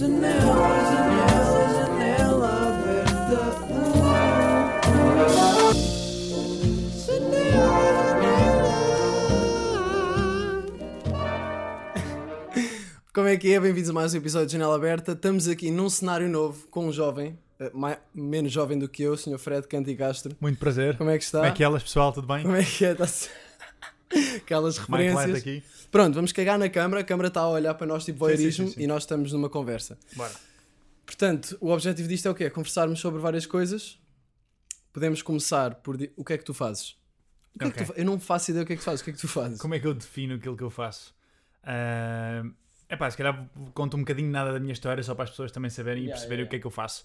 Janela, janela, janela aberta. Como é que é? Bem-vindos a mais um episódio de Janela Aberta. Estamos aqui num cenário novo com um jovem, eh, mai- menos jovem do que eu, o Sr. Fred Canti Castro. Muito prazer. Como é que está? Como é que elas, pessoal? Tudo bem? Como é que é? Está-se- Aquelas Mike Light referências. aqui. Pronto, vamos cagar na câmara. A câmara está a olhar para nós tipo sim, voyeurismo sim, sim. e nós estamos numa conversa. Bora. Portanto, o objetivo disto é o quê? É Conversarmos sobre várias coisas. Podemos começar por. O que é que tu fazes? O que é que tu fa- Eu não faço ideia o que é que tu fazes. O que é que tu fazes? Como é que eu defino aquilo que eu faço? É pá, se calhar conto um bocadinho nada da minha história só para as pessoas também saberem e Yeah, perceberem yeah, o que é que eu faço.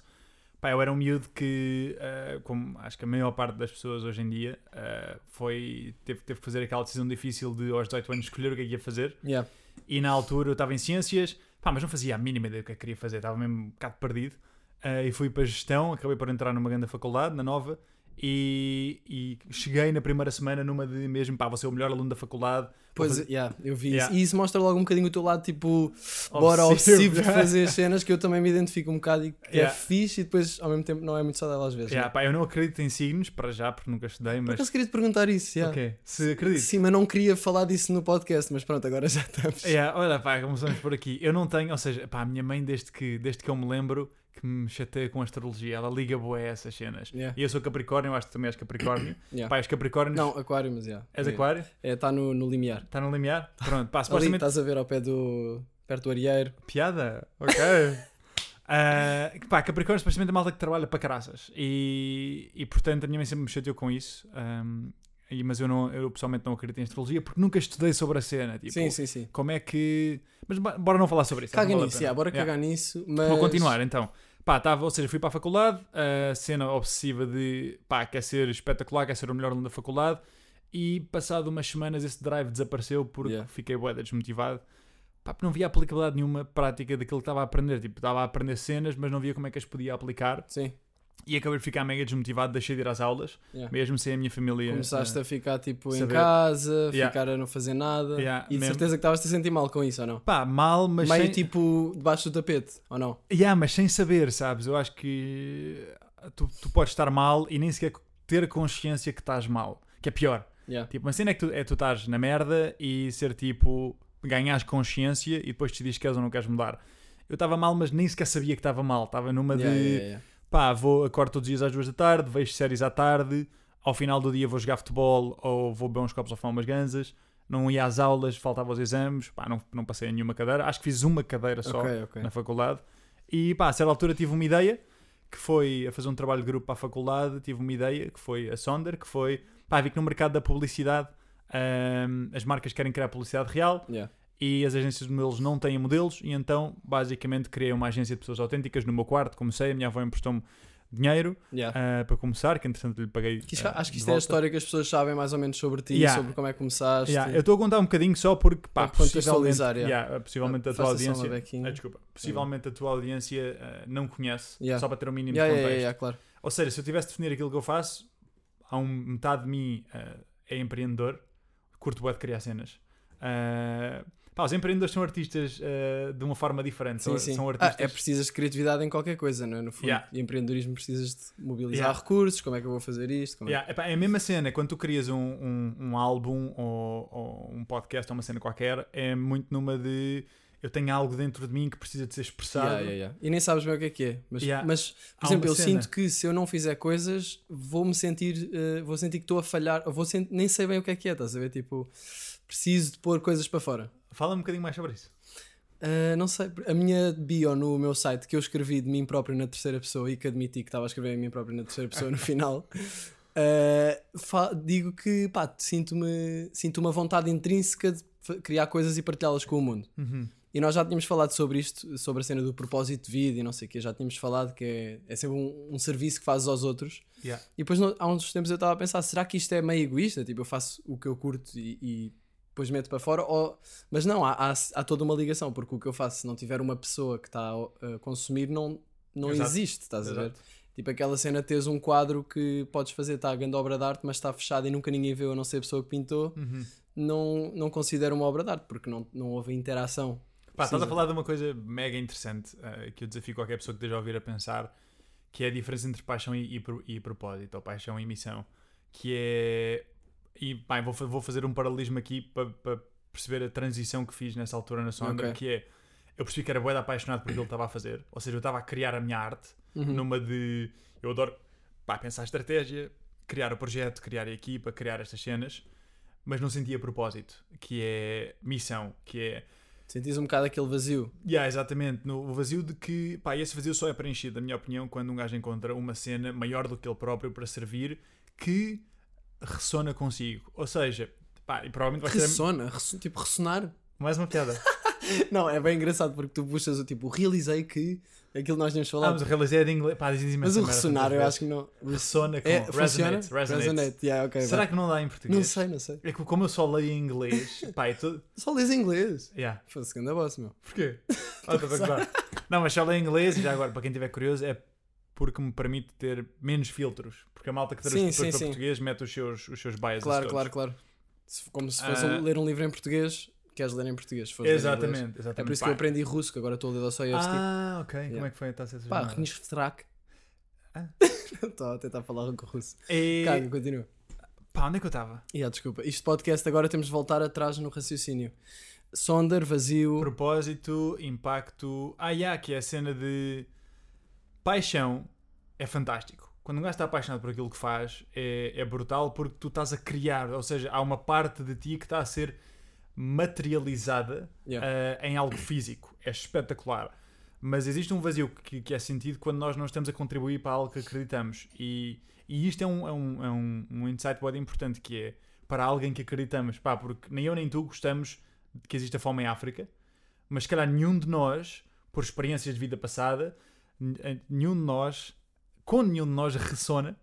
Pá, eu era um miúdo que, ah, como acho que a maior parte das pessoas hoje em dia, ah, foi, teve, teve que fazer aquela decisão difícil de aos 18 anos escolher o que é que ia fazer. Yeah. E na altura eu estava em ciências, pá, mas não fazia a mínima ideia do que é que queria fazer, estava mesmo um bocado perdido. Ah, e fui para a gestão, acabei por entrar numa grande faculdade, na nova, e, e cheguei na primeira semana numa de mesmo, pá, vou ser o melhor aluno da faculdade. Pois, fazer- yeah, eu vi Yeah. isso. E isso mostra logo um bocadinho o teu lado, tipo, bora obsessivo de fazer as cenas que eu também me identifico um bocado e que é Yeah. fixe e depois ao mesmo tempo não é muito saudável às vezes. Yeah, né? pá, eu não acredito em signos, para já, porque nunca estudei, mas. acaso queria te perguntar isso. Yeah. Ok, se acredito. Sim, mas não queria falar disso no podcast, mas pronto, agora já estamos. Yeah, olha, pá, começamos por aqui. Eu não tenho, ou seja, pá, a minha mãe, desde que, desde que eu me lembro, que me chateia com astrologia, ela liga boa a essas cenas. Yeah. E eu sou Capricórnio, acho que também és Capricórnio. Yeah. Pá, és Capricórnio? Não, aquário, mas já. És é. Aquário? Está no, no limiar. Está no limiar? Pronto, pá, supostamente. estás a ver ao pé do. perto do areeiro. Piada? Ok. Ah, pá, Capricórnio supostamente é malta que trabalha para caraças. E, e portanto a minha mãe sempre me chateou com isso. E- mas eu, não, eu pessoalmente não acredito em astrologia porque nunca estudei sobre a cena. Tipo, sim, sim, sim. Como é que. Mas bo- bora não falar sobre isso. Caga vale nisso, pena. yeah, bora Yeah. cagar nisso. Mas... Vou continuar então. Pá, tava, ou seja, fui para a faculdade, a cena obsessiva de pá, quer ser espetacular, quer ser o melhor aluno da faculdade, e passado umas semanas esse drive desapareceu porque Yeah. fiquei bué desmotivado. Pá, porque não via aplicabilidade nenhuma prática daquilo que estava a aprender. Tipo, estava a aprender cenas, mas não via como é que as podia aplicar. Sim, E acabei de ficar mega desmotivado, deixei de ir às aulas, yeah. mesmo sem a minha família. Começaste eh, a ficar tipo em saber. casa, Yeah. ficar a não fazer nada. Yeah, e de mesmo. certeza que estavas a sentir mal com isso, ou não? Pá, mal, mas Meio sem... tipo debaixo do tapete, ou não? Yeah, mas sem saber, sabes? Eu acho que tu, tu podes estar mal e nem sequer ter consciência que estás mal. Que é pior. Tipo, uma cena é que tu, é tu estás na merda e ser tipo, ganhas consciência e depois decides que queres ou não queres mudar. Eu estava mal, mas nem sequer sabia que estava mal. Estava numa de. Pá, vou, acordo todos os dias às duas da tarde, vejo séries à tarde, ao final do dia vou jogar futebol ou vou beber uns copos ou fumar umas ganzas. Não ia às aulas, faltava aos exames, pá, não, não passei nenhuma cadeira. Acho que fiz uma cadeira só Ok, ok. na faculdade. E pá, a certa altura tive uma ideia, que foi a fazer um trabalho de grupo para a faculdade, tive uma ideia, que foi a Sonder, que foi, pá, vi que no mercado da publicidade ahm, as marcas querem criar publicidade real Yeah. E as agências de modelos não têm modelos e então basicamente criei uma agência de pessoas autênticas no meu quarto, comecei, a minha avó emprestou-me dinheiro Yeah. ah, para começar, que entretanto lhe paguei Que isto- ah, acho que isto é a história que as pessoas sabem mais ou menos sobre ti, Yeah. sobre como é que começaste. Yeah, eu estou a contar um bocadinho só porque, pá, Para possivelmente, yeah. possivelmente a tua audiência. Ah, desculpa. Possivelmente a tua audiência ah, não conhece, só para ter um mínimo de contexto. claro. Ou seja, se eu tivesse de definir aquilo que eu faço, há um, metade de mim é empreendedor, curto bué de criar cenas. Ah, pá, os empreendedores são artistas ah, de uma forma diferente. Sim, são, sim. são Ah, artistas. é precisas de criatividade em qualquer coisa, não é? No fundo. Yeah. E empreendedorismo precisas de mobilizar Yeah. recursos, como é que eu vou fazer isto? como é- Yeah, epá, é a mesma cena, quando tu crias um, um, um álbum ou, ou um podcast ou uma cena qualquer, é muito numa de eu tenho algo dentro de mim que precisa de ser expressado. Yeah, yeah, yeah. E nem sabes bem o que é que é. Mas, mas por Há exemplo, eu cena. sinto que se eu não fizer coisas, vou-me sentir, eh, vou sentir que estou a falhar, ou vou sentir, nem sei bem o que é que é, estás a ver? Tipo, preciso de pôr coisas para fora. Fala um bocadinho mais sobre isso. Ah, não sei, a minha bio no meu site que eu escrevi de mim próprio na terceira pessoa e que admiti que estava a escrever a mim próprio na terceira pessoa no final, fa- digo que pá, sinto-me sinto uma vontade intrínseca de criar coisas e partilhá-las com o mundo. Uhum. E nós já tínhamos falado sobre isto, sobre a cena do propósito de vida e não sei o que, já tínhamos falado que é, é sempre um, um serviço que fazes aos outros. Yeah. E depois, há uns tempos, eu estava a pensar: será que isto é meio egoísta? Tipo, eu faço o que eu curto e, e depois meto para fora? Ou... Mas não, há, há, há toda uma ligação, porque o que eu faço, se não tiver uma pessoa que está a consumir, não, não Exato. existe, estás a ver? Exato. Tipo aquela cena de teres um quadro que podes fazer, está a grande obra de arte, mas está fechado e nunca ninguém viu, a não ser a pessoa que pintou, Uhum. não, não considero uma obra de arte, porque não, não houve interação. Pá, estás a falar de uma coisa mega interessante eh, que eu desafio qualquer pessoa que esteja a ouvir a pensar, que é a diferença entre paixão e, e, e propósito, ou paixão e missão. Que é. E pá, vou, vou fazer um paralelismo aqui para perceber a transição que fiz nessa altura na Sonda, Ok. que é. Eu percebi que era boeda apaixonado por aquilo que estava a fazer, ou seja, eu estava a criar a minha arte Uhum. numa de. Eu adoro pá, pensar estratégia, criar o projeto, criar a equipa, criar estas cenas, mas não sentia propósito, que é missão, que é. Sentis um bocado aquele vazio. Yeah, exatamente, no o vazio de que, pá, esse vazio só é preenchido, na minha opinião, quando um gajo encontra uma cena maior do que ele próprio para servir que ressona consigo. Ou seja, pá, e provavelmente vai ser Ressona, resso- tipo ressonar. mais uma piada. Não, é bem engraçado porque tu puxas o tipo, realizei que aquilo nós tínhamos Ah, falado. mas eu realizei de inglês, pá, diz mas o ressonar eu acho que não. Ressona com É, resonate, resonate. Resonate, yeah, ok, Será que não dá em português? Não sei, não sei. É que como eu só leio em inglês, pá, é tudo... Só lês em inglês. Yeah. Foda-se, grande boss, meu. Porquê? Ah, a. Não, mas só leio em inglês e já agora, para quem estiver curioso, é porque me permite ter menos filtros. Porque a malta que traduz Sim, depois sim, para sim. português mete os seus, os seus biases Claro, todos. claro, claro. Como se fosse Ah. ler um livro em português, queres ler em português. se ler. Exatamente, exatamente. É por isso Pá. que eu aprendi russo, que agora estou a ler Dostoiévski. Ah, ok. Como Yeah. é que foi a taça essa Pá, jornada? Renistrak. Ah. Estou a tentar falar com o russo. E... Caga, continua. Pá, onde é que eu estava? Yeah, desculpa. Isto podcast agora temos de voltar atrás no raciocínio. Sonder, vazio. Propósito, impacto. Ah, yeah, que é a cena de paixão é fantástico. Quando um gajo está apaixonado por aquilo que faz, é, é brutal porque tu estás a criar, ou seja, há uma parte de ti que está a ser materializada Yeah. eh, em algo físico. É espetacular. Mas existe um vazio que, que é sentido quando nós não estamos a contribuir para algo que acreditamos. E, e isto é um, é um, é um, um insight bem importante que é para alguém que acreditamos. Pá, porque nem eu nem tu gostamos de que exista fome em África, mas se calhar nenhum de nós, por experiências de vida passada, nenhum de nós, com nenhum de nós ressona,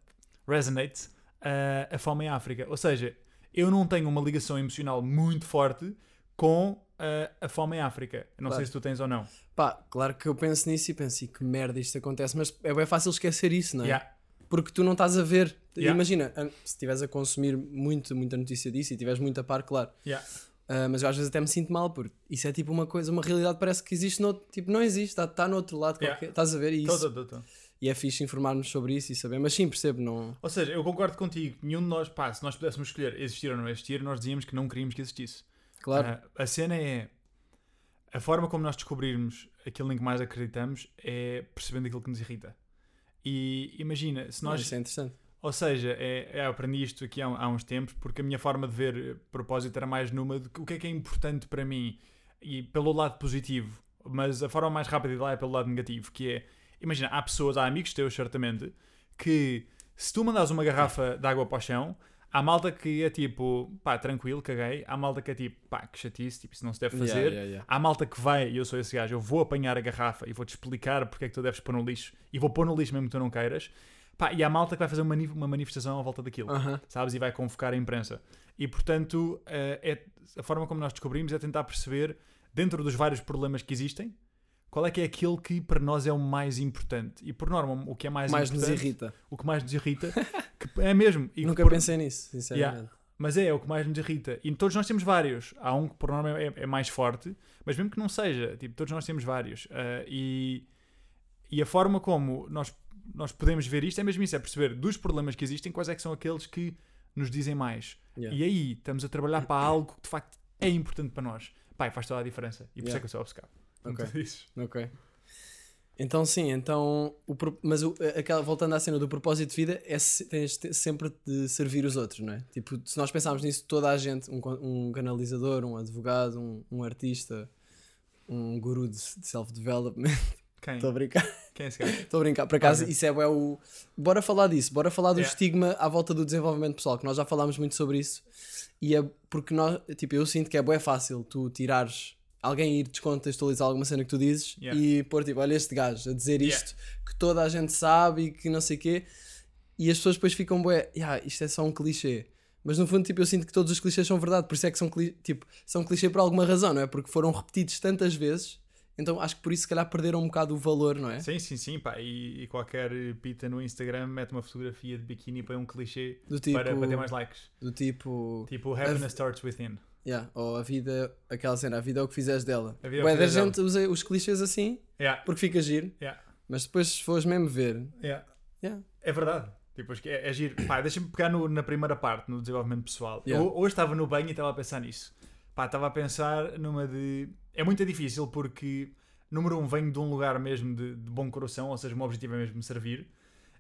resonate, eh, a fome em África. Ou seja, eu não tenho uma ligação emocional muito forte com eh, a fome em África. Não Claro. sei se tu tens ou não. Pá, claro que eu penso nisso e penso, "E que merda isto acontece, mas é bem fácil esquecer isso, não é? Yeah. Porque tu não estás a ver. Yeah. Imagina, se estiveres a consumir muito, muita notícia disso e estiveres muito a par, claro. Yeah. Ah, mas eu às vezes até me sinto mal, porque isso é tipo uma coisa, uma realidade parece que existe no Tipo, não existe, está tá no outro lado Yeah. qualquer. Estás a ver? E, Tô, isso, tô, tô, e é fixe informarmos sobre isso e saber. Mas sim, percebo, não. Ou seja, eu concordo contigo. Nenhum de nós, pá, se nós pudéssemos escolher existir ou não existir, nós dizíamos que não queríamos que existisse. Claro. Ah, a cena é. A forma como nós descobrirmos aquilo em que mais acreditamos é percebendo aquilo que nos irrita. E imagina, se Não, nós. isso é interessante. Ou seja, é, é, eu aprendi isto aqui há, há uns tempos porque a minha forma de ver eh, propósito era mais numa de que o que é que é importante para mim e pelo lado positivo, mas a forma mais rápida de lá é pelo lado negativo, que é, imagina, há pessoas, há amigos teus certamente, que se tu mandares uma garrafa de água para o chão, há malta que é tipo, pá, tranquilo, caguei, há malta que é tipo, pá, que chatice, tipo, isso não se deve fazer, Yeah, yeah, yeah. Há malta que vai, e eu sou esse gajo, eu vou apanhar a garrafa e vou-te explicar porque é que tu deves pôr no lixo e vou pôr no lixo mesmo que tu não queiras. Pá, e há malta que vai fazer uma uma manifestação à volta daquilo, Aham. sabes? E vai convocar a imprensa. E portanto, eh, é, a forma como nós descobrimos é tentar perceber, dentro dos vários problemas que existem, qual é que é aquele que para nós é o mais importante. E por norma, o que é mais, Mais nos importante, irrita. o que mais nos irrita, é mesmo. Nunca por- pensei nisso, sinceramente. mas é, é o que mais nos irrita. E todos nós temos vários. Há um que por norma é, é mais forte, mas mesmo que não seja, tipo, todos nós temos vários. Ah, e, e a forma como nós, nós podemos ver isto é mesmo isso: é perceber dos problemas que existem, quais é que são aqueles que nos dizem mais. Yeah. E aí estamos a trabalhar para algo que de facto é importante para nós. Pai, faz toda a diferença. E por isso Yeah. é que eu sou obcecado. Ok. Ok. Então sim, então o mas o, aquela, voltando à cena do propósito de vida é tens te- sempre de servir os outros, não é? Tipo, se nós pensarmos nisso, toda a gente, um, um canalizador, um advogado, um, um artista, um guru de, de self-development, Quem? estou a brincar, Quem é esse gajo? estou a brincar, por acaso Ok. isso é, bué o... Bora falar disso, bora falar do Yeah. estigma à volta do desenvolvimento pessoal, que nós já falámos muito sobre isso, e é porque nós, tipo, eu sinto que é bué fácil tu tirares alguém ir descontextualizar alguma cena que tu dizes Yeah. e pôr tipo, olha este gajo a dizer Yeah. isto que toda a gente sabe e que não sei o quê e as pessoas depois ficam bué, yeah, isto é só um clichê mas no fundo tipo, eu sinto que todos os clichês são verdade por isso é que são, tipo, são clichê por alguma razão, não é? Porque foram repetidos tantas vezes então acho que por isso se calhar perderam um bocado o valor, não é? Sim, sim, sim. Pá. E, e qualquer pita no Instagram mete uma fotografia de biquíni para um clichê tipo, para, para ter mais likes. do tipo Tipo, happiness starts within. Yeah. Ou a vida, aquela cena, a vida é o que fizeres dela. A vida é que da gente usa os clichês assim Yeah, porque fica giro, yeah, mas depois se fores mesmo ver, yeah. yeah. É verdade. Tipo, é, é giro. Pá, deixa-me pegar no- na primeira parte, no desenvolvimento pessoal. Yeah. Eu, hoje estava no banho e estava a pensar nisso. Pá, estava a pensar numa de. É muito difícil porque, número um, venho de um lugar mesmo de, de bom coração, ou seja, o meu objetivo é mesmo me servir.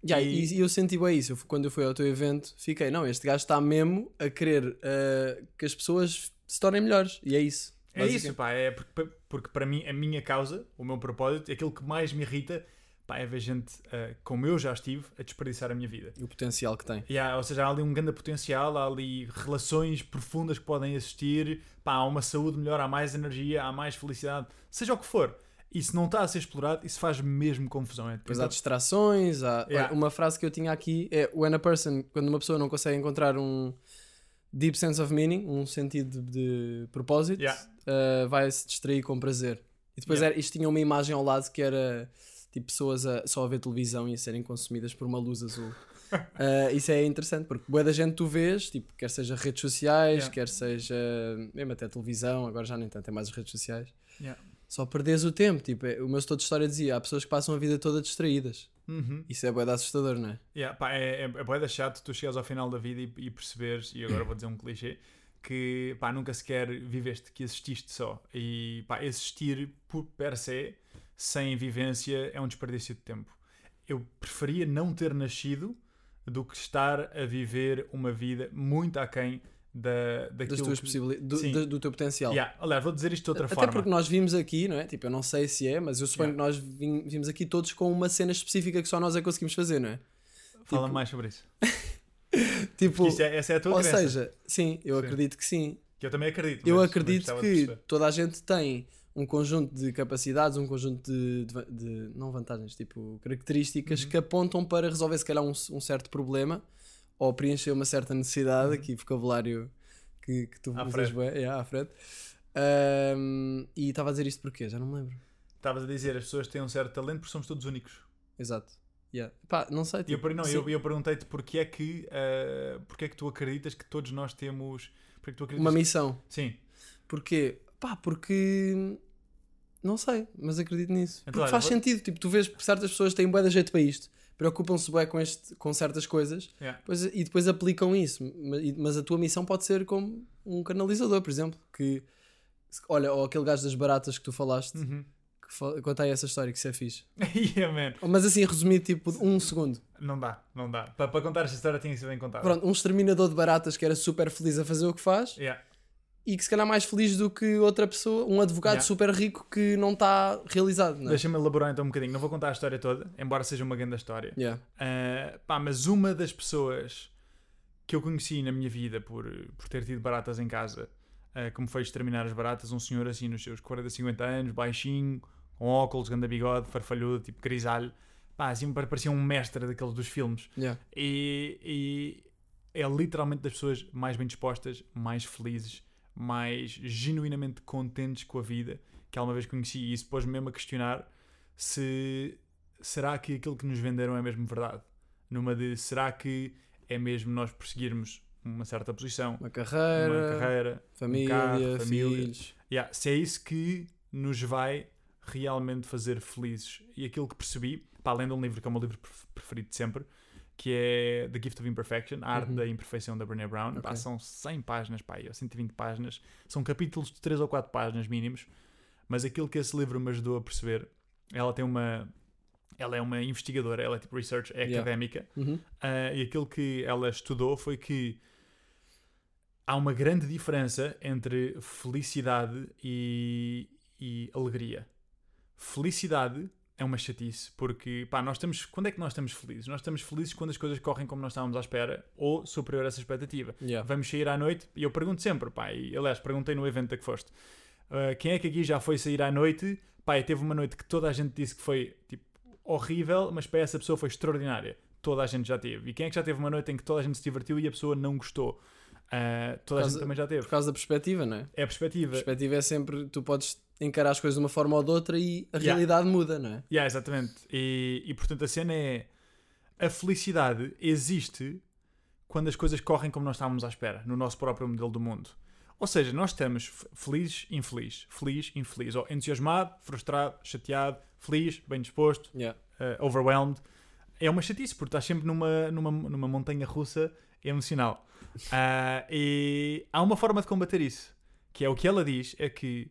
Yeah, E- e... eu senti bem isso. Eu quando eu fui ao teu evento, fiquei, não, este gajo está mesmo a querer eh, que as pessoas se tornem melhores. E é isso. É isso, pá, é porque, porque para mim, a minha causa, o meu propósito, aquilo que mais me irrita, pá, é ver gente ah, como eu já estive a desperdiçar a minha vida. O potencial que tem. E há- ou seja, há ali um grande potencial, há ali relações profundas que podem existir, pá, há uma saúde melhor, há mais energia, há mais felicidade, seja o que for. Isso não está a ser explorado, isso faz mesmo confusão. É, Depois há distrações. Há... Yeah. Uma frase que eu tinha aqui é: when a person, quando uma pessoa não consegue encontrar um deep sense of meaning, um sentido de, de propósito, Yeah. eh, vai se distrair com prazer. E depois Yeah. era, isto tinha uma imagem ao lado que era tipo pessoas a, só a ver televisão e a serem consumidas por uma luz azul. Eh, isso é interessante porque boa da gente tu vês, tipo, quer seja redes sociais, Yeah. quer seja mesmo até televisão, agora já nem tanto, é mais as redes sociais. Yeah. Só perdes o tempo, tipo, é- o meu setor de história dizia, há pessoas que passam a vida toda distraídas. Uhum. Isso é de assustador, não é? Yeah, pá, é, é, é bué da chato tu chegares ao final da vida e, e perceberes, e agora vou dizer um clichê, que pá, nunca sequer viveste, que exististe só. E pá, existir por per se, sem vivência, é um desperdício de tempo. Eu preferia não ter nascido do que estar a viver uma vida muito aquém da, Das tuas que... possibilidades, do, do- teu potencial. Yeah, aliás, vou dizer isto de outra Até forma. porque nós vimos aqui, não é? Tipo, eu não sei se é, mas eu suponho Yeah. que nós vim- vimos aqui todos com uma cena específica que só nós é que conseguimos fazer, não é? Fala tipo- mais sobre isso. Tipo, isto é- essa é a tua ou crença. seja, sim, eu Sim. acredito que sim. Que eu também acredito. Eu acredito que toda a gente tem um conjunto de capacidades, um conjunto de, de de- não vantagens, tipo características Uhum. que apontam para resolver se calhar um, um certo problema ou preencher uma certa necessidade, aqui vocabulário que, que tu Uhum. À usas bem, yeah, à frente. Ahm, e estava a dizer isto porquê? Já não me lembro. Estavas a dizer, as pessoas têm um certo talento porque somos todos únicos. Exato. Yeah. Pá, não sei. E eu, Tipo, per- não, eu, eu perguntei-te porque é, que, ah, porque é que tu acreditas que todos nós temos. Porque é que uma que- missão. Sim. Porquê? Pá, porque. Não sei, mas acredito nisso. Então, Porque faz vou- sentido. Tipo, tu vês que certas pessoas têm bué de jeito para isto, preocupam-se bué com, este, com certas coisas Yeah. e depois aplicam isso. Ma- e- Mas a tua missão pode ser como um canalizador, por exemplo. Que, olha, ou aquele gajo das baratas que tu falaste, Uhum. que fa- conta aí essa história que isso é fixe. yeah, man. Mas assim, resumido, tipo, um segundo. Não dá, não dá. Para, para contar esta história tinha que ser bem contada. Pronto, um exterminador de baratas que era super feliz a fazer o que faz Yeah. E que se calhar mais feliz do que outra pessoa, um advogado Yeah. super rico que não está realizado, não é? Deixa-me elaborar então um bocadinho. Não vou contar a história toda, embora seja uma grande história. Yeah. Ah, pá, mas uma das pessoas que eu conheci na minha vida por, por ter tido baratas em casa, ah, como foi exterminar as baratas, um senhor assim nos seus 40, 50 anos, baixinho, com óculos, ganda bigode, farfalhudo, tipo grisalho, pá, assim parecia um mestre daqueles dos filmes. Yeah. E, e é literalmente das pessoas mais bem dispostas, mais felizes, mais genuinamente contentes com a vida que alguma vez conheci. E isso pôs-me mesmo a questionar se será que aquilo que nos venderam é mesmo verdade? Numa de será que é mesmo nós perseguirmos uma certa posição, Uma carreira, uma carreira, família, carro, família. filhos. Yeah, se é isso que nos vai realmente fazer felizes. E aquilo que percebi, pá, além de um livro que é o meu livro pref- preferido de sempre, que é The Gift of Imperfection, A Arte Uhum. da Imperfeição da Brené Brown. Pá, Ok. são 100 páginas, pá, ou 120 páginas. São capítulos de 3 ou 4 páginas mínimos. Mas aquilo que esse livro me ajudou a perceber, ela tem uma... Ela é uma investigadora, ela é tipo research, é Yeah. académica. Uhum. Ah, e aquilo que ela estudou foi que há uma grande diferença entre felicidade e, e alegria. Felicidade é uma chatice, porque pá, nós estamos. Quando é que nós estamos felizes? Nós estamos felizes quando as coisas correm como nós estávamos à espera ou superior a essa expectativa. Yeah. Vamos sair à noite e eu pergunto sempre, pá, e aliás, perguntei no evento a que foste. ah, quem é que aqui já foi sair à noite? Pá, e teve uma noite que toda a gente disse que foi tipo horrível, mas para essa pessoa foi extraordinária. Toda a gente já teve. E quem é que já teve uma noite em que toda a gente se divertiu e a pessoa não gostou? Ah, toda a causa- gente também já teve. Por causa da perspectiva, não é? É a perspectiva. A perspectiva é sempre, tu podes encarar as coisas de uma forma ou de outra e a Yeah. realidade muda, não é? Yeah, exatamente. E, e portanto a cena é a felicidade existe quando as coisas correm como nós estávamos à espera, no nosso próprio modelo do mundo. Ou seja, nós estamos feliz, infeliz, feliz, infeliz, ou entusiasmado, frustrado, chateado, feliz, bem disposto, Yeah. uh, overwhelmed. É uma chatice, porque estás sempre numa, numa, numa montanha russa emocional. Ah, e há uma forma de combater isso, que é o que ela diz, é que,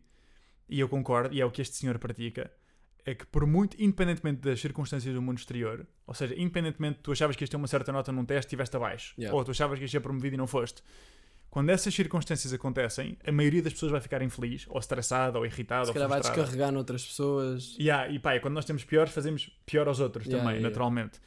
e eu concordo, e é o que este senhor pratica, é que por muito, independentemente das circunstâncias do mundo exterior, ou seja, independentemente de tu achavas que isto é uma certa nota num teste e estiveste abaixo, Yeah. ou tu achavas que isto ia promovido e não foste, quando essas circunstâncias acontecem, a maioria das pessoas vai ficar infeliz, ou estressada, ou irritada, Se ou calhar vai descarregar noutras pessoas. Yeah, e pá, quando nós temos piores, fazemos pior aos outros Yeah, também, yeah, naturalmente.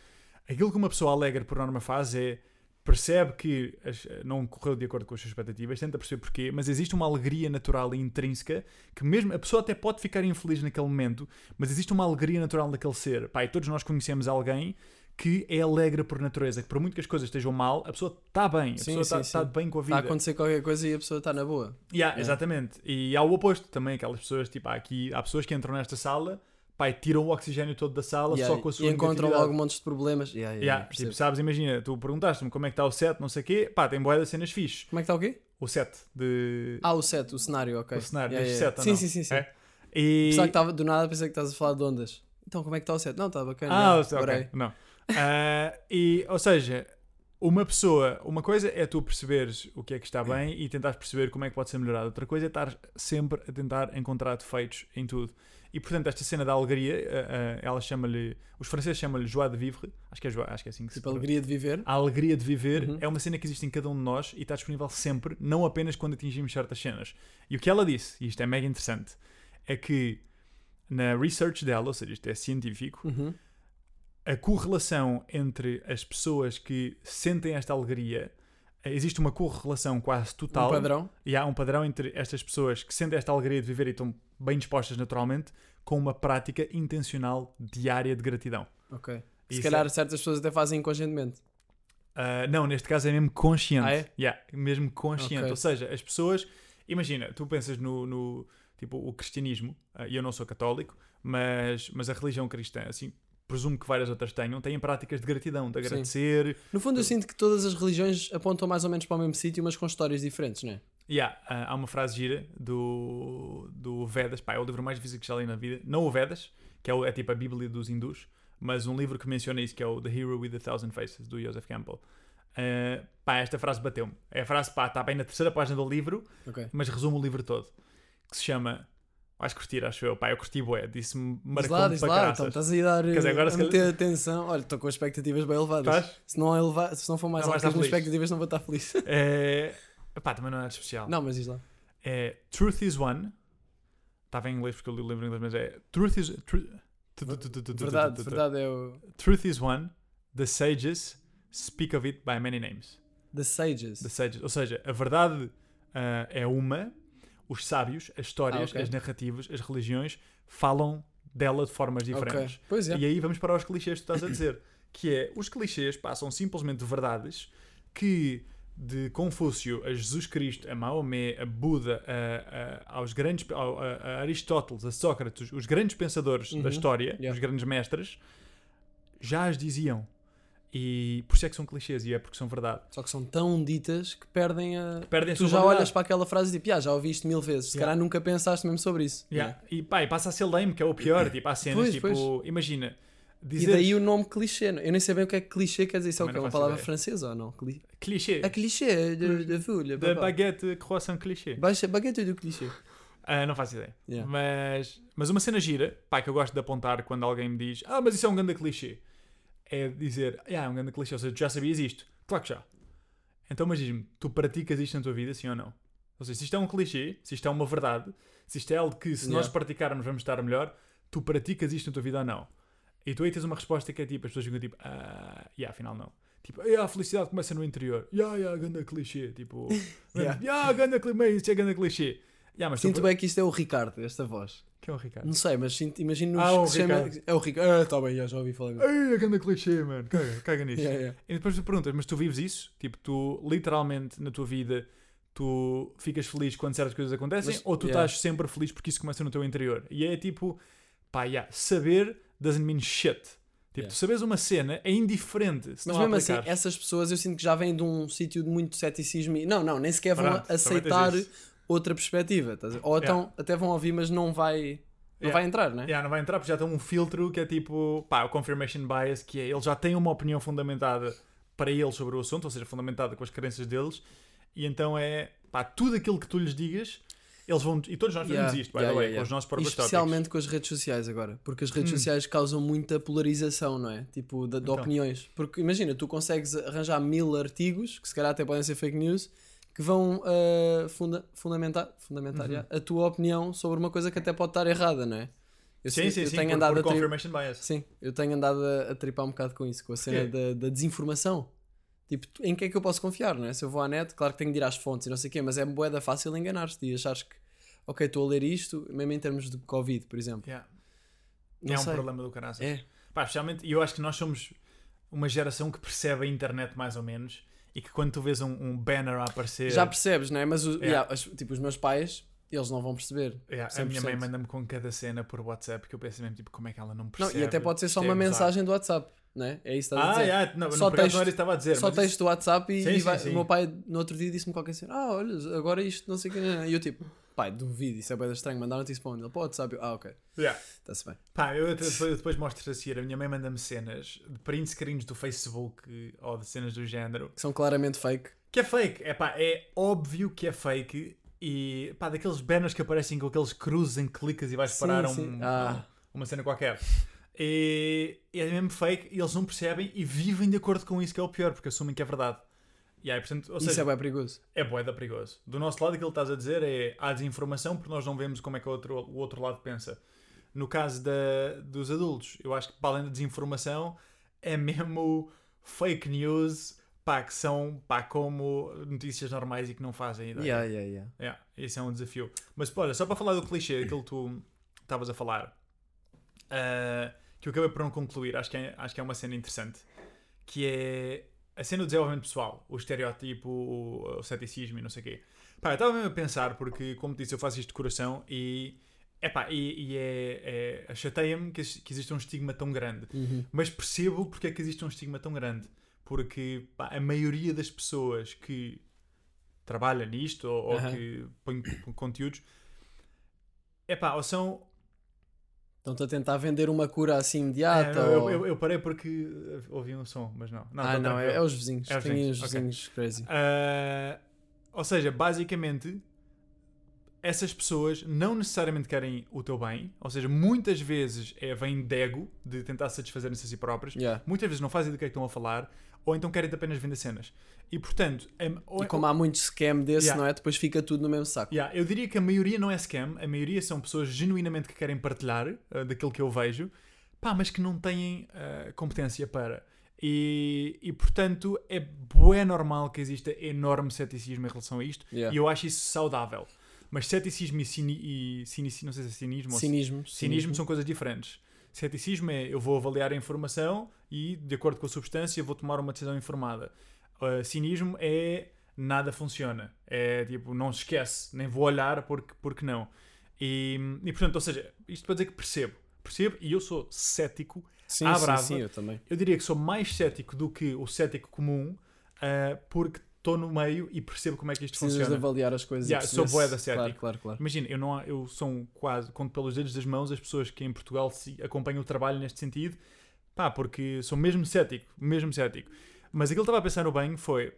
Aquilo que uma pessoa alegre por norma faz é percebe que não correu de acordo com as suas expectativas, tenta perceber porquê, mas existe uma alegria natural e intrínseca que mesmo a pessoa até pode ficar infeliz naquele momento, mas existe uma alegria natural daquele ser. E todos nós conhecemos alguém que é alegre por natureza, que por muito que as coisas estejam mal, a pessoa está bem, a Sim, pessoa está está sim. bem com a Está a vida. acontecer qualquer coisa e a pessoa está na boa. Yeah, Yeah. Exatamente. E há o oposto também, aquelas pessoas, tipo, há aqui há pessoas que entram nesta sala, e tiram o oxigênio todo da sala Yeah, só com a sua e encontram logo montes de problemas. Yeah, yeah, Yeah, tipo, sabes, imagina, tu perguntaste-me como é que está o set, não sei o quê, pá, tem boia de cenas fixe. Como é que está o quê? O set de. Ah, o set, o cenário, ok. o cenário, Yeah, yeah, set, Sim, não? sim, sim, sim. É? E... Pensava que estava do nada, pensei que estás a falar de ondas. Então, como é que está o set? Não, está bacana. Ah, yeah, o set, ok, adorei. não. Ah, e, ou seja, uma pessoa, uma coisa é tu perceberes o que é que está bem e tentares perceber como é que pode ser melhorado. Outra coisa é estar sempre a tentar encontrar defeitos em tudo. E portanto, esta cena da alegria, ah, ah, ela chama-lhe, os franceses chamam-lhe joie de vivre, acho que é, joie, acho que é assim que se Tipo, alegria de viver. A alegria de viver Uhum. é uma cena que existe em cada um de nós e está disponível sempre, não apenas quando atingimos certas cenas. E o que ela disse, e isto é mega interessante, é que na research dela, ou seja, isto é científico, Uhum. a correlação entre as pessoas que sentem esta alegria, eh, existe uma correlação quase total. Um padrão. E há um padrão entre estas pessoas que sentem esta alegria de viver e estão bem dispostas naturalmente, com uma prática intencional diária de gratidão. Ok. Se Isso calhar é- certas pessoas até fazem inconscientemente. Ah, não, neste caso é mesmo consciente. Ah, é? Yeah, mesmo consciente. Ok. Ou seja, as pessoas. Imagina, tu pensas no. no- tipo, o cristianismo, ah, e eu não sou católico, mas, mas a religião cristã, assim, presumo que várias outras tenham, têm práticas de gratidão, de Sim. agradecer. No fundo, eu sinto que todas as religiões apontam mais ou menos para o mesmo sítio, mas com histórias diferentes, não é? Yeah, ah, há uma frase gira do, do Vedas, pá, é o livro mais difícil que já li na vida. Não o Vedas, que é, o- é tipo a Bíblia dos hindus, mas um livro que menciona isso, que é o The Hero with a Thousand Faces, do Joseph Campbell. Ah, pá, esta frase bateu-me. É a frase, pá, está bem na terceira página do livro, Ok. mas resume o livro todo. Que se chama. Vais curtir, acho eu. Pá, eu curti bué. Disse-me Diz marcou lá, diz para lá, caraças. então estás a dar Quer dizer, agora a meter atenção. Olha, estou com expectativas bem elevadas. Estás? Se não, eleva... se não for mais Não alto que as expectativas, não vou estar feliz. É... Pá, também não é nada especial. não, mas diz lá. É Truth is One. Estava em inglês porque eu li o livro em inglês, mas é Truth is. Verdade, verdade é o. Truth is one. The sages speak of it by many names. The Sages. The sages. Ou seja, a verdade ah, é uma. Os sábios, as histórias, Ah, ok. as narrativas, as religiões falam dela de formas diferentes. Ok. Pois é. E aí vamos para os clichês que tu estás a dizer. que é, os clichês passam simplesmente verdades que de Confúcio a Jesus Cristo, a Maomé, a Buda, a, a- aos grandes, a, a Aristóteles, a Sócrates, os grandes pensadores Uhum. da história, Yeah. os grandes mestres, já as diziam. E por isso é que são clichês e é porque são verdade. Só que são tão ditas que perdem a. Perdem a Tu já validade. olhas para aquela frase e tipo, "Ah, já ouviste mil vezes. Se Yeah. calhar nunca pensaste mesmo sobre isso. Yeah. E pá, e passa a ser lame, que é o pior. Tipo, há cenas, Pois, tipo, pois. imagina, E daí o nome clichê. Eu nem sei bem o que é que clichê quer dizer. Isso é que? É uma palavra ideia. francesa ou não? Cli... clichê, É clichê de, de folha. da baguete croissant clichê. Baixa baguete do clichê. Ah, não faço ideia. Yeah. Mas, mas uma cena gira, pá, que eu gosto de apontar quando alguém me diz Ah, mas isso é um grande clichê. É dizer, ah, é um grande clichê, ou seja, tu já sabias isto. Claro que já. Então, mas diz-me, tu praticas isto na tua vida, sim ou não? Ou seja, se isto é um clichê, se isto é uma verdade, se isto é algo que, se nós Yeah. praticarmos, vamos estar melhor, tu praticas isto na tua vida ou não? E tu aí tens uma resposta que é tipo, as pessoas ficam tipo, ah, yeah, afinal não. Tipo, "Yeah, a felicidade começa no interior. Yeah, yeah, ganda clichê. Tipo, Yeah. yeah, ganda clichê, isso é ganda clichê. Yeah, mas tu Sinto bem que isto é o Ricardo, esta voz. Que é o Ricardo? Não sei, mas sinto, imagino Ah, que o se chama. Ricardo. É o Ricardo. Ah, está bem, já, já ouvi falar. Ai, a grande clichê, mano. Caga, caga nisso. Yeah, yeah. E depois tu perguntas, mas tu vives isso? Tipo, tu literalmente na tua vida tu ficas feliz quando certas coisas acontecem Mas, ou tu yeah. estás sempre feliz porque isso começa no teu interior? E é tipo, pá, yeah, saber doesn't mean shit. Tipo, Yeah. tu sabes uma cena é indiferente Mas mesmo assim, essas pessoas eu sinto que já vêm de um sítio de muito ceticismo e. Não, não, nem sequer vão Pronto, aceitar. Outra perspectiva. estás a? Ou então até vão ouvir, mas não vai, não Yeah. vai entrar, né? Yeah, não vai entrar porque já tem um filtro que é tipo, pá, o confirmation bias, que é, eles já têm uma opinião fundamentada para eles sobre o assunto, ou seja, fundamentada com as crenças deles, e então é, pá, tudo aquilo que tu lhes digas, eles vão, e todos nós fazemos Yeah, isto, by yeah, the way, yeah, com os yeah. nossos próprios tópicos. especialmente com as redes sociais agora, porque as redes Hum. sociais causam muita polarização, não é? Tipo, de, de Então. opiniões. Porque imagina, tu consegues arranjar mil artigos, que se calhar até podem ser fake news, que vão ah, funda fundamentar, fundamentar Uhum. a tua opinião sobre uma coisa que até pode estar errada, não é? Eu, Sim, sim, eu sim, tenho por, andado por tri- confirmation bias. Sim, eu tenho andado a, a tripar um bocado com isso, com a cena da, da desinformação. Tipo, em que é que eu posso confiar, não é? Se eu vou à net, claro que tenho de ir às fontes e não sei o quê, mas é boeda fácil enganar-te e achares que, ok, estou a ler isto, mesmo em termos de Covid, por exemplo. Yeah. É um sei. problema do caraças. É, Pá, especialmente, e eu acho que nós somos uma geração que percebe a internet mais ou menos, e que quando tu vês um, um banner a aparecer... já percebes, não é? Mas o- Yeah. yeah, as- tipo, os meus pais, eles não vão perceber. Yeah, a minha 100%. mãe manda-me com cada cena por WhatsApp que eu penso mesmo, tipo, como é que ela não Não, percebe? e até pode ser só é uma bizarro. mensagem do WhatsApp, não é? É isso que estás a Ah, dizer. yeah, não, Só texto, não era isso que estava a dizer. Só texto do WhatsApp e, Sim, e sim, vai- sim. o meu pai no outro dia disse-me qualquer cena. Ah, olha, agora isto, não sei o que. E eu tipo, pai, duvido, isso é bem estranho. Mandaram-te isso para onde? Ele, para o WhatsApp. Eu, Ah, ok, Yeah. está-se bem. Pá, eu depois, depois mostro-te a seguir. A minha mãe manda-me cenas de print screens do Facebook ou de cenas do género. Que são claramente fake. Que é fake. É pá, é óbvio que é fake. E pá, daqueles banners que aparecem com aqueles cruzes em clicas e vais Sim, parar sim. um, Ah. uma cena qualquer. E, e é mesmo fake e eles não percebem e vivem de acordo com isso, que é o pior, porque assumem que é verdade. Aí, portanto, Isso seja, é bem perigoso. é boeda perigoso. Do nosso lado, aquilo que estás a dizer é há desinformação porque nós não vemos como é que o outro, o outro lado pensa. No caso da, dos adultos, eu acho que para além da desinformação, é mesmo fake news, pá, que são pá, como notícias normais e que não fazem ideia. Yeah, yeah, yeah. Yeah, esse é um desafio. Mas olha, só para falar do clichê, aquilo que tu estavas a falar, ah, que eu acabei por não concluir, acho que, é, acho que é uma cena interessante, que é a cena do desenvolvimento pessoal, o estereótipo, o, o ceticismo e não sei o quê. Pá, eu estava mesmo a pensar, porque, como disse, eu faço isto de coração e, epá, e, e é, é, chateia-me que, que exista um estigma tão grande. Uhum. Mas percebo porque é que existe um estigma tão grande. Porque pá, a maioria das pessoas que trabalha nisto ou, ou Aham. que põe conteúdos é pá, ou são. Estão-te a tentar vender uma cura assim É, imediata. eu, ou... eu- eu parei porque uh, ouvi um som, mas não. não ah, tá não, é, tranquilo. é os vizinhos. É os Tem vizinhos, os vizinhos crazy. Ah, ou seja, basicamente, essas pessoas não necessariamente querem o teu bem, ou seja, muitas vezes é, vem de ego, de tentar satisfazerem-se a si próprios, Yeah. muitas vezes não fazem do que é que estão a falar, ou então querem apenas vender cenas. E portanto, é, E como há muito scam desse, Yeah. não é? Depois fica tudo no mesmo saco. Yeah, eu diria que a maioria não é scam, a maioria são pessoas genuinamente que querem partilhar uh, daquilo que eu vejo, pá, mas que não têm uh, competência para. E, e portanto é bué normal que exista enorme ceticismo em relação a isto, Yeah. e eu acho isso saudável. Mas ceticismo e, cini, e cini- não sei se é cinismo ou Cinismo. Cinismo são coisas diferentes. Ceticismo é eu vou avaliar a informação e, de acordo com a substância, vou tomar uma decisão informada. Uh, cinismo é nada funciona. É tipo, não se esquece, nem vou olhar porque, porque não. E, e portanto, ou seja, isto para dizer que percebo. Percebo e eu sou cético. Sim, à sim, brava. sim, eu também. Eu diria que sou mais cético do que o cético comum uh, porque estou no meio e percebo como é que isto Precisas de funciona. avaliar as coisas. Yeah, sou perceber bué se- da cético. Claro, claro, claro. Imagina, eu, não, eu sou quase, conto pelos dedos das mãos as pessoas que em Portugal se acompanham o trabalho neste sentido, pá, porque sou mesmo cético, mesmo cético. Mas aquilo que estava a pensar no bem foi,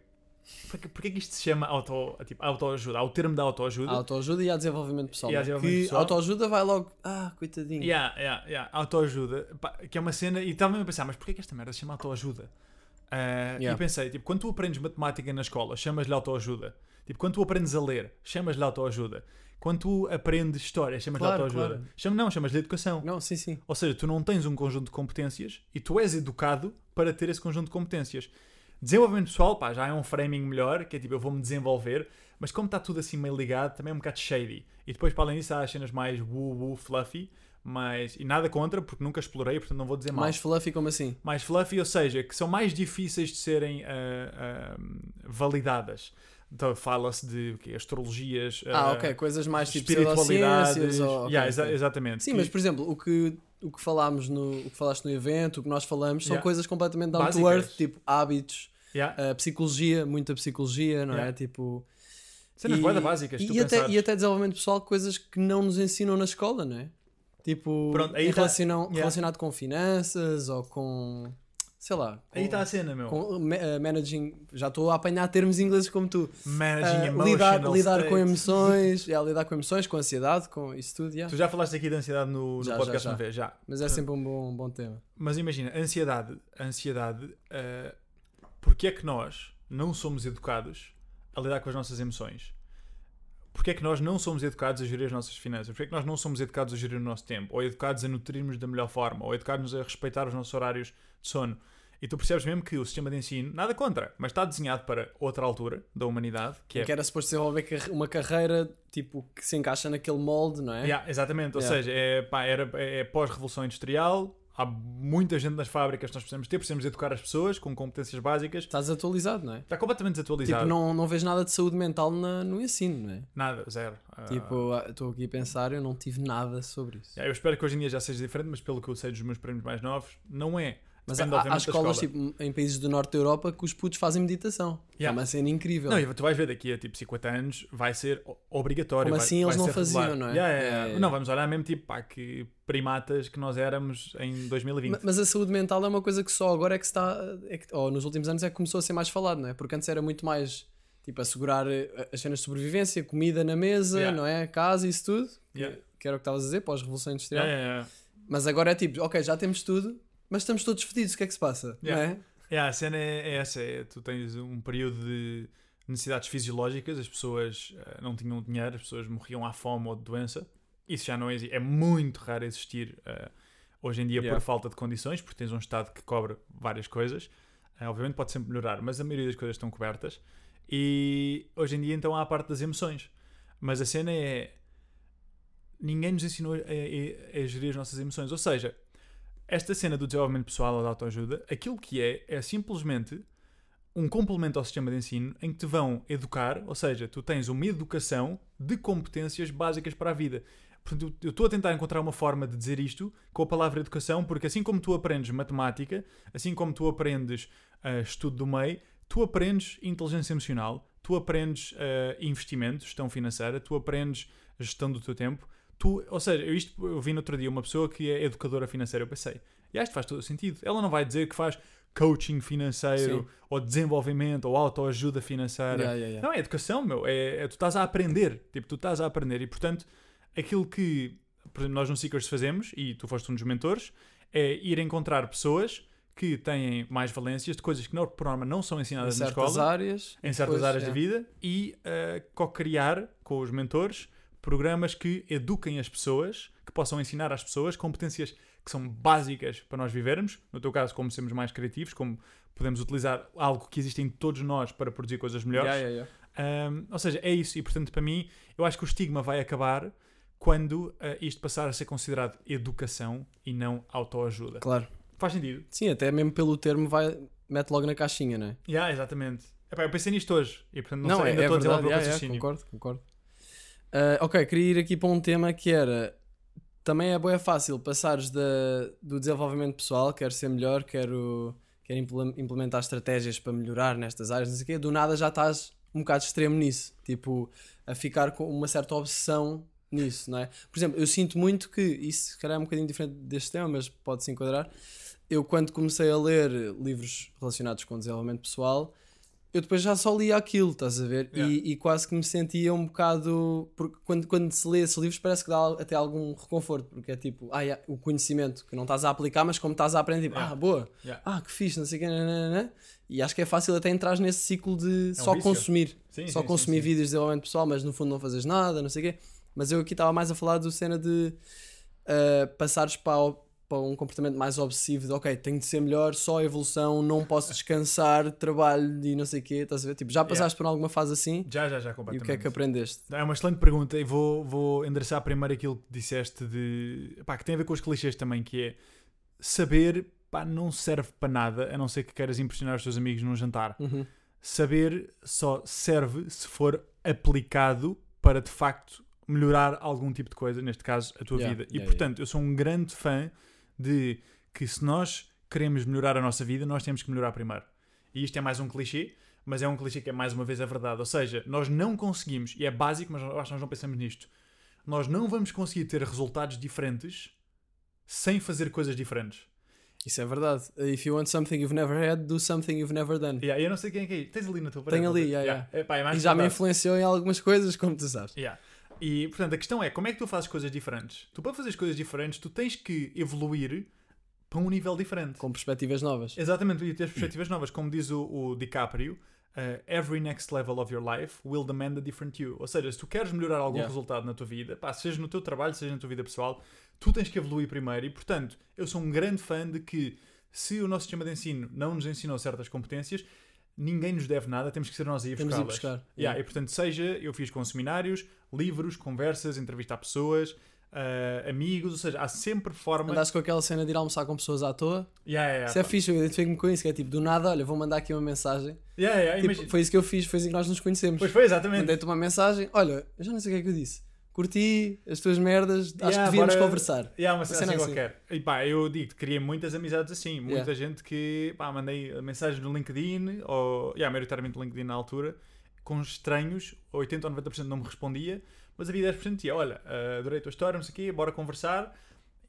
porque, porque é que isto se chama auto, tipo, autoajuda? Há o termo da autoajuda. Autoajuda e há desenvolvimento pessoal. E há é? desenvolvimento pessoal. autoajuda vai logo. Ah, coitadinho. Yeah, yeah, yeah. Autoajuda, que é uma cena, e estava mesmo a pensar, mas porquê que esta merda se chama autoajuda? Ah, Yeah. E pensei, tipo, quando tu aprendes matemática na escola, chamas-lhe autoajuda. Tipo, quando tu aprendes a ler, chamas-lhe autoajuda. Quando tu aprendes história, chamas-lhe Claro, autoajuda. claro. Chama, não, chamas-lhe educação. Não, sim, sim. Ou seja, tu não tens um conjunto de competências e tu és educado para ter esse conjunto de competências. Desenvolvimento pessoal, pá, já é um framing melhor, que é tipo, eu vou-me desenvolver, mas como está tudo assim meio ligado, também é um bocado shady. E depois, para além disso, há as cenas mais woo-woo, fluffy, mas, e nada contra, porque nunca explorei, portanto não vou dizer mal. Mais fluffy como assim? Mais fluffy, ou seja, que são mais difíceis de serem ah, ah, validadas. Então fala-se de o quê? astrologias, Ah, ah, ok. Coisas mais tipo espiritualidades. ou... ok, Yeah, exa-. Exatamente. Sim, Que- mas por exemplo, o que, o que falámos no. O que falaste no evento, o que nós falamos, são Yeah. coisas completamente down to earth, tipo hábitos, Yeah. uh, psicologia, muita psicologia, não é? Tipo. Cenas E- básicas, e, até, pensares. e até desenvolvimento pessoal, coisas que não nos ensinam na escola, não é? Tipo, Pronto, aí tá- relacionam- yeah. relacionado com finanças ou com. sei lá. Com, Aí está a cena, meu. com ma- eh, managing. Já estou a apanhar termos ingleses como tu. Managing Ah, emotional lidar lidar com emoções, é, lidar com emoções, com ansiedade, com isso tudo, yeah. Tu já falaste aqui de ansiedade no, no Já, podcast já, uma vez, já. mas é sempre um bom, um bom tema. Mas imagina, ansiedade, ansiedade, uh, porque é que nós não somos educados a lidar com as nossas emoções? Porque é que nós não somos educados a gerir as nossas finanças? Porque é que nós não somos educados a gerir o nosso tempo? Ou educados a nutrirmos da melhor forma? Ou educados a respeitar os nossos horários de sono? E tu percebes mesmo que o sistema de ensino, nada contra, mas está desenhado para outra altura da humanidade, que é Que era suposto desenvolver uma carreira tipo, que se encaixa naquele molde, não é? Yeah, exatamente, ou Yeah. seja, é, pá, era, é pós-revolução industrial, há muita gente nas fábricas que nós precisamos ter, precisamos educar as pessoas com competências básicas. Estás atualizado, não é? Está completamente desatualizado. Tipo, não, não vês nada de saúde mental na- no ensino, não é? Nada, zero. Ah, Tipo, ah, estou aqui a pensar, eu não tive nada sobre isso. eu espero que hoje em dia já seja diferente, mas pelo que eu sei dos meus primos mais novos, não é. Mas há, há escolas escola. tipo, em países do norte da Europa que os putos fazem meditação. É Yeah. uma cena incrível. Não, e tu vais ver daqui a tipo 50 anos, vai ser obrigatório. Como vai- assim eles vai não ser faziam, regular. não é? Yeah, yeah, yeah. Não, vamos olhar mesmo tipo, pá, que primatas que nós éramos em 2020. Ma- Mas a saúde mental é uma coisa que só agora é que está. É que, ou nos últimos anos é que começou a ser mais falado, não é? Porque antes era muito mais tipo assegurar eh, as cenas de sobrevivência, comida na mesa, não é? Casa, isso tudo. Que, que era o que estavas a dizer, pós-revolução industrial. Mas agora é tipo, ok, já temos tudo, mas estamos todos fedidos, o que é que se passa? Yeah. Não é? Yeah, a cena é, é essa: é, tu tens um período de necessidades fisiológicas, as pessoas eh, não tinham dinheiro, as pessoas morriam à fome ou de doença. Isso já não existe, é muito raro existir eh, hoje em dia Yeah. por falta de condições, porque tens um Estado que cobre várias coisas. Eh, obviamente pode sempre melhorar, mas a maioria das coisas estão cobertas. E hoje em dia, então, há a parte das emoções. Mas a cena é. Ninguém nos ensinou a, a- a gerir as nossas emoções. Ou seja, esta cena do desenvolvimento pessoal ou da autoajuda, aquilo que é, é simplesmente um complemento ao sistema de ensino em que te vão educar, ou seja, tu tens uma educação de competências básicas para a vida. Portanto, eu estou a tentar encontrar uma forma de dizer isto com a palavra educação, porque assim como tu aprendes matemática, assim como tu aprendes ah, estudo do meio, tu aprendes inteligência emocional, tu aprendes ah, investimento, gestão financeira, tu aprendes gestão do teu tempo. Tu, ou seja, eu, isto, eu vi no outro dia uma pessoa que é educadora financeira, eu pensei, e isto faz todo o sentido. Ela não vai dizer que faz coaching financeiro, Sim. ou desenvolvimento, ou autoajuda financeira. Yeah, yeah, yeah. Não, é educação, meu. É, é- tu estás a aprender. Tipo, tu estás a aprender. E, portanto, aquilo que, por exemplo, nós no Seekers fazemos, e tu foste um dos mentores, é ir encontrar pessoas que têm mais valências de coisas que, não- por norma, não são Em ensinadas na certas escola, áreas. em certas depois, áreas é. da vida, e uh, co-criar com os mentores programas que eduquem as pessoas, que possam ensinar às pessoas competências que são básicas para nós vivermos. No teu caso, como sermos mais criativos, como podemos utilizar algo que existe em todos nós para produzir coisas melhores. Yeah, yeah, yeah. Um, ou seja, é isso. E portanto, para mim, eu acho que o estigma vai acabar quando uh, isto passar a ser considerado educação e não autoajuda. Claro. Faz sentido? Sim, até mesmo pelo termo vai, mete logo na caixinha, não é? Yeah, exatamente. Epá, eu pensei nisto hoje e portanto não, Não, sei, é, ainda é estou a verdade, desenvolver o yeah, yeah, raciocínio. concordo, concordo. Ah, ok, queria ir aqui para um tema que era também é boa fácil passares do desenvolvimento pessoal, quero ser melhor, quero, quero imple- implementar estratégias para melhorar nestas áreas, não sei o quê, do nada já estás um bocado extremo nisso, tipo, a ficar com uma certa obsessão nisso, não é? Por exemplo, eu sinto muito que, isso se calhar é um bocadinho diferente deste tema, mas pode-se enquadrar, eu quando comecei a ler livros relacionados com desenvolvimento pessoal, eu depois já só lia aquilo, estás a ver? Yeah. E, e quase que me sentia um bocado. Porque quando, quando se lê esses livros parece que dá até algum reconforto, porque é tipo, ah, yeah, o conhecimento que não estás a aplicar, mas como estás a aprender, tipo, Yeah. ah, boa, ah, que fixe, não sei o quê, nananana. e acho que é fácil até entrar nesse ciclo de só É um vício. consumir, Sim, só sim, consumir sim, vídeos de desenvolvimento pessoal, mas no fundo não fazes nada, não sei o quê. Mas eu aqui estava mais a falar do cena de uh, passares para, o- para um comportamento mais obsessivo de ok, tenho de ser melhor, só evolução, não posso descansar, trabalho e não sei o quê, estás a ver? Tipo, já passaste por alguma fase assim Já, já, já, e completamente. o que é que aprendeste? É uma excelente pergunta e vou, vou endereçar primeiro aquilo que disseste de. Pá, que tem a ver com os clichês também, que é saber pá, não serve para nada, a não ser que queiras impressionar os teus amigos num jantar. Uhum. Saber só serve se for aplicado para de facto melhorar algum tipo de coisa, neste caso a tua Yeah, vida. E yeah, portanto, eu sou um grande fã de que se nós queremos melhorar a nossa vida, nós temos que melhorar primeiro. E isto é mais um clichê, mas é um clichê que é mais uma vez a verdade. Ou seja, nós não conseguimos, e é básico, mas acho que nós não pensamos nisto, nós não vamos conseguir ter resultados diferentes sem fazer coisas diferentes. Isso é verdade. If you want something you've never had, do something you've never done. Yeah, eu não sei quem é que é. Tens ali na tua parede? Tenho ali, tens? yeah, É, pá, é E já me verdade. influenciou em algumas coisas, como tu sabes. Yeah. E, portanto, a questão é, como é que tu fazes coisas diferentes? Tu, para fazer coisas diferentes, tu tens que evoluir para um nível diferente. Com perspectivas novas. Exatamente, e ter perspectivas novas. Como diz o, o DiCaprio, uh, every next level of your life will demand a different you. Ou seja, se tu queres melhorar algum Yeah. resultado na tua vida, pá, seja no teu trabalho, seja na tua vida pessoal, tu tens que evoluir primeiro. E, portanto, eu sou um grande fã de que se o nosso sistema de ensino não nos ensinou certas competências, ninguém nos deve nada, temos que ser nós a ir buscá-las. buscar. Yeah, e portanto, seja eu fiz com seminários, livros, conversas, entrevistar pessoas, uh, amigos, ou seja, há sempre forma. Andaste com aquela cena de ir almoçar com pessoas à toa. Yeah, yeah, Isso é pá. fixe, eu identifico-me com isso, que é tipo, do nada, olha, vou mandar aqui uma mensagem. Yeah, yeah, Tipo, imagina- foi isso que eu fiz, foi assim que nós nos conhecemos. Pois foi, exatamente. Mandei-te uma mensagem, olha, eu já não sei o que é que eu disse. Curti as tuas merdas, acho Yeah, que devíamos bora- conversar. E há uma cena assim assim. qualquer. E pá, eu digo, criei muitas amizades assim. Muita Yeah. gente que, pá, mandei mensagens no LinkedIn, ou, yeah, maioritariamente no LinkedIn na altura, com estranhos, 80 ou 90% não me respondia, mas havia 10% dizia, olha, eh, adorei a tua história, não sei o quê, bora conversar.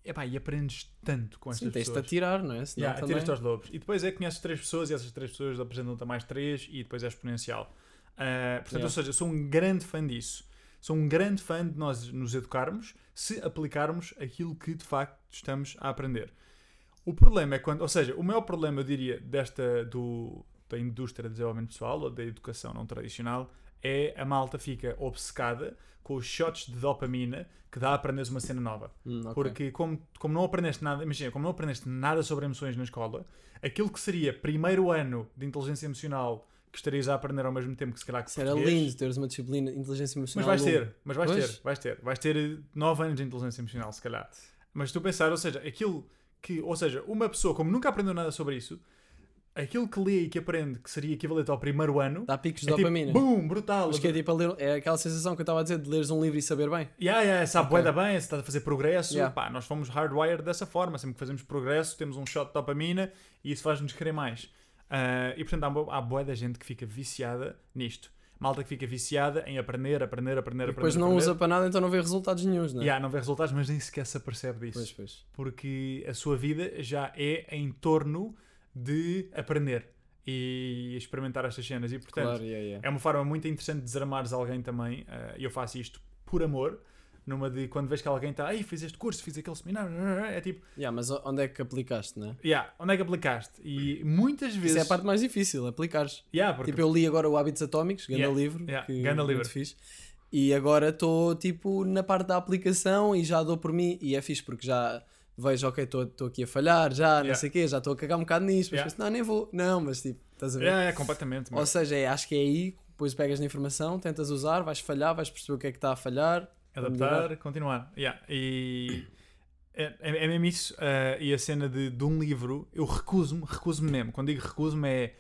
E, e aprendes tanto com estas Sim, tens-te pessoas. a tirar, não é? Senão Yeah, também... tiras-te aos lobos. E depois é que conheces três pessoas e essas três pessoas apresentam-te a mais três e depois é exponencial. Uh, portanto, Yeah. ou seja, sou um grande fã disso. Sou um grande fã de nós nos educarmos se aplicarmos aquilo que de facto estamos a aprender. O problema é quando, ou seja, o maior problema, eu diria, desta do, da indústria de desenvolvimento pessoal ou da educação não tradicional é a malta fica obcecada com os shots de dopamina que dá a aprenderes uma cena nova. Hum, ok. Porque como, como não aprendeste nada, imagina, como não aprendeste nada sobre emoções na escola, aquilo que seria primeiro ano de inteligência emocional que estarias a aprender ao mesmo tempo que se calhar que era lindo teres uma disciplina de inteligência Mas emocional. vais longa. ter, mas vais Pois. ter, vais ter, vais ter 9 anos de inteligência emocional, se calhar. Mas tu pensar, ou seja, aquilo que, ou seja, uma pessoa como nunca aprendeu nada sobre isso, aquilo que lê e que aprende que seria equivalente ao primeiro ano, Dá picos de é tipo, dopamina. boom, brutal. Que é tipo ler, é aquela sensação que eu estava a dizer de leres um livro e saber bem. Yeah, yeah, sabe Ok. bué da bem, se estás a fazer progresso, Yeah. pá, nós fomos hardwired dessa forma, sempre que fazemos progresso temos um shot de dopamina e isso faz-nos querer mais. Ah, e portanto há, há bué da gente que fica viciada nisto. Malta que fica viciada em aprender, aprender, aprender, E aprender. depois não aprender. usa para nada, então não vê resultados nenhums, não é? Yeah, não vê resultados, mas nem sequer se apercebe disso. Pois, pois. Porque a sua vida já é em torno de aprender e experimentar estas cenas. E portanto, Claro, yeah, yeah. é uma forma muito interessante de desarmares alguém também. eh, E eu faço isto por amor. Numa de quando vês que alguém está, ei, fiz este curso, fiz aquele seminário, é tipo, Yeah, mas onde é que aplicaste, não é? yeah, onde é que aplicaste? E muitas vezes. Isso é a parte mais difícil, aplicares. Yeah, porque Tipo, eu li agora o Hábitos Atómicos, grande Yeah, livro, yeah, que ganda livro. fixe. E agora estou tipo na parte da aplicação e já dou por mim, e é fixe porque já vejo, ok, estou aqui a falhar, já, não Yeah. sei o quê, já estou a cagar um bocado nisso, mas Yeah. penso, não, nem vou, não, mas tipo, estás a ver? É, é, completamente. Ou mas seja, é, acho que é aí, depois pegas na informação, tentas usar, vais falhar, vais perceber o que é que está a falhar. Adaptar, continuar. Yeah. E é, é, é mesmo isso. eh, e a cena de, de um livro, eu recuso-me, recuso-me mesmo. Quando digo recuso-me é.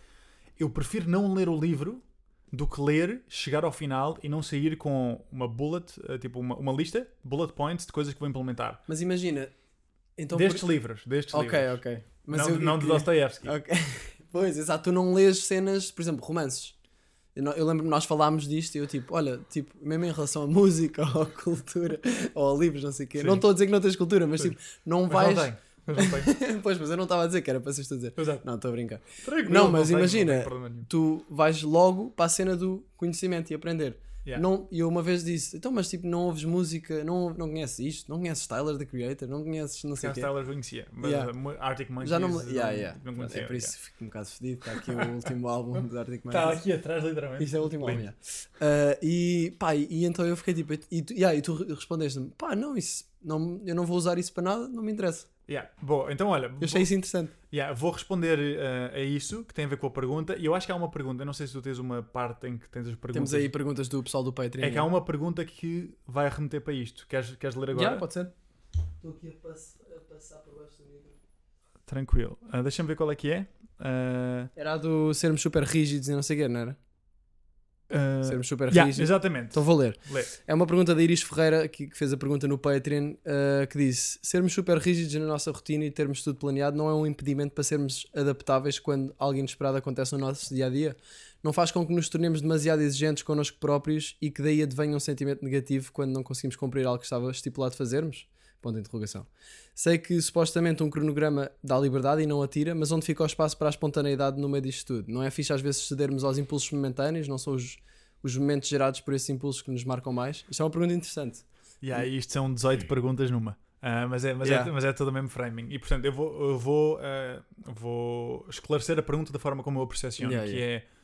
Eu prefiro não ler o livro do que ler, chegar ao final e não sair com uma bullet, eh, tipo uma, uma lista, bullet points de coisas que vou implementar. Mas imagina, então... destes por- livros, destes Ok, livros. ok. Mas não, eu- não de Dostoevsky. Ok. Pois, exato, tu não lês cenas, por exemplo, romances. Eu, não- eu lembro-me, nós falámos disto e eu tipo, olha, tipo, mesmo em relação à música ou à cultura ou a livros, não sei o quê. Sim. Não estou a dizer que não tens cultura, mas Sim. tipo, não Mas vais. não tem. Mas não tem. pois, mas eu não estava a dizer que era para vocês a dizer. Exato. Não, estou a brincar. Tranquilo, Não, mas tem, imagina. Tu vais logo para a cena do conhecimento e aprender. Yeah. Não, e eu uma vez disse, então, mas tipo, não ouves música, não, não conheces isto, não conheces Tyler, the Creator, não conheces não sei o quê. Tyler conhecia, mas Yeah. uh, Arctic Monkeys Já não me. Yeah, yeah. não conhecia. é por isso que fico um bocado fedido. Está aqui o último álbum do Arctic Está Monkeys. aqui atrás, literalmente. Isto é o último álbum, yeah. Ah, e pá, e, e então eu fiquei tipo, e tu, yeah, e tu respondeste-me, pá, não, isso, não, eu não vou usar isso para nada, não me interessa. Yeah. Bom, então olha, Eu achei isso interessante. Yeah, vou responder uh, a isso, que tem a ver com a pergunta. E eu acho que há uma pergunta, eu não sei se tu tens uma parte em que tens as perguntas. Temos aí perguntas do pessoal do Patreon. É que há uma pergunta que vai remeter para isto. Queres, queres ler agora? Yeah, pode ser. Estou aqui a, passar por baixo do micro. Tranquilo. Uh, Deixa-me ver qual é que é. Uh, Era a do sermos super rígidos e não sei o quê, não era? Uh, Sermos super yeah, rígidos. exatamente. Então vou ler. Lê. É uma pergunta da Iris Ferreira que, que fez a pergunta no Patreon uh, que disse: sermos super rígidos na nossa rotina e termos tudo planeado não é um impedimento para sermos adaptáveis quando algo inesperado acontece no nosso dia a dia? Não faz com que nos tornemos demasiado exigentes connosco próprios e que daí advenha um sentimento negativo quando não conseguimos cumprir algo que estava estipulado fazermos? Ponto de interrogação. Sei que supostamente um cronograma dá liberdade e não atira, mas onde fica o espaço para a espontaneidade no meio disto tudo? Não é fixe às vezes cedermos aos impulsos momentâneos? Não são os, os momentos gerados por esses impulsos que nos marcam mais? Isto é uma pergunta interessante. Yeah, isto são 18 perguntas numa. Uh, mas, é, mas, Yeah. é, mas é todo o mesmo framing. E portanto, eu vou, eu vou, uh, vou esclarecer a pergunta da forma como eu a percepciono, Yeah, que yeah. é.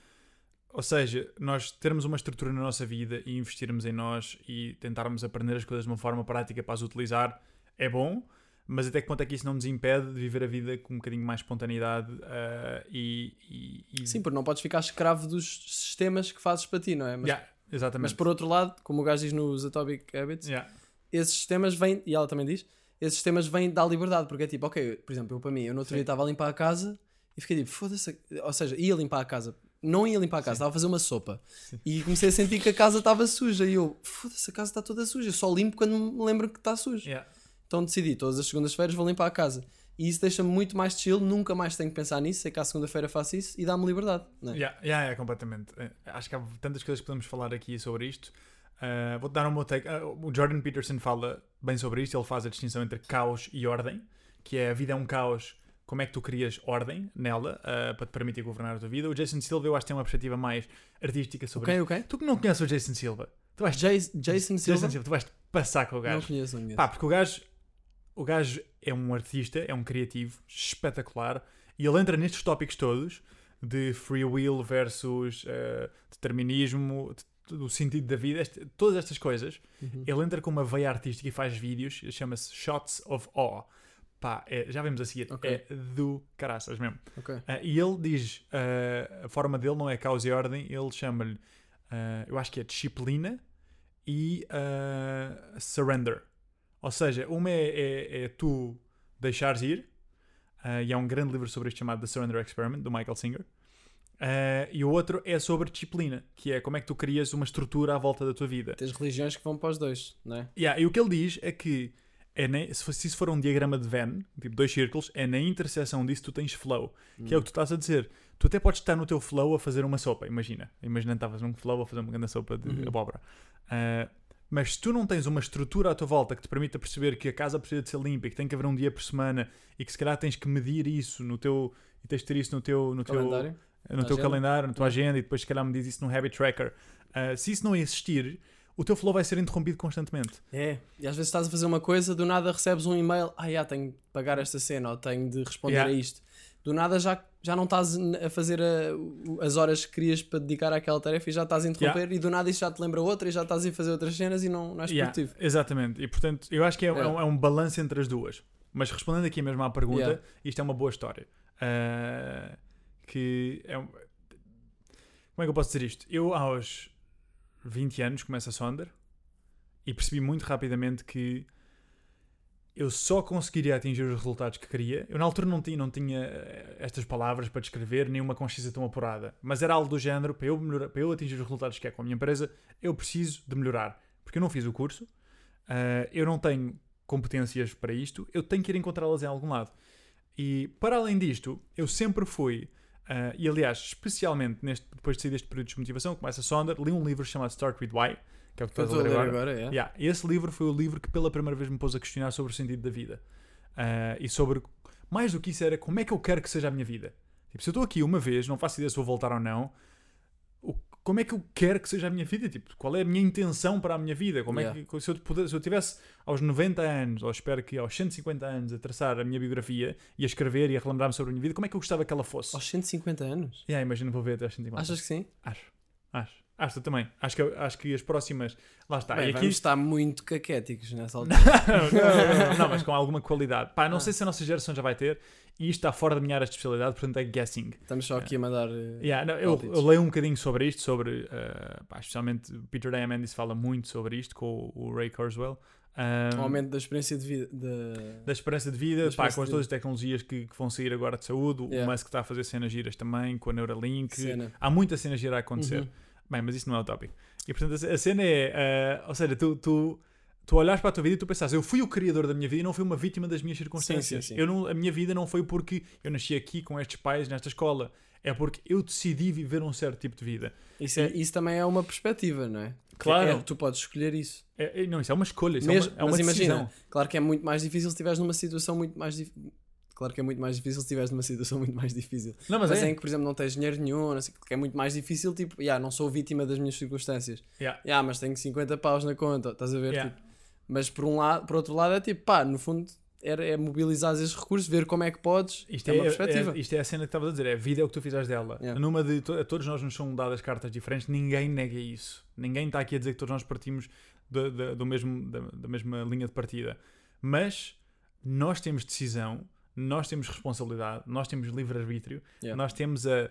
Ou seja, nós termos uma estrutura na nossa vida e investirmos em nós e tentarmos aprender as coisas de uma forma prática para as utilizar é bom, mas até que ponto é que isso não nos impede de viver a vida com um bocadinho mais espontaneidade uh, e, e, e- Sim, porque não podes ficar escravo dos sistemas que fazes para ti, não é? Mas, Yeah, exatamente. mas por outro lado, como o gajo diz nos Atomic Habits, Yeah. esses sistemas vêm, e ela também diz, esses sistemas vêm da liberdade, porque é tipo, ok, por exemplo, eu para mim, eu no outro Sim. dia estava a limpar a casa e fiquei tipo, foda-se, ou seja, ia limpar a casa, não ia limpar a casa, estava a fazer uma sopa e comecei a sentir que a casa estava suja e eu, foda-se, a casa está toda suja, eu só limpo quando me lembro que está suja. Yeah. Então decidi, todas as segundas-feiras vou limpar a casa. E isso deixa-me muito mais chill, nunca mais tenho que pensar nisso, sei que à segunda-feira faço isso e dá-me liberdade. É? Yeah, yeah, yeah, completamente. Eh, Acho que há tantas coisas que podemos falar aqui sobre isto. Uh, Vou-te dar um meu take. Uh, o Jordan Peterson fala bem sobre isto. Ele faz a distinção entre caos e ordem, que é a vida é um caos. Como é que tu crias ordem nela uh, para te permitir governar a tua vida? O Jason Silva, eu acho que tem uma perspectiva mais artística sobre Ok, isto. ok. Tu que não conheces o Jason Silva, tu vais, Jason, Jason Silva? Jason Silva, tu vais passar com o Não gajo. conheço, não conheço. Pá, porque o gajo, o gajo é um artista, é um criativo espetacular e ele entra nestes tópicos todos de free will versus eh, determinismo, de- do sentido da vida, este- todas estas coisas. Uhum. Ele entra com uma veia artística e faz vídeos, chama-se Shots of Awe. Pá, é- já vemos a seguir, Ok. é do caraças mesmo. Ok. Ah, e ele diz, ah, a forma dele não é causa e ordem, ele chama-lhe, ah, eu acho que é disciplina e surrender. Ou seja, uma é, é- é tu deixares ir, e há um grande livro sobre isto chamado The Surrender Experiment, do Michael Singer. Ah, e o outro é sobre disciplina, que é como é que tu crias uma estrutura à volta da tua vida. Tens religiões que vão para os dois, não é? Yeah, e o que ele diz é que é na- se, for- se isso for um diagrama de Venn, tipo dois círculos, é na interseção disso que tu tens flow. Que é o que tu estás a dizer. Tu até podes estar no teu flow a fazer uma sopa, imagina. Imagina que estavas num flow a fazer uma grande sopa de Uhum. abóbora. Ah, mas se tu não tens uma estrutura à tua volta que te permita perceber que a casa precisa de ser limpa e que tem que haver um dia por semana e que se calhar tens que medir isso no teu e tens de ter isso no teu, no teu, Calendário. no Na teu agenda. calendário, na tua agenda e depois se calhar me diz isso num habit tracker. Ah, se isso não existir, o teu flow vai ser interrompido constantemente. É, e às vezes estás a fazer uma coisa, do nada recebes um e-mail, ah, já, tenho de pagar esta cena, ou tenho de responder Yeah. a isto. Do nada já, já não estás a fazer a- as horas que querias para dedicar àquela tarefa e já estás a interromper e do nada isso já te lembra outra e já estás a fazer outras cenas e não, não és Yeah, produtivo. exatamente. E portanto, eu acho que é, Yeah. é um, é um balanço entre as duas. Mas respondendo aqui mesmo à pergunta, Yeah. isto é uma boa história. Ah, que é um- Como é que eu posso dizer isto? Eu, aos 20 anos, começo a Sonder e percebi muito rapidamente que eu só conseguiria atingir os resultados que queria. Eu, na altura, não tinha, não tinha eh, estas palavras para descrever, nem uma consciência tão apurada. Mas era algo do género: para eu, melhorar, para eu atingir os resultados que quero com a minha empresa, eu preciso de melhorar. Porque eu não fiz o curso, ah, eu não tenho competências para isto, eu tenho que ir encontrá-las em algum lado. E, para além disto, eu sempre fui. Ah, e aliás, especialmente neste, depois de sair deste período de desmotivação, começa a Sonder, li um livro chamado Start with Why, que é o que Que estás a ler agora. é. Yeah, Esse livro foi o livro que pela primeira vez me pôs a questionar sobre o sentido da vida. Ah, e sobre, mais do que isso, era como é que eu quero que seja a minha vida. Tipo, se eu estou aqui uma vez, não faço ideia se vou voltar ou não, como é que eu quero que seja a minha vida? Tipo, qual é a minha intenção para a minha vida? Como é Yeah. que, se eu, pudesse, se eu tivesse aos 90 anos, ou espero que aos 150 anos, a traçar a minha biografia e a escrever e a relembrar-me sobre a minha vida, como é que eu gostava que ela fosse? Aos 150 anos? Yeah, imagina, vou ver até aos 150. Achas que sim? Acho. Acho. Acho também. Acho que, acho que as próximas. Lá está. Bem, e aqui, estar muito caquéticos nessa altura. não, não, mas com alguma qualidade. Pá, não Ah. sei se a nossa geração já vai ter. E isto está fora da minha área de especialidade, portanto é guessing. Estamos só aqui a mandar. eh, Yeah, não, eu, eu leio um bocadinho sobre isto, sobre. eh, pá, especialmente Peter Diamandis fala muito sobre isto com o, o Ray Kurzweil. Um, um aumento da experiência de vida. de- da esperança de vida, Da pá, com as todas as tecnologias que, que vão sair agora de saúde. O Yeah. Musk está a fazer cenas giras também, com a Neuralink. Cena. Há muita cena gira a acontecer. Uhum. Bem, mas isso não é o tópico. E portanto a cena é, eh, ou seja, tu, tu, tu olhas para a tua vida e tu pensas, eu fui o criador da minha vida e não fui uma vítima das minhas circunstâncias. sim, sim. Eu não, a minha vida não foi porque eu nasci aqui com estes pais nesta escola. É porque eu decidi viver um certo tipo de vida. Isso, é- isso também é uma perspectiva, não é? Claro. É, tu podes escolher isso. É- é- não, isso é uma escolha, isso Mesmo- é uma, é uma mas decisão. imagina, claro que é muito mais difícil se estiveres numa situação muito mais difícil. Claro que é muito mais difícil se estiveres numa situação muito mais difícil. Não, mas, Mas, é. em que, por exemplo, não tens dinheiro nenhum, não sei, que é muito mais difícil, tipo, yeah, não sou vítima das minhas circunstâncias. Yeah. Yeah, mas tenho 50 paus na conta, estás a ver? Yeah. Tipo, mas por um lado, por outro lado é tipo, pá, no fundo era, é mobilizar esses recursos, ver como é que podes. Isto é, é, uma perspectiva. é- isto é a cena que estavas a dizer, é a vida é o que tu fizeres dela. Yeah. Numa de to- a todos nós nos são dadas cartas diferentes, ninguém nega isso. Ninguém está aqui a dizer que todos nós partimos da- do mesmo, da, da mesma linha de partida. Mas nós temos decisão, nós temos responsabilidade, nós temos livre-arbítrio, Yeah. nós temos a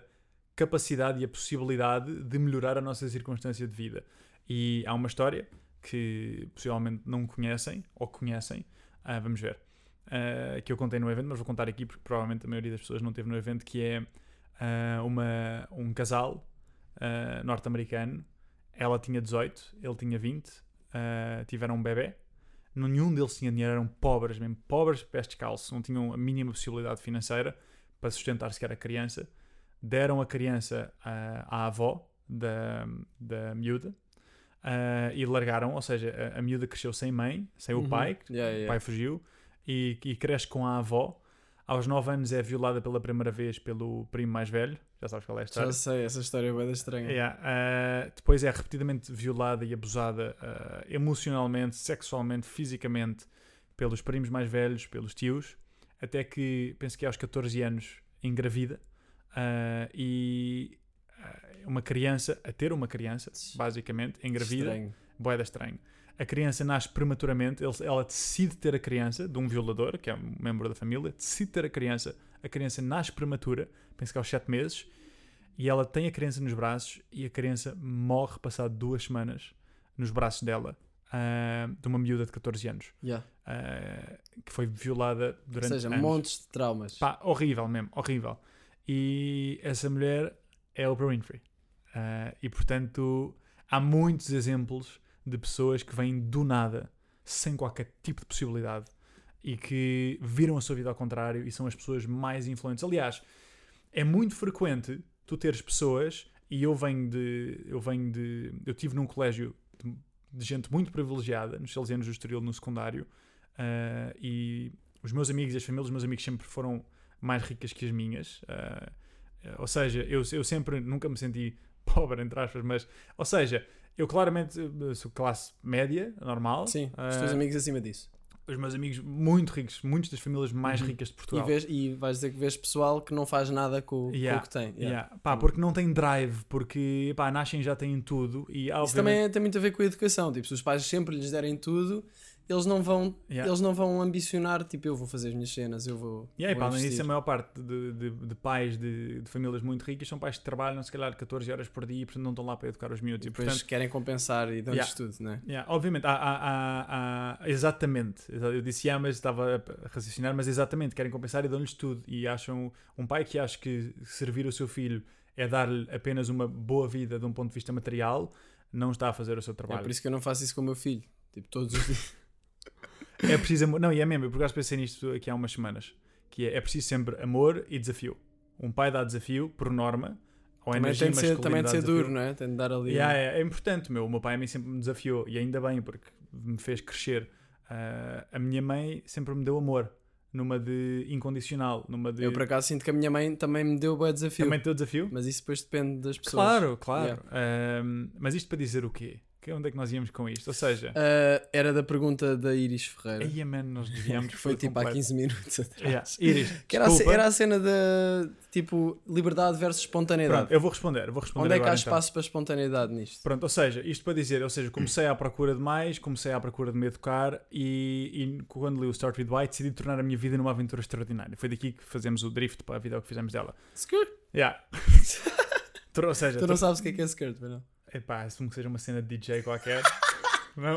capacidade e a possibilidade de melhorar a nossa circunstância de vida. E há uma história que possivelmente não conhecem, ou conhecem, ah, vamos ver, ah, que eu contei no evento, mas vou contar aqui porque provavelmente a maioria das pessoas não teve no evento, que é ah, uma, um casal norte-americano, ela tinha 18, ele tinha 20, ah, tiveram um bebê, nenhum deles tinha dinheiro, eram pobres mesmo, pobres pés descalços, não tinham a mínima possibilidade financeira para sustentar sequer a criança, deram a criança ah, à avó da, da miúda ah, e largaram, ou seja, a, a miúda cresceu sem mãe, sem o Uhum. pai, Yeah, o yeah. pai fugiu e, e cresce com a avó. Aos 9 anos é violada pela primeira vez pelo primo mais velho, já sabes qual é a história. Já sei, essa história é bem estranha. Yeah, ah, depois é repetidamente violada e abusada ah, emocionalmente, sexualmente, fisicamente pelos primos mais velhos, pelos tios, até que penso que aos 14 anos engravida ah, e ah, uma criança, a ter uma criança, basicamente, engravida, Estranho. boeda estranho. A criança nasce prematuramente, ela decide ter a criança de um violador, que é um membro da família, decide ter a criança, a criança nasce prematura, penso que aos 7 meses, e ela tem a criança nos braços e a criança morre passado duas semanas nos braços dela, ah, de uma miúda de 14 anos, Yeah. ah, que foi violada Ou durante seja, anos. montes de traumas. Pá, horrível mesmo, horrível. E essa mulher é Oprah Winfrey. Ah, e portanto, há muitos exemplos de pessoas que vêm do nada, sem qualquer tipo de possibilidade, e que viram a sua vida ao contrário e são as pessoas mais influentes. Aliás, é muito frequente tu teres pessoas, e eu venho de. Eu venho de. Eu tive num colégio de, de gente muito privilegiada, nos Salesianos do Estoril, no secundário, ah, e os meus amigos e as famílias dos meus amigos sempre foram mais ricas que as minhas. ah, ou seja, eu, eu sempre nunca me senti pobre, entre aspas, mas. Ou seja, eu claramente eh, sou classe média, normal. Sim, os ah, teus amigos acima disso. os meus amigos muito ricos, muitos das famílias mais Uhum. ricas de E, Portugal. vês, e vais dizer que vês pessoal que não faz nada com, com Yeah, o que tem. Yeah. Yeah. Pá, porque não tem drive, porque pá, nascem e já têm tudo. E, Isso obviamente- também é- tem muito a ver com a educação. Tipo, se os pais sempre lhes derem tudo, eles não vão, Yeah. eles não vão ambicionar, tipo, eu vou fazer as minhas cenas, eu vou. E aí, pá, investir. a maior parte de, de- de pais de, de famílias muito ricas são pais que trabalham, se calhar, 14 horas por dia e, portanto, não estão lá para educar os miúdos. E E, portanto, querem compensar e dão-lhes Yeah. tudo, né? yeah, obviamente, há, há- há- exatamente. Eu disse ah, mas estava a raciocinar, mas exatamente, querem compensar e dão-lhes tudo. E acham, um pai que acha que servir o seu filho é dar-lhe apenas uma boa vida de um ponto de vista material, não está a fazer o seu É trabalho. por isso que eu não faço isso com o meu filho. Tipo, todos os dias. É preciso amor. Não, e é mesmo, eu por acaso pensei nisto aqui há umas semanas. Que é, é preciso sempre amor e desafio. Um pai dá desafio, por norma, ou também energia tem de ser, também de ser duro, não é? Tem de dar ali. Yeah, é, é importante, meu. O meu pai a mim sempre me desafiou, e ainda bem, porque me fez crescer. Ah, a minha mãe sempre me deu amor, numa de incondicional, numa de. Eu por acaso sinto que a minha mãe também me deu bom desafio. Também te deu desafio? Mas isso depois depende das pessoas. Claro, claro. Yeah. Ah, mas isto para dizer o quê? Que- Onde é que nós íamos com isto? Ou seja, Ah, era da pergunta da Iris Ferreira. aí, man, nós desviamos. que foi tipo há completo. 15 minutos atrás. Yeah. Iris, Que era, a, era a cena da tipo liberdade versus espontaneidade. Pronto, eu vou responder. Vou responder Onde é que há então. espaço para espontaneidade nisto? Pronto, ou seja, isto para dizer, ou seja, comecei à procura de mais, comecei à procura de me educar e, e quando li o Start With Why decidi tornar a minha vida numa aventura extraordinária. Foi daqui que fazemos o drift para a vida que fizemos dela. Skirt. Yeah. Tro- ou seja, Tu não sabes o que é que é skirt, mas não. Epá, assumo que seja uma cena de DJ qualquer. não?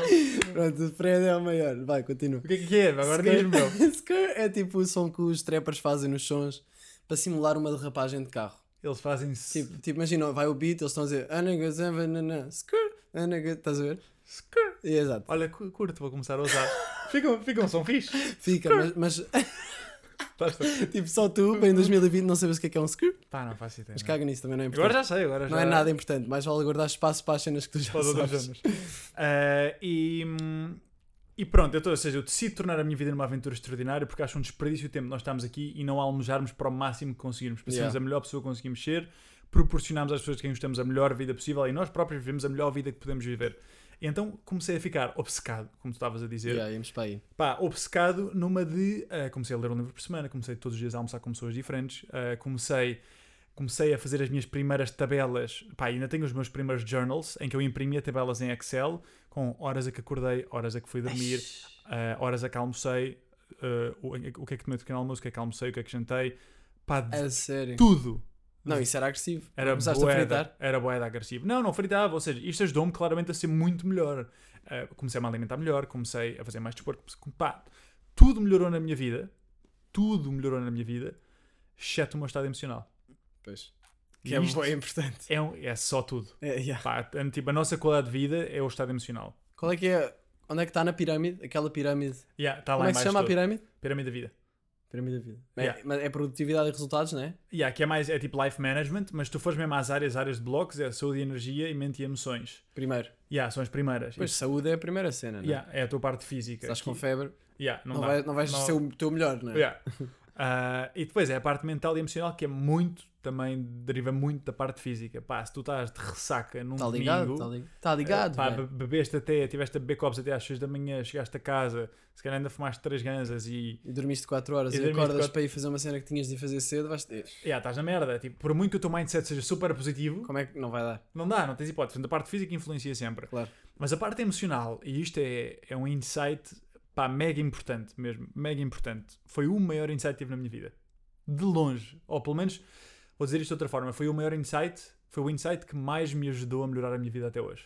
Pronto, o Fred é o maior. Vai, continua. O que é que é? Agora diz-me, meu. é tipo o som que os trappers fazem nos sons para simular uma derrapagem de carro. Eles fazem Tipo, tipo, imagina, vai o beat, eles estão a dizer "Anaga, zamba, nanã, skrr, anaga", estás a ver? E, Exato. Olha, cu- curto, vou começar a usar. fica, fica um som fixe. Fica, mas, mas. tipo, só tu, bem em 2020, não sabes o que é que é um skrr, Pá, não faço ideia. mas caga nisso, também não é importante. Agora já sei, agora já. Não é nada importante, mais vale guardar espaço para as cenas que tu já sabes. Ah, e, e pronto, eu tô, ou seja, eu decido tornar a minha vida numa aventura extraordinária porque acho um desperdício de tempo nós estamos aqui e não almejarmos para o máximo que conseguirmos, para sermos Yeah. a melhor pessoa que conseguimos ser, proporcionarmos às pessoas de quem gostamos a melhor vida possível e nós próprios vivemos a melhor vida que podemos viver. E então comecei a ficar obcecado, como tu estavas a dizer, Yeah, íamos para aí. pá, obcecado numa de. ah, comecei a ler um livro por semana, comecei todos os dias a almoçar com pessoas diferentes, ah, comecei, comecei a fazer as minhas primeiras tabelas. Pá, ainda tenho os meus primeiros journals em que eu imprimia tabelas em Excel com horas a que acordei, horas a que fui dormir, ah, horas a que almocei, o, o que é que tomei de pequeno almoço, o que é que almocei, o que é que jantei, pá, de A sério. tudo. Não, isso era agressivo. Era Começaste a boeda, fritar. era boeda agressivo. Não, não fritava, ou seja, isto ajudou-me claramente a ser muito melhor. Uh, comecei a me alimentar melhor, comecei a fazer mais desporto. comecei- Pá, tudo melhorou na minha vida. Tudo melhorou na minha vida, exceto o meu estado emocional. Pois. Que é bem importante. é, um- é só tudo. É, yeah. Pá, a- tipo, a nossa qualidade de vida é o estado emocional. Qual é que é? Onde é que está na pirâmide? Aquela pirâmide. Yeah, tá Como é que se chama a pirâmide? Pirâmide da vida. Pirâmide da vida. Yeah. É, mas é produtividade e resultados, não é? Yeah, que é mais, é tipo life management, mas se tu fores mesmo às áreas, áreas de blocos, é saúde e energia e mente e emoções. Primeiro. Yeah, são as primeiras. Pois, saúde é a primeira cena, não é? Yeah, é a tua parte física. Se estás com febre, Yeah, não, não, vai, não vais Não- ser o teu melhor, não é? Yeah. Ah, e depois é a parte mental e emocional que é muito, também deriva muito da parte física. Pá, se tu estás de ressaca num Está Tá ligado? domingo, Está ligado? Tá ligado pá, velho. be- bebeste até, tiveste a beber copos até às 6 da manhã, chegaste a casa, se calhar ainda fumaste três ganzas e E dormiste 4 horas E e, acordas para ir fazer uma cena que tinhas de fazer cedo, vais ter. yeah, estás na merda. Tipo, por muito que o teu mindset seja super positivo, Como é que não vai dar? não dá, não tens hipótese. Portanto, a parte física influencia sempre. Claro. Mas a parte emocional, e isto é, é um insight pá, mega importante mesmo, mega importante. Foi o maior insight que tive na minha vida. De longe. Ou pelo menos, vou dizer isto de outra forma, foi o maior insight, foi o insight que mais me ajudou a melhorar a minha vida até hoje.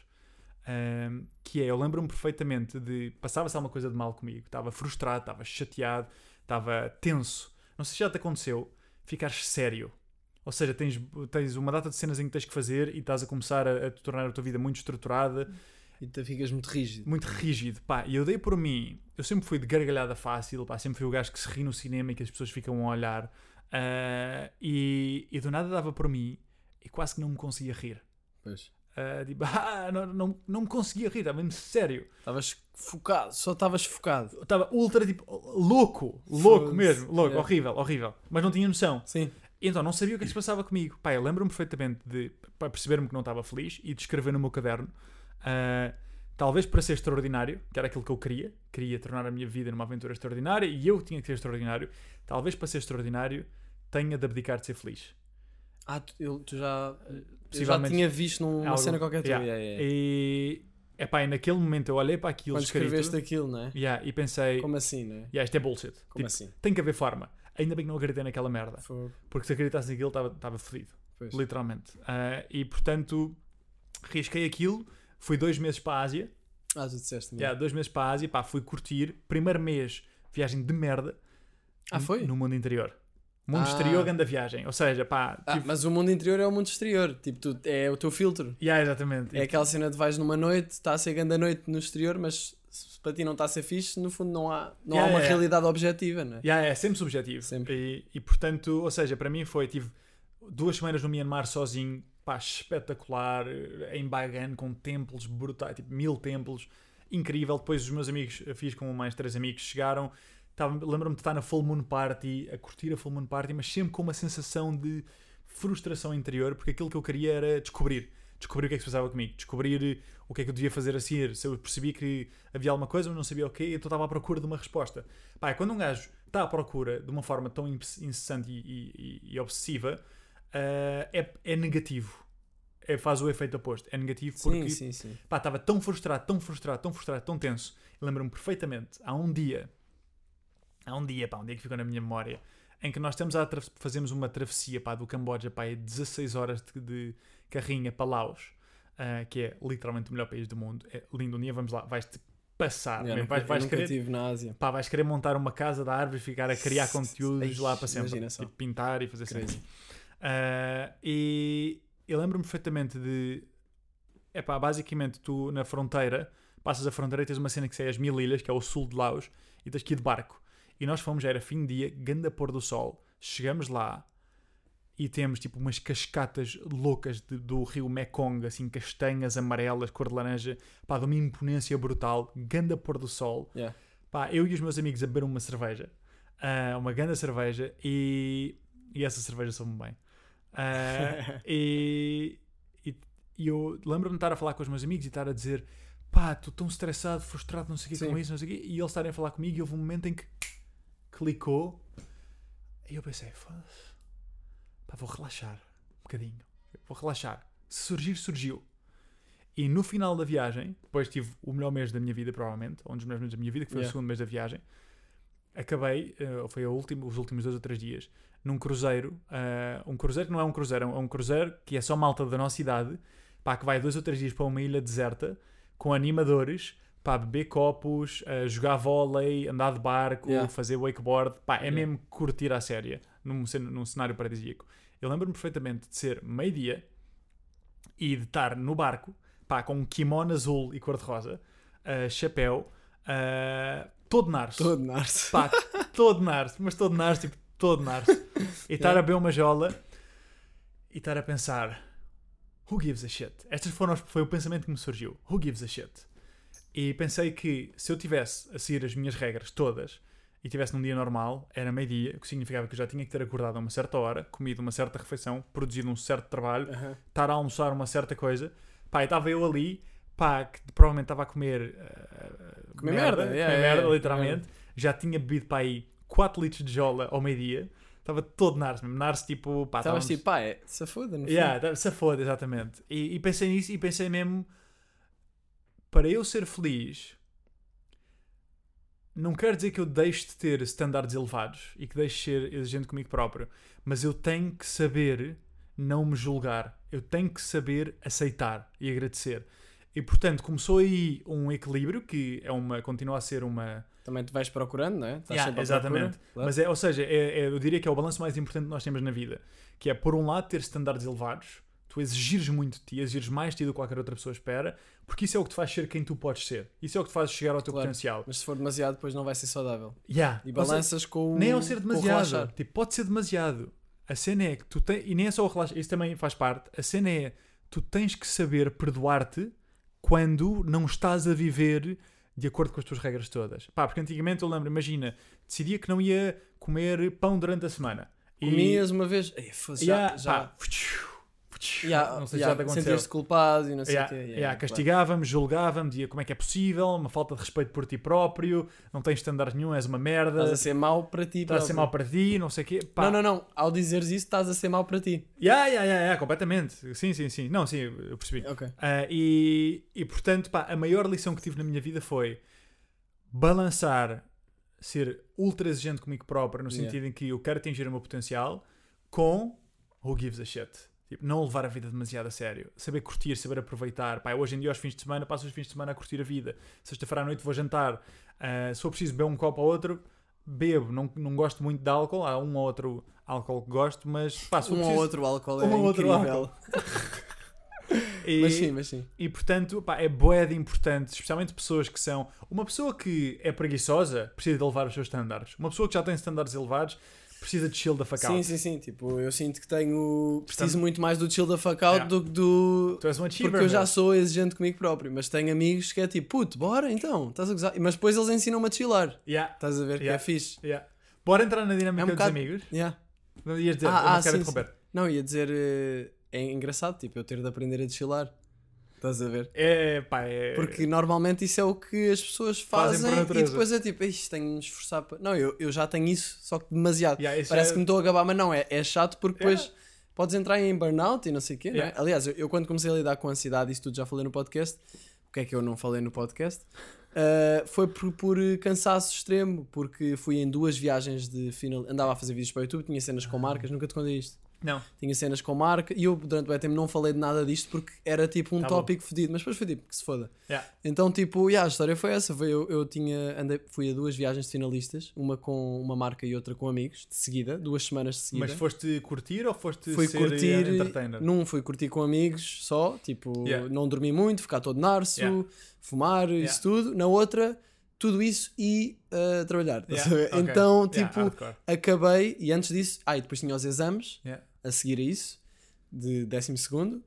Ahm, que é, eu lembro-me perfeitamente de. Passava-se alguma coisa de mal comigo. Estava frustrado, estava chateado, estava tenso. Não sei se já te aconteceu ficares sério. Ou seja, tens, tens uma data de cenas em que tens que fazer e estás a começar a, a tornar a tua vida muito estruturada, E tu ficas muito rígido. muito rígido. Pá, e eu dei por mim, eu sempre fui de gargalhada fácil, pá, sempre fui o gajo que se ri no cinema e que as pessoas ficam a olhar. Ah, e, e do nada dava por mim e quase que não me conseguia rir. Pois. Ah, tipo, ah, não, não, não me conseguia rir, estava mesmo sério. Estavas focado, só estavas focado. Estava ultra, tipo, louco, louco mesmo, louco, Yeah. horrível, horrível. Mas não tinha noção. Sim. Então não sabia o que é que se passava comigo. Pá, eu lembro-me perfeitamente de perceber-me que não estava feliz e de escrever no meu caderno. Ah, talvez para ser extraordinário, que era aquilo que eu queria. Queria tornar a minha vida numa aventura extraordinária e eu tinha que ser extraordinário. Talvez para ser extraordinário tenha de abdicar de ser feliz. Ah, tu, eu, tu já, eu já tinha visto numa algo- cena qualquer tua. yeah. Yeah, yeah, yeah. E, epá, e naquele momento eu olhei para aquilo Quando escrito escreveste aquilo, não é? yeah, e pensei, Como assim, não é? yeah, isto é bullshit. Como Tipo, assim? Tem que haver forma. Ainda bem que não acreditei naquela merda. Fogo. Porque se acreditasse naquilo estava, fodido. Literalmente. Ah, e portanto, risquei aquilo. Fui dois meses para a Ásia. Ah, tu disseste Yeah, dois meses para a Ásia. Pá, fui curtir. Primeiro mês, viagem de merda. Ah, foi? No mundo interior. Mundo Ah. exterior, grande viagem. Ou seja, pá. Ah, tive- mas o mundo interior é o mundo exterior. Tipo, tu, é o teu filtro. Yeah, exatamente. É aquela cena de vais numa noite, está a ser grande a noite no exterior, mas se para ti não está a ser fixe, no fundo não há, não Yeah, há uma yeah. realidade objetiva, não é? Yeah, é sempre subjetivo. Sempre. E, e, portanto, ou seja, para mim foi, tive duas semanas no Myanmar sozinho, pá, espetacular, eh, em Bagan, com templos brutais, tipo mil templos, incrível. Depois os meus amigos, fiz com mais três amigos, chegaram, lembro-me de estar na Full Moon Party, a curtir a Full Moon Party, mas sempre com uma sensação de frustração interior, porque aquilo que eu queria era descobrir. Descobrir o que é que se passava comigo, descobrir eh, o que é que eu devia fazer a seguir. Se eu percebi que havia alguma coisa, mas não sabia o quê, então estava à procura de uma resposta. Pá, é quando um gajo está à procura de uma forma tão inc- incessante e- e- e obsessiva, ah, é, é negativo. É, faz o efeito oposto. É negativo porque Sim, sim, sim. pá, estava tão frustrado, tão frustrado, tão frustrado, tão tenso. Lembro-me perfeitamente, há um dia, há um dia, pá, um dia que ficou na minha memória, em que nós estamos a fazemos uma travessia pá, do Camboja, pá, é 16 horas de, de carrinha para Laos, ah, que é literalmente o melhor país do mundo. É lindo, um dia vamos lá, vais-te passar, Eu mesmo. vais, vais querer, estive na Ásia. pá, vais querer montar uma casa da árvore e ficar a criar conteúdos Eish, lá para sempre. Tipo, pintar e fazer sempre. Crazy. Ah, e eu lembro-me perfeitamente de. Epá, basicamente, tu na fronteira, passas a fronteira e tens uma cena que é as Mil Ilhas, que é o sul de Laos, e tens que ir de barco. E nós fomos, já era fim de dia, ganda pôr do sol. Chegamos lá e temos tipo umas cascatas loucas de- do rio Mekong, assim, castanhas amarelas, cor de laranja, pá, de uma imponência brutal, ganda pôr do sol. Yeah. Pá, eu e os meus amigos a beber uma cerveja, ah, uma ganda cerveja, e, e essa cerveja soube bem. Ah, e, e, e eu lembro-me de estar a falar com os meus amigos e estar a dizer pá, estou tão estressado, frustrado, não sei o que com isso, não sei o quê, e eles estarem a falar comigo e houve um momento em que clicou e eu pensei, pá, vou relaxar um bocadinho, vou relaxar. Se surgir, surgiu. E no final da viagem, depois tive o melhor mês da minha vida, provavelmente, um dos melhores meses da minha vida, que foi o Yeah. segundo mês da viagem, acabei, eh, foi a última, os últimos dois ou três dias, num cruzeiro, eh, um cruzeiro que não é um cruzeiro, é um cruzeiro que é só malta da nossa idade, pá, que vai dois ou três dias para uma ilha deserta, com animadores, pá, beber copos, eh, jogar vôlei, andar de barco, Yeah. fazer wakeboard, pá, é Yeah. mesmo curtir a séria, num, num cenário paradisíaco. Eu lembro-me perfeitamente de ser meio-dia e de estar no barco, pá, com um kimono azul e cor-de-rosa, eh, chapéu, eh, todo narso. Todo narce. Pá, todo narso, mas todo narso, tipo, todo narso. E estar Yeah. a beber uma jola e estar a pensar: Who gives a shit? Estas foram foi o pensamento que me surgiu. Who gives a shit? E pensei que se eu tivesse a seguir as minhas regras todas e tivesse num dia normal, era meio-dia, o que significava que eu já tinha que ter acordado a uma certa hora, comido uma certa refeição, produzido um certo trabalho, Aham. estar a almoçar uma certa coisa. Pá, estava eu ali, pá, que provavelmente estava a comer. uh, Comer merda, comer yeah, merda, yeah, literalmente. Já tinha bebido para aí 4 litros de jola ao meio-dia. Estava todo narce mesmo. Narce tipo. Pá, Estavas tipo, pá, é, se foda, fundo. Yeah, se foda, exatamente. E, e pensei nisso e pensei mesmo. Para eu ser feliz, não quero dizer que eu deixe de ter standards elevados e que deixe de ser exigente comigo próprio, mas eu tenho que saber não me julgar. Eu tenho que saber aceitar e agradecer. E portanto, começou aí um equilíbrio que é uma, continua a ser uma, Também te vais procurando, não é? Estás Yeah, exatamente. procura. Mas é, ou seja, é- é- eu diria que é o balanço mais importante que nós temos na vida. Que é, por um lado, ter standards elevados, tu exigires muito de ti, exigires mais de ti do que qualquer outra pessoa espera, porque isso é o que te faz ser quem tu podes ser. Isso é o que te faz chegar ao teu Claro. potencial. Mas se for demasiado, depois não vai ser saudável. Yeah. E Ou seja, balanças com nem é o ser demasiado. Tipo, pode ser demasiado. A cena é que tu tens. E nem é só o relaxar, isso também faz parte. A cena é tu tens que saber perdoar-te quando não estás a viver de acordo com as tuas regras todas. Pá, porque antigamente eu lembro, imagina, decidia que não ia comer pão durante a semana. E- Comias uma vez. Ei, já, Yeah, já, pá, já, não sei se já, te aconteceu. Sentias-te culpado e não sei o Yeah, quê. yeah, Yeah, castigava-me, julgava-me, dizia como é que é possível, uma falta de respeito por ti próprio, não tens standard nenhum, és uma merda, Estás a ser mau para ti. estás a ser mau para ti, não sei o quê. Pá, Não, não, não. Ao dizeres isso, estás a ser mau para ti. Yeah, yeah, yeah, yeah, completamente. Sim, sim, sim. Não, sim, eu percebi. Ok. Ah, e, e portanto, pá, a maior lição que tive na minha vida foi balançar, ser ultra exigente comigo próprio, no Yeah. sentido em que eu quero atingir o meu potencial, com who gives a shit. Tipo, não levar a vida demasiado a sério. Saber curtir, saber aproveitar. Pá, hoje em dia, aos fins de semana, passo os fins de semana a curtir a vida. Sexta-feira à noite vou jantar. Ah, se for preciso beber um copo ou outro, bebo. Não, não gosto muito de álcool. Há um ou outro álcool que gosto, mas pá, se for Um ou preciso... outro álcool é Um ou outro incrível. E- Mas sim, mas sim. E portanto, pá, é de importante, especialmente pessoas que são. Uma pessoa que é preguiçosa precisa de elevar os seus standards. Uma pessoa que já tem standards elevados precisa de chill da fuck out. Sim, sim, sim. Tipo, eu sinto que tenho. Preciso Portanto- muito mais do chill da fuck out Yeah. do que do. Tu és um achiever. Porque eu já meu. sou exigente comigo próprio, mas tenho amigos que é tipo, puto, bora então, estás a gozar. Mas depois eles ensinam-me a chillar. Yeah, Estás a ver que Yeah. é fixe. yeah. Bora entrar na dinâmica É um dos bocado- amigos. Yeah. Não ias dizer, Ah, eu não ah, quero sim, interromper. Não, ia dizer, eh, é engraçado, tipo, eu ter de aprender a chilar. Estás a ver? É, pá, é. Porque normalmente isso é o que as pessoas Fazem fazem, e depois é tipo, isto tenho de me esforçar para. Não, eu, eu já tenho isso, só que demasiado. Yeah, Parece é- que me estou a gabar, mas não, é, é chato porque depois Yeah. podes entrar em burnout e não sei o quê, é? Yeah. Aliás, eu, eu quando comecei a lidar com ansiedade, isso tudo já falei no podcast, o que é que eu não falei no podcast? Uh, foi por, por cansaço extremo, porque fui em duas viagens de final. Andava a fazer vídeos para o YouTube, tinha cenas com marcas, nunca te contei isto. Não. tinha cenas com marca, e eu durante o tempo não falei de nada disto porque era tipo um Tá tópico fedido, mas depois foi tipo que se foda. Yeah. Então, tipo, yeah, a história foi essa. Foi, eu, eu tinha, andei, fui a duas viagens de finalistas, uma com uma marca e outra com amigos, de seguida, duas semanas de seguida. Mas foste curtir ou foste fui ser curtir, eh, entertainer? num fui curtir com amigos só, tipo, Yeah. não dormi muito, ficar todo narso, Yeah. fumar, Yeah. isso tudo. Na outra, tudo isso e uh, trabalhar. a Yeah, ver? ok. Então, Yeah, tipo, hardcore. acabei, e antes disso, ah, e depois tinha os exames Yeah. A seguir a isso, de 12 segundo, uh,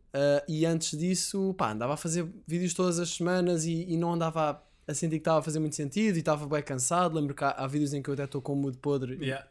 e antes disso, pá, andava a fazer vídeos todas as semanas e, e não andava a, a sentir que estava a fazer muito sentido e estava bem cansado. Lembro que há, há vídeos em que eu até estou com o mood podre e- Yeah.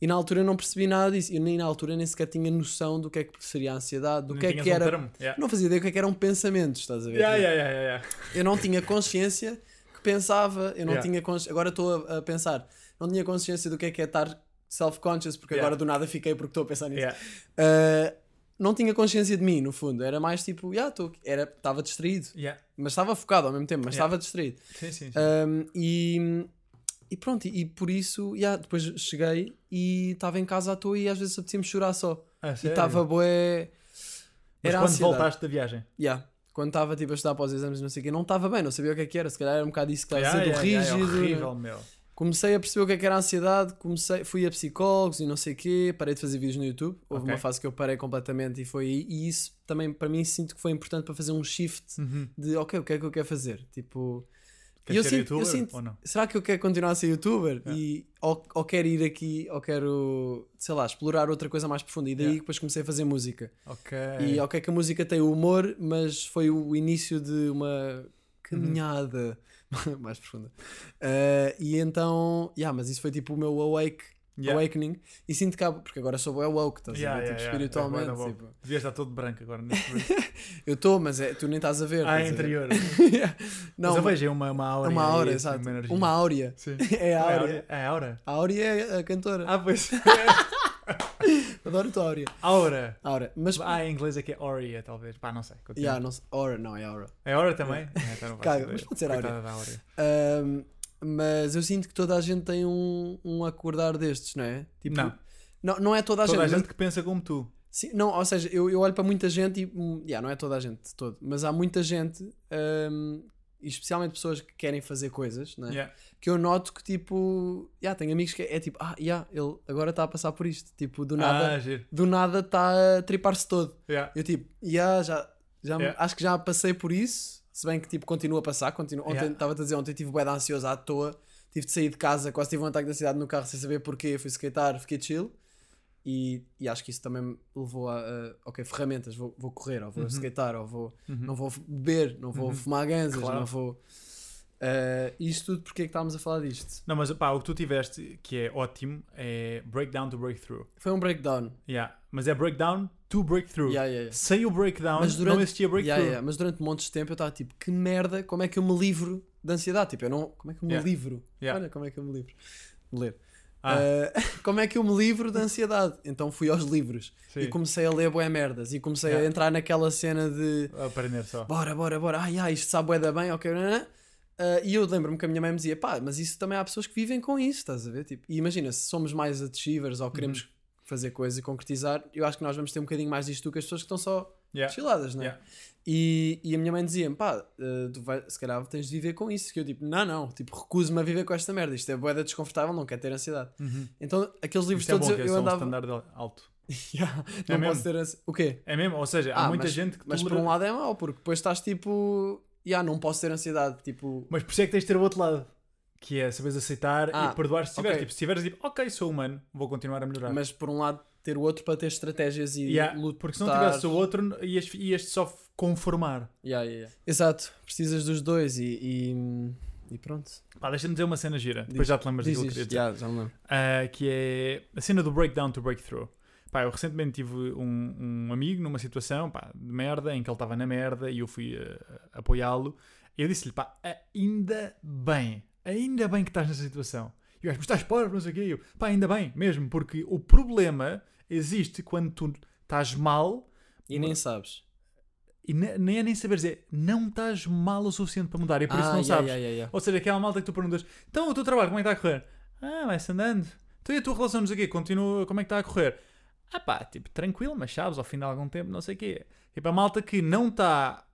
e na altura eu não percebi nada disso. Eu nem na altura nem sequer tinha noção do que é que seria a ansiedade, do Nem que é que um era. Yeah. Não fazia ideia do que é que eram pensamentos, estás a ver? Yeah, yeah, yeah, yeah, yeah. Eu não tinha consciência que pensava, eu não tinha consci... agora estou a, a pensar, não tinha consciência do que é que é estar self-conscious, porque Yeah. agora do nada fiquei porque estou a pensar nisso. Yeah. Uh, não tinha consciência de mim, no fundo, era mais tipo, yeah, tô... era estava distraído, Yeah. mas estava focado ao mesmo tempo, mas Yeah. estava distraído. Sim, sim, sim. Um, e, e pronto, e, e por isso, yeah, depois cheguei e estava em casa à toa e às vezes apetecia-me chorar só. Ah, E estava. Mas Era quando ansiedade. voltaste da viagem? Yeah. Quando estava tipo, a estudar para os exames não sei o quê, não estava bem, não sabia o que é que era. Se calhar era um bocado isso que estava Yeah, sendo yeah, yeah, rígido. é horrível, meu. Comecei a perceber o que é que era a ansiedade, comecei, fui a psicólogos e não sei o quê, parei de fazer vídeos no YouTube. Houve Ok. uma fase que eu parei completamente e foi aí. E isso também, para mim, sinto que foi importante para fazer um shift Uhum. de, ok, o que é que eu quero fazer? Tipo, Queres eu ser sinto- eu youtuber sinto- ou não? será que eu quero continuar a ser youtuber? Yeah. E, ou, ou quero ir aqui, ou quero, sei lá, explorar outra coisa mais profunda. E daí Yeah. depois comecei a fazer música. Ok. E ok que a música tem o humor, mas foi o início de uma caminhada mais profunda. Eh, e então, yeah, mas isso foi tipo o meu awake, Yeah. awakening. E sinto que há, porque agora sou bem woke, estás Yeah, a ver? yeah, tipo, espiritualmente. É tipo. Devias estar todo branco agora eu estou, mas é, tu nem estás a ver. ah, a ver? interior. Não, Mas eu vejo é uma, uma aura. uma aura, aí, assim, exato. Uma. Uma áurea. Sim. É a Não é áurea. É a aura? A áurea é a cantora. Ah, pois. Adoro a tua áurea. aura. Aura. Mas, Ah, em inglês é que é Aurea, talvez. Pá, não sei. Continua. yeah, não sei. Aura, não, é aura. É Aura também? É, então não faço Caga, mas pode ser Coitada Áurea. Ahm, mas eu sinto que toda a gente tem um, um acordar destes, não é? Tipo, Não. não. Não é toda a Toda a gente. gente que pensa como tu. Sim, não, ou seja, eu, eu olho para muita gente e. hum, yeah, não é toda a gente todo, mas há muita gente, e especialmente pessoas que querem fazer coisas, não é? Yeah. que eu noto que tipo. Yeah, tenho amigos que é, tipo, ah, yeah, ele agora está a passar por isto. Tipo, do nada Ah, do nada está a tripar-se todo. Yeah. Eu tipo, yeah, já, já Yeah. acho que já passei por isso, se bem que tipo, continua a passar. Continua. Ontem Yeah. estava a dizer, ontem tive bué de ansioso à toa, tive de sair de casa, quase tive um ataque da cidade no carro sem saber porquê, fui skatear, fiquei chill. E, e acho que isso também me levou a, a, ok, ferramentas, vou, vou correr, ou vou Uhum. skatear, ou vou, Uhum. não vou beber, não vou Uhum. fumar ganzas, Claro. não vou. Uh, isto tudo porque é que estávamos a falar disto? Não, mas pá, o que tu tiveste, que é ótimo, é breakdown to breakthrough. Foi um breakdown. Yeah. Mas é breakdown to breakthrough. Yeah, yeah, yeah. Sem o breakdown, Mas durante- não existia breakthrough. Yeah, yeah, Mas durante montes de tempo eu estava tipo, que merda, como é que eu me livro de ansiedade? Tipo, eu não. Como é que eu me livro? Olha como é que eu me livro. Ler. Ah, Uh, como é que eu me livro da ansiedade? Então fui aos livros sim. e comecei a ler bué merdas e comecei a entrar naquela cena de Aprender só. bora, bora, bora, ai, ai, isto sabe bué da bem, ok, nanã. Uh, e eu lembro-me que a minha mãe me dizia, pá, mas isso também há pessoas que vivem com isso, estás a ver? Tipo, e imagina, se somos mais achievers ou queremos Uhum. fazer coisas e concretizar, eu acho que nós vamos ter um bocadinho mais disto do que as pessoas que estão só Yeah. chiladas, não é? Yeah. E, e a minha mãe dizia-me, pá, eh, tu vai, se calhar tens de viver com isso. Que eu tipo, não, não, tipo, recuso-me a viver com esta merda. Isto é boeda desconfortável, não quero ter ansiedade. Uhum. Então, aqueles livros Isto é todos bom, eu, que é eu só um andava. standard alto. Yeah, É não mesmo? posso ter ansi... O quê? É mesmo? Ou seja, há Ah, muita mas- gente que Mas por um lado é mau, porque depois estás tipo, yeah, não posso ter ansiedade. Tipo, Mas por isso é que tens de ter o outro lado. Que é saberes aceitar Ah, e perdoar se tiveres. ok. Tipo, se tiveres tipo, ok, sou humano, vou continuar a melhorar. mas por um lado ter o outro para ter estratégias e Yeah, lutar. porque se não tivesse o outro, ias, ias só conformar. Yeah, yeah. Exato, precisas dos dois e, e, e pronto. Pá, deixa-me dizer uma cena gira. Depois Diz- já te lembras Diz daquilo que eu queria dizer. Yeah, já me lembro. Ah, que é a cena do breakdown to breakthrough. Pá, eu recentemente tive um, um amigo numa situação pá, de merda em que ele estava na merda e eu fui ah, apoiá-lo. Eu disse-lhe, pá, ainda bem, ainda bem que estás nessa situação. E o gajo, mas estás pobre, não sei o quê. Eu, pá, ainda bem, mesmo, porque o problema existe quando tu estás mal E nem sabes. e ne- nem é nem saber dizer, não estás mal o suficiente para mudar e por isso Ah, não yeah, sabes. yeah, yeah. Ou seja, aquela malta que tu perguntas, então o teu trabalho, como é que está a correr? Ah, vai-se andando. Então e a tua relação, não sei o quê, continua, como é que está a correr? Ah pá, tipo, tranquilo, mas sabes, ao fim de algum tempo, não sei o quê. Tipo, a malta que não está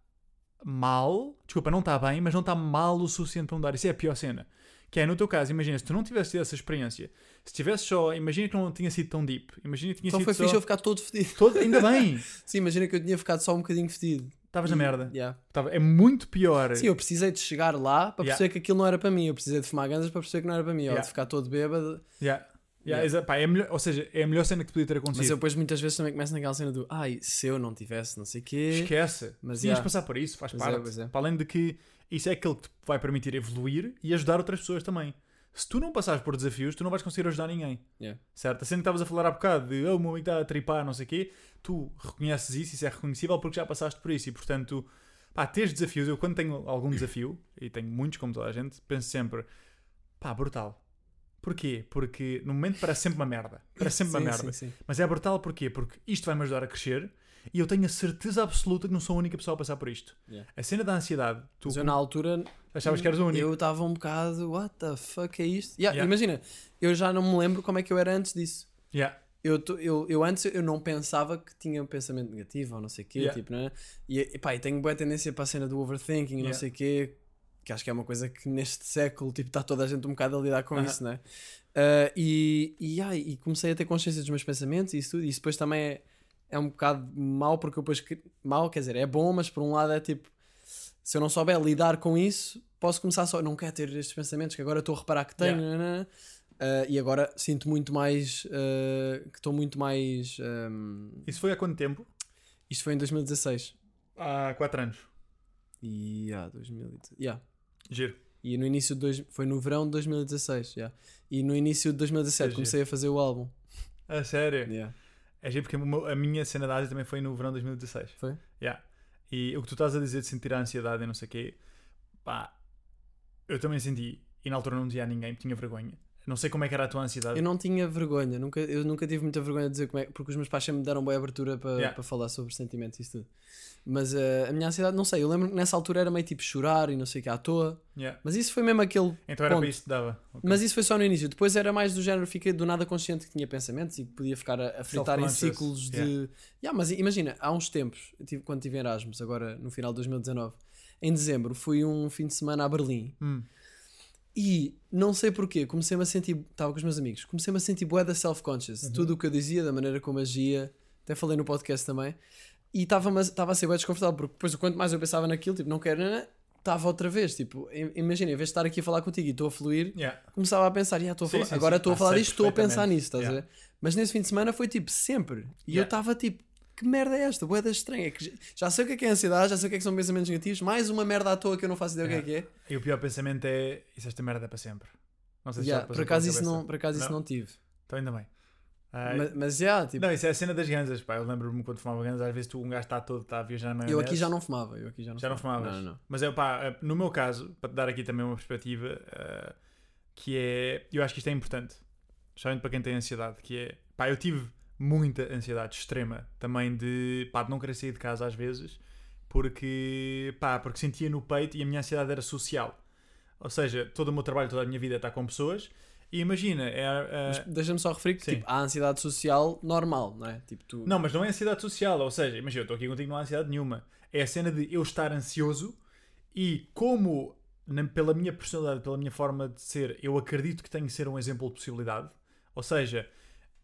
mal, desculpa, não está bem, mas não está mal o suficiente para mudar. Isso é a pior cena. Que é, no teu caso, imagina, se tu não tivesse tido essa experiência, se tivesse só, imagina que não tinha sido tão deep, imagina que tinha Então sido foi só... fixe eu ficar todo fedido. todo- Ainda bem, Sim, imagina que eu tinha ficado só um bocadinho fedido. estavas na merda. Yeah. Tava- é muito pior. Sim, eu precisei de chegar lá para Yeah. perceber que aquilo não era para mim. Eu precisei de fumar ganzas para perceber que não era para mim. Ou Yeah. de ficar todo bêbado. Yeah. Yeah, Yeah. pá, é melhor- ou seja, é a melhor cena que podia ter acontecido. Mas eu depois muitas vezes também começo naquela cena do ai, se eu não tivesse não sei o quê. Esquece. Mas, Tinhas yeah. de passar por isso, faz Pois é, parte. pois é. Para além de que isso é aquilo que te vai permitir evoluir e ajudar outras pessoas também. Se tu não passares por desafios, tu não vais conseguir ajudar ninguém. Yeah. Certo? A cena que estavas a falar há bocado de oh, o meu amigo está a tripar, não sei o quê, tu reconheces isso, isso é reconhecível porque já passaste por isso e portanto, pá, teres desafios. Eu quando tenho algum desafio, e tenho muitos como toda a gente, penso sempre, pá, brutal. Porquê? Porque no momento parece sempre uma merda. Parece sempre uma Sim, merda. sim, sim. Mas é brutal porquê? Porque isto vai-me ajudar a crescer e eu tenho a certeza absoluta que não sou a única pessoa a passar por isto. Yeah. A cena da ansiedade, tu Mas eu na altura achavas que eras o único. eu estava um bocado, what the fuck é isto? Yeah, Yeah. Imagina, eu já não me lembro como é que eu era antes disso. Yeah. Eu, tô- eu, eu antes eu não pensava que tinha um pensamento negativo ou não sei o quê, tipo, né? E, e pá, e tenho boa tendência para a cena do overthinking e não sei o quê, que acho que é uma coisa que neste século tipo, está toda a gente um bocado a lidar com isso, né? Ah, e, e, ai, e comecei a ter consciência dos meus pensamentos e isso tudo, e isso depois também é, é um bocado mau, porque eu depois, mau, quer dizer, é bom, mas por um lado é tipo, se eu não souber lidar com isso, posso começar só, não quero ter estes pensamentos que agora estou a reparar que tenho, Yeah. Ah, e agora sinto muito mais, ah, que estou muito mais, ahm, Isso foi há quanto tempo? isto foi em 2016. Há 4 anos. E, yeah, 2016, yeah. Giro. E no início de dois, foi no verão de 2016, yeah. E no início de 2017 Seja. comecei a fazer o álbum. A sério. Yeah. É giro porque a minha cena da Ásia também foi no verão de 2016. Foi? Yeah. E o que tu estás a dizer de sentir a ansiedade e não sei o quê, pá, eu também senti. E na altura não dizia a ninguém, tinha vergonha. Não sei como é que era a tua ansiedade. Eu não tinha vergonha, nunca, eu nunca tive muita vergonha de dizer como é, porque os meus pais sempre me deram boa abertura para Yeah. para falar sobre sentimentos e isso tudo. Mas eh, a minha ansiedade, não sei, eu lembro que nessa altura era meio tipo chorar e não sei o que à toa. Yeah. Mas isso foi mesmo aquele. Então era Ponto. para isso que dava. Ok. Mas isso foi só no início. Depois era mais do género, fiquei do nada consciente que tinha pensamentos e que podia ficar a, a fritar em ciclos de. yeah. Yeah, mas imagina, há uns tempos, tive- quando tive Erasmus, agora no final de 2019, em dezembro, fui um fim de semana a Berlim. Hum. E não sei porquê, comecei-me a sentir, estava com os meus amigos, comecei-me a sentir bué da self-conscious, Uhum. tudo o que eu dizia, da maneira como agia, até falei no podcast também, e estava estava a ser bué desconfortável, porque depois quanto mais eu pensava naquilo, tipo, não quero, estava outra vez, tipo, im- imagina, em vez de estar aqui a falar contigo e estou a fluir, Yeah. começava a pensar, "Ya, estou a Sim, falar- sim, agora estou a Ah, falar disto, estou a pensar nisso, estás Yeah. a ver? Mas nesse fim de semana foi tipo, sempre, e eu Yeah. estava tipo, que merda é esta? Boeda estranha. É que já- sei o que é que é ansiedade, já sei o que é que são pensamentos negativos, mais uma merda à toa que eu não faço ideia o que é que é. E o pior pensamento é: isso esta merda é para sempre. Não sei se Ya, já por acaso isso não, por acaso isso não tive. Então ainda bem. Ah, Mas, mas já, tipo, Não, isso é a cena das ganzas, pá. Eu lembro-me quando fumava ganzas, às vezes tu, um gajo está todo, está a viajar na eu aqui já não fumava, eu aqui já não Já não fumava. fumavas? Não, não, não. Mas é pá, no meu caso, para te dar aqui também uma perspectiva, ah, que é. Eu acho que isto é importante, especialmente para quem tem ansiedade, que é. Pá, eu tive muita ansiedade extrema também de. pá, de não querer sair de casa às vezes, porque. pá, porque sentia no peito e a minha ansiedade era social. Ou seja, todo o meu trabalho, toda a minha vida está com pessoas. E imagina, é. Mas deixa-me só referir que tipo, há ansiedade social normal, não é? Tipo, tu. Não, mas não é ansiedade social, ou seja, imagina, eu estou aqui contigo, não há ansiedade nenhuma. É a cena de eu estar ansioso e como, na- pela minha personalidade, pela minha forma de ser, eu acredito que tenho que ser um exemplo de possibilidade. Ou seja,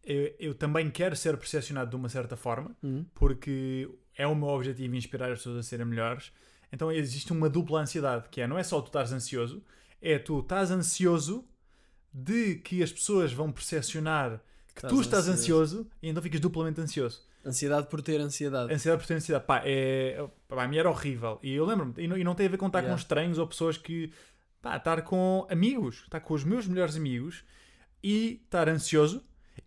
eu, eu também quero ser percepcionado de uma certa forma, Hum. porque é o meu objetivo inspirar as pessoas a serem melhores. Então existe uma dupla ansiedade, que é não é só tu estás ansioso, é tu estás ansioso de que as pessoas vão percepcionar que Estás tu estás ansioso. ansioso e então ficas duplamente ansioso. Ansiedade por ter ansiedade. Ansiedade por ter ansiedade, pá, é, pá, a mim era horrível. E eu lembro-me, e não, e não tem a ver com estar Yeah. com estranhos ou pessoas que, pá, estar com amigos, estar com os meus melhores amigos e estar ansioso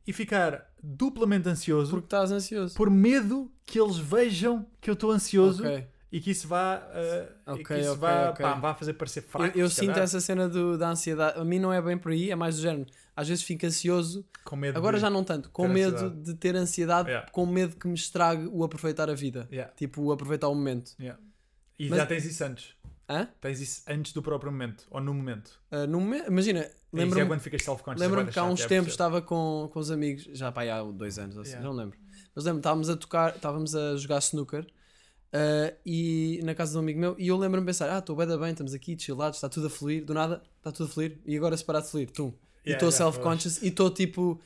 e ficar duplamente ansioso Porque estás ansioso. por medo que eles vejam que eu estou ansioso e que isso vá, uh, e Ok, que isso ok, vá, pá, vá fazer parecer fraco. Eu, eu sinto essa cena do, da ansiedade. A mim não é bem por aí, é mais do género. Às vezes fico ansioso, com medo agora de- já não tanto, com medo ansiedade. de ter ansiedade, Yeah. com medo que me estrague o aproveitar a vida. Yeah, Tipo, o aproveitar o momento. yeah. E Mas- já tens isso antes. Hã? Tens isso antes do próprio momento, ou no momento. Ah, no momen- imagina, Isso é lembro-me quando ficas self-conscious. é bué que há uns é, tempos estava com, com os amigos, já pá, há dois anos, assim, Yeah. não lembro. Mas lembro, estávamos a tocar, estávamos a jogar snooker ah, e na casa de um amigo meu, e eu lembro-me pensar, ah, estou bem da bem, estamos aqui, chillados, está tudo a fluir, do nada, está tudo a fluir, e agora se parar de fluir, tum. e Yeah, estou yeah, self-conscious e estou tipo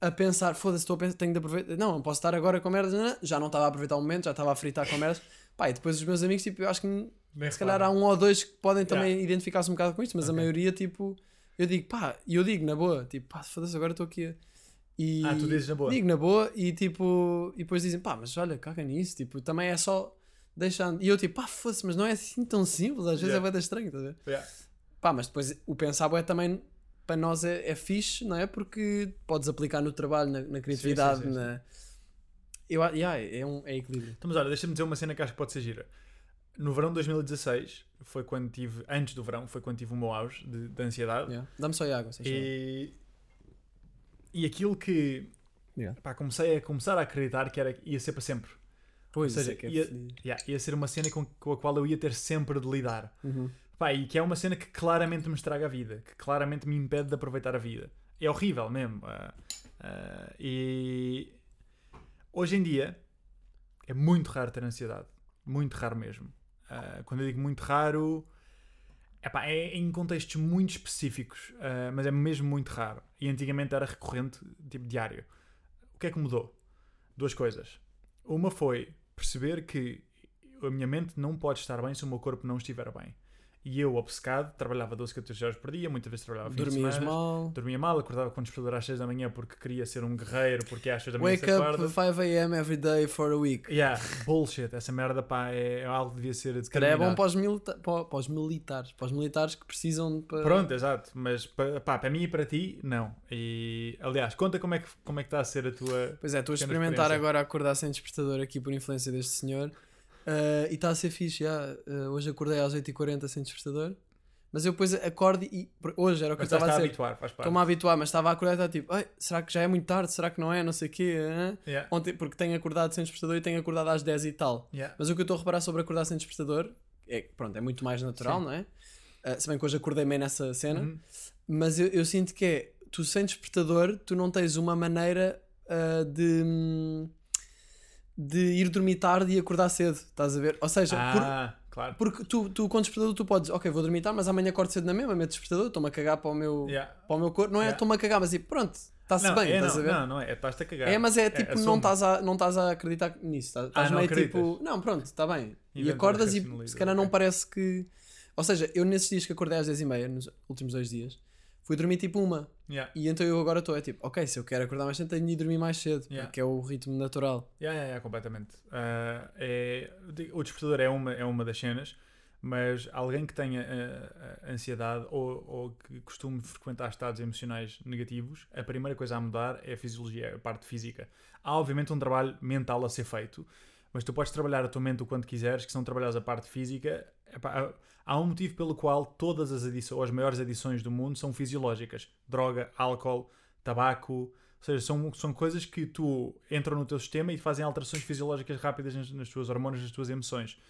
a pensar, foda-se, estou a pensar, tenho de aproveitar, não, não posso estar agora com não. já não estava a aproveitar o momento, já estava a fritar com merdas. Pá, e depois os meus amigos, tipo, eu acho que Nem se calhar há um ou dois que podem também identificar-se um bocado com isto, mas a Ok. maioria, tipo, eu digo, pá, e eu digo na boa, tipo, pá, foda-se, agora estou aqui. a- E Ah, tu dizes na boa. Digo na boa e tipo, e depois dizem, pá, mas olha, caga nisso, tipo, também é só deixando. E eu, tipo, pá, foda-se, mas não é assim tão simples, às vezes Yeah. é bem estranho, estás a ver? Yeah. Pá, mas depois o pensar é também para nós é, é fixe, não é? Porque podes aplicar no trabalho, na, na criatividade, sim, sim. na. Eu, a- yeah, é, um, é equilíbrio. Então, mas olha, deixa-me dizer uma cena que acho que pode ser gira. No verão de 2016, foi quando tive, antes do verão, foi quando tive o meu auge de, de ansiedade. Yeah. Dá-me só água. E, e aquilo que Obrigado. pá, comecei a começar a acreditar que era, ia ser para sempre. Pois, ou seja, é é ia-. Yeah, ia ser uma cena com, com a qual eu ia ter sempre de lidar. Uhum. Pá, e que é uma cena que claramente me estraga a vida, que claramente me impede de aproveitar a vida. É horrível mesmo. ah, ah, e hoje em dia é muito raro ter ansiedade. Muito raro mesmo. Ah, quando eu digo muito raro, epá, é em contextos muito específicos, ah, mas é mesmo muito raro. E antigamente era recorrente, tipo diário. O que é que mudou? Duas coisas. Uma foi perceber que a minha mente não pode estar bem se o meu corpo não estiver bem. E eu, obcecado, trabalhava 12, 14 horas por dia, muitas vezes trabalhava 20 Dormias semanas. mal. Dormia mal, acordava com o despertador às 6 da manhã porque queria ser um guerreiro, porque às 6 da manhã Wake up 5 a.m. every day for a week. Yeah, bullshit. Essa merda, pá, é, é algo que devia ser Se calhar é bom determinado. para os, milita para, para os militares, para os militares que precisam de. Para... Pronto, exato. Mas pá, para mim e para ti, não. E, aliás, conta como é que, como é que está a ser a tua... Pois é, estou a experimentar agora acordar sem despertador aqui por influência deste senhor Ah, e está a ser fixe. já. Ah, hoje acordei às 8h40 sem despertador, mas eu depois acordo e hoje era o que Mas eu estava a a habituar, faz parte. Estou-me a habituar, mas estava a acordar e estava tipo, "Ai, será que já é muito tarde? Será que não é? Não sei o quê. hã?" Yeah, Ontem, porque tenho acordado sem despertador e tenho acordado às 10 e tal. yeah. Mas o que eu estou a reparar sobre acordar sem despertador é, pronto, é muito mais natural, Sim. não é? Ah, se bem que hoje acordei meio nessa cena, Uhum. mas eu, eu sinto que é, tu sem despertador, tu não tens uma maneira ah, de, hum, de ir dormir tarde e acordar cedo, estás a ver? Ou seja, por- Ah, claro. porque tu, tu com despertador tu podes, ok, vou dormir tarde, mas amanhã acordo cedo na mesma, meto despertador, estou-me a cagar para o meu, Yeah. para o meu corpo, não é Yeah. estou-me a cagar, mas tipo, pronto, está-se Não, bem, é, estás não, a ver? Não, não é, estás-te a cagar. É, mas é tipo, não assume. estás a, não estás a acreditar nisso. Estás, estás Ah, não meio acreditas? tipo, não, pronto, está bem. E acordas e se calhar não ok. parece que. Ou seja, eu nesses dias que acordei às 10h30, nos últimos dois dias, fui dormir tipo uma. Yeah. E então eu agora estou, é tipo, ok, se eu quero acordar mais cedo, tenho de ir dormir mais cedo, Yeah. porque é o ritmo natural. Yeah, yeah, yeah, completamente. Ah, é, o despertador é uma, é uma das cenas, mas alguém que tenha ah, ansiedade ou, ou que costume frequentar estados emocionais negativos, a primeira coisa a mudar é a fisiologia, a parte física. Há obviamente um trabalho mental a ser feito, mas tu podes trabalhar a tua mente o quanto quiseres, que se não trabalhares a parte física, epá, há- um motivo pelo qual todas as adições, as maiores adições do mundo são fisiológicas. Droga, álcool, tabaco, ou seja, são, são coisas que tu entram no teu sistema e fazem alterações fisiológicas rápidas nas, nas tuas hormonas, nas tuas emoções.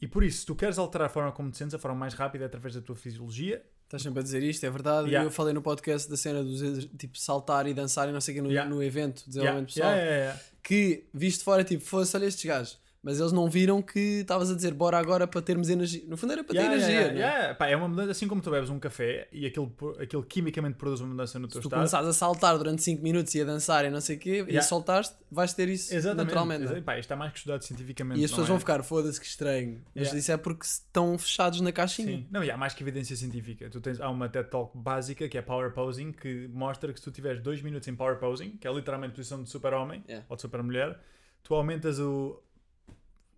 E por isso, se tu queres alterar a forma como te sentes, a forma mais rápida é através da tua fisiologia. Estás sempre a dizer isto, é verdade. Yeah. Eu falei no podcast da cena dos tipo saltar e dançar e não sei o que no, Yeah. no evento de desenvolvimento pessoal. yeah, yeah. Que visto fora, tipo, fosse olha estes gajos. Mas eles não viram que estavas a dizer bora agora para termos energia. No fundo era para ter Yeah, energia. yeah, é? yeah. Pá, é uma mudança, assim como tu bebes um café e aquilo, aquilo quimicamente produz uma mudança no Se teu tu estado. começares a saltar durante 5 minutos e a dançar e não sei o quê, e Yeah. soltaste, vais ter isso Exatamente. naturalmente. é? Exa- pá, isto está mais que estudado cientificamente. E as pessoas é? vão ficar, foda-se que estranho. Mas Yeah. isso é porque estão fechados na caixinha. Sim. Não, e há mais que evidência científica. Tu tens, há uma TED Talk básica que é Power Posing, que mostra que se tu tiveres 2 minutos em Power Posing, que é literalmente posição de super-homem Yeah. ou de super-mulher, tu aumentas o.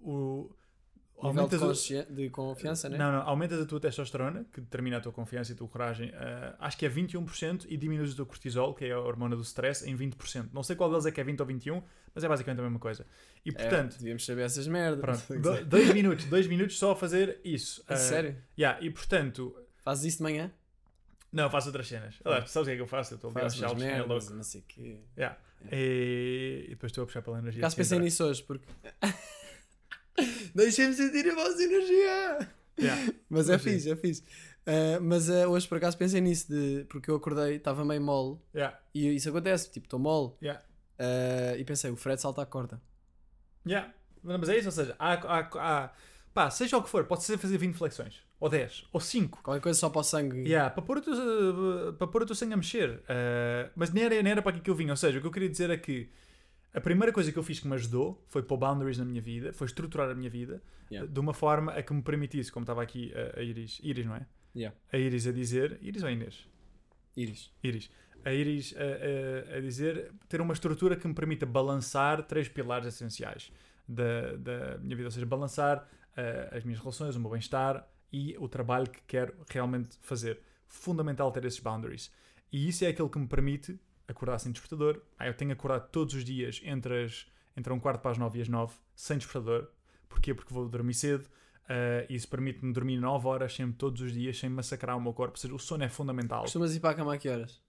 o de, aumentas consci- de confiança, né? Não, não, aumentas a tua testosterona, que determina a tua confiança e a tua coragem, eh, acho que é 21%, e diminuis o teu cortisol, que é a hormona do stress, em 20%. Não sei qual deles é que é 20 ou 21, mas é basicamente a mesma coisa. E É, portanto, devíamos saber essas merdas. pronto, do- dois minutos, dois minutos só a fazer isso. Eh, sério? yeah, e portanto, Fazes isso de manhã? não, faço outras cenas. Aliás, sabes o que é que eu faço? Eu estou a ligar os é louco. não sei o quê. Yeah. E, e depois estou a puxar pela energia. Caso pensei nisso hoje, porque. Deixem-me sentir a vossa energia! Yeah. Mas é fixe, é fixe. Ah, mas ah, hoje por acaso pensei nisso, de, porque eu acordei, estava meio mole, Yeah. e isso acontece, tipo, estou mole, Yeah. Ah, e pensei, o Fred salta à corda. Yeah. Mas é isso, ou seja, há, há, há- pá, seja o que for, pode ser fazer 20 flexões, ou 10, ou 5. Qualquer coisa só para o sangue. Yeah, para, pôr o teu, uh, para pôr o teu sangue a mexer. Uh, mas nem era, nem era para aqui que eu vim. Ou seja, o que eu queria dizer é que a primeira coisa que eu fiz que me ajudou foi pôr boundaries na minha vida, foi estruturar a minha vida Yeah. de uma forma a que me permitisse, como estava aqui a, a Iris, Iris, não é? Yeah. A Iris a dizer, Iris ou Inês? Íris. Iris. A Iris a, a- a dizer, ter uma estrutura que me permita balançar três pilares essenciais da, da minha vida. Ou seja, balançar uh, as minhas relações, o meu bem-estar e o trabalho que quero realmente fazer. Fundamental ter esses boundaries. E isso é aquilo que me permite acordar sem despertador. Ah, eu tenho acordado todos os dias entre, as, entre um quarto para as nove e as nove, sem despertador. Porquê? Porque vou dormir cedo. Uh, isso permite-me dormir 9 horas sempre todos os dias sem massacrar o meu corpo. Ou seja, o sono é fundamental. Costumas ir para a cama a que horas?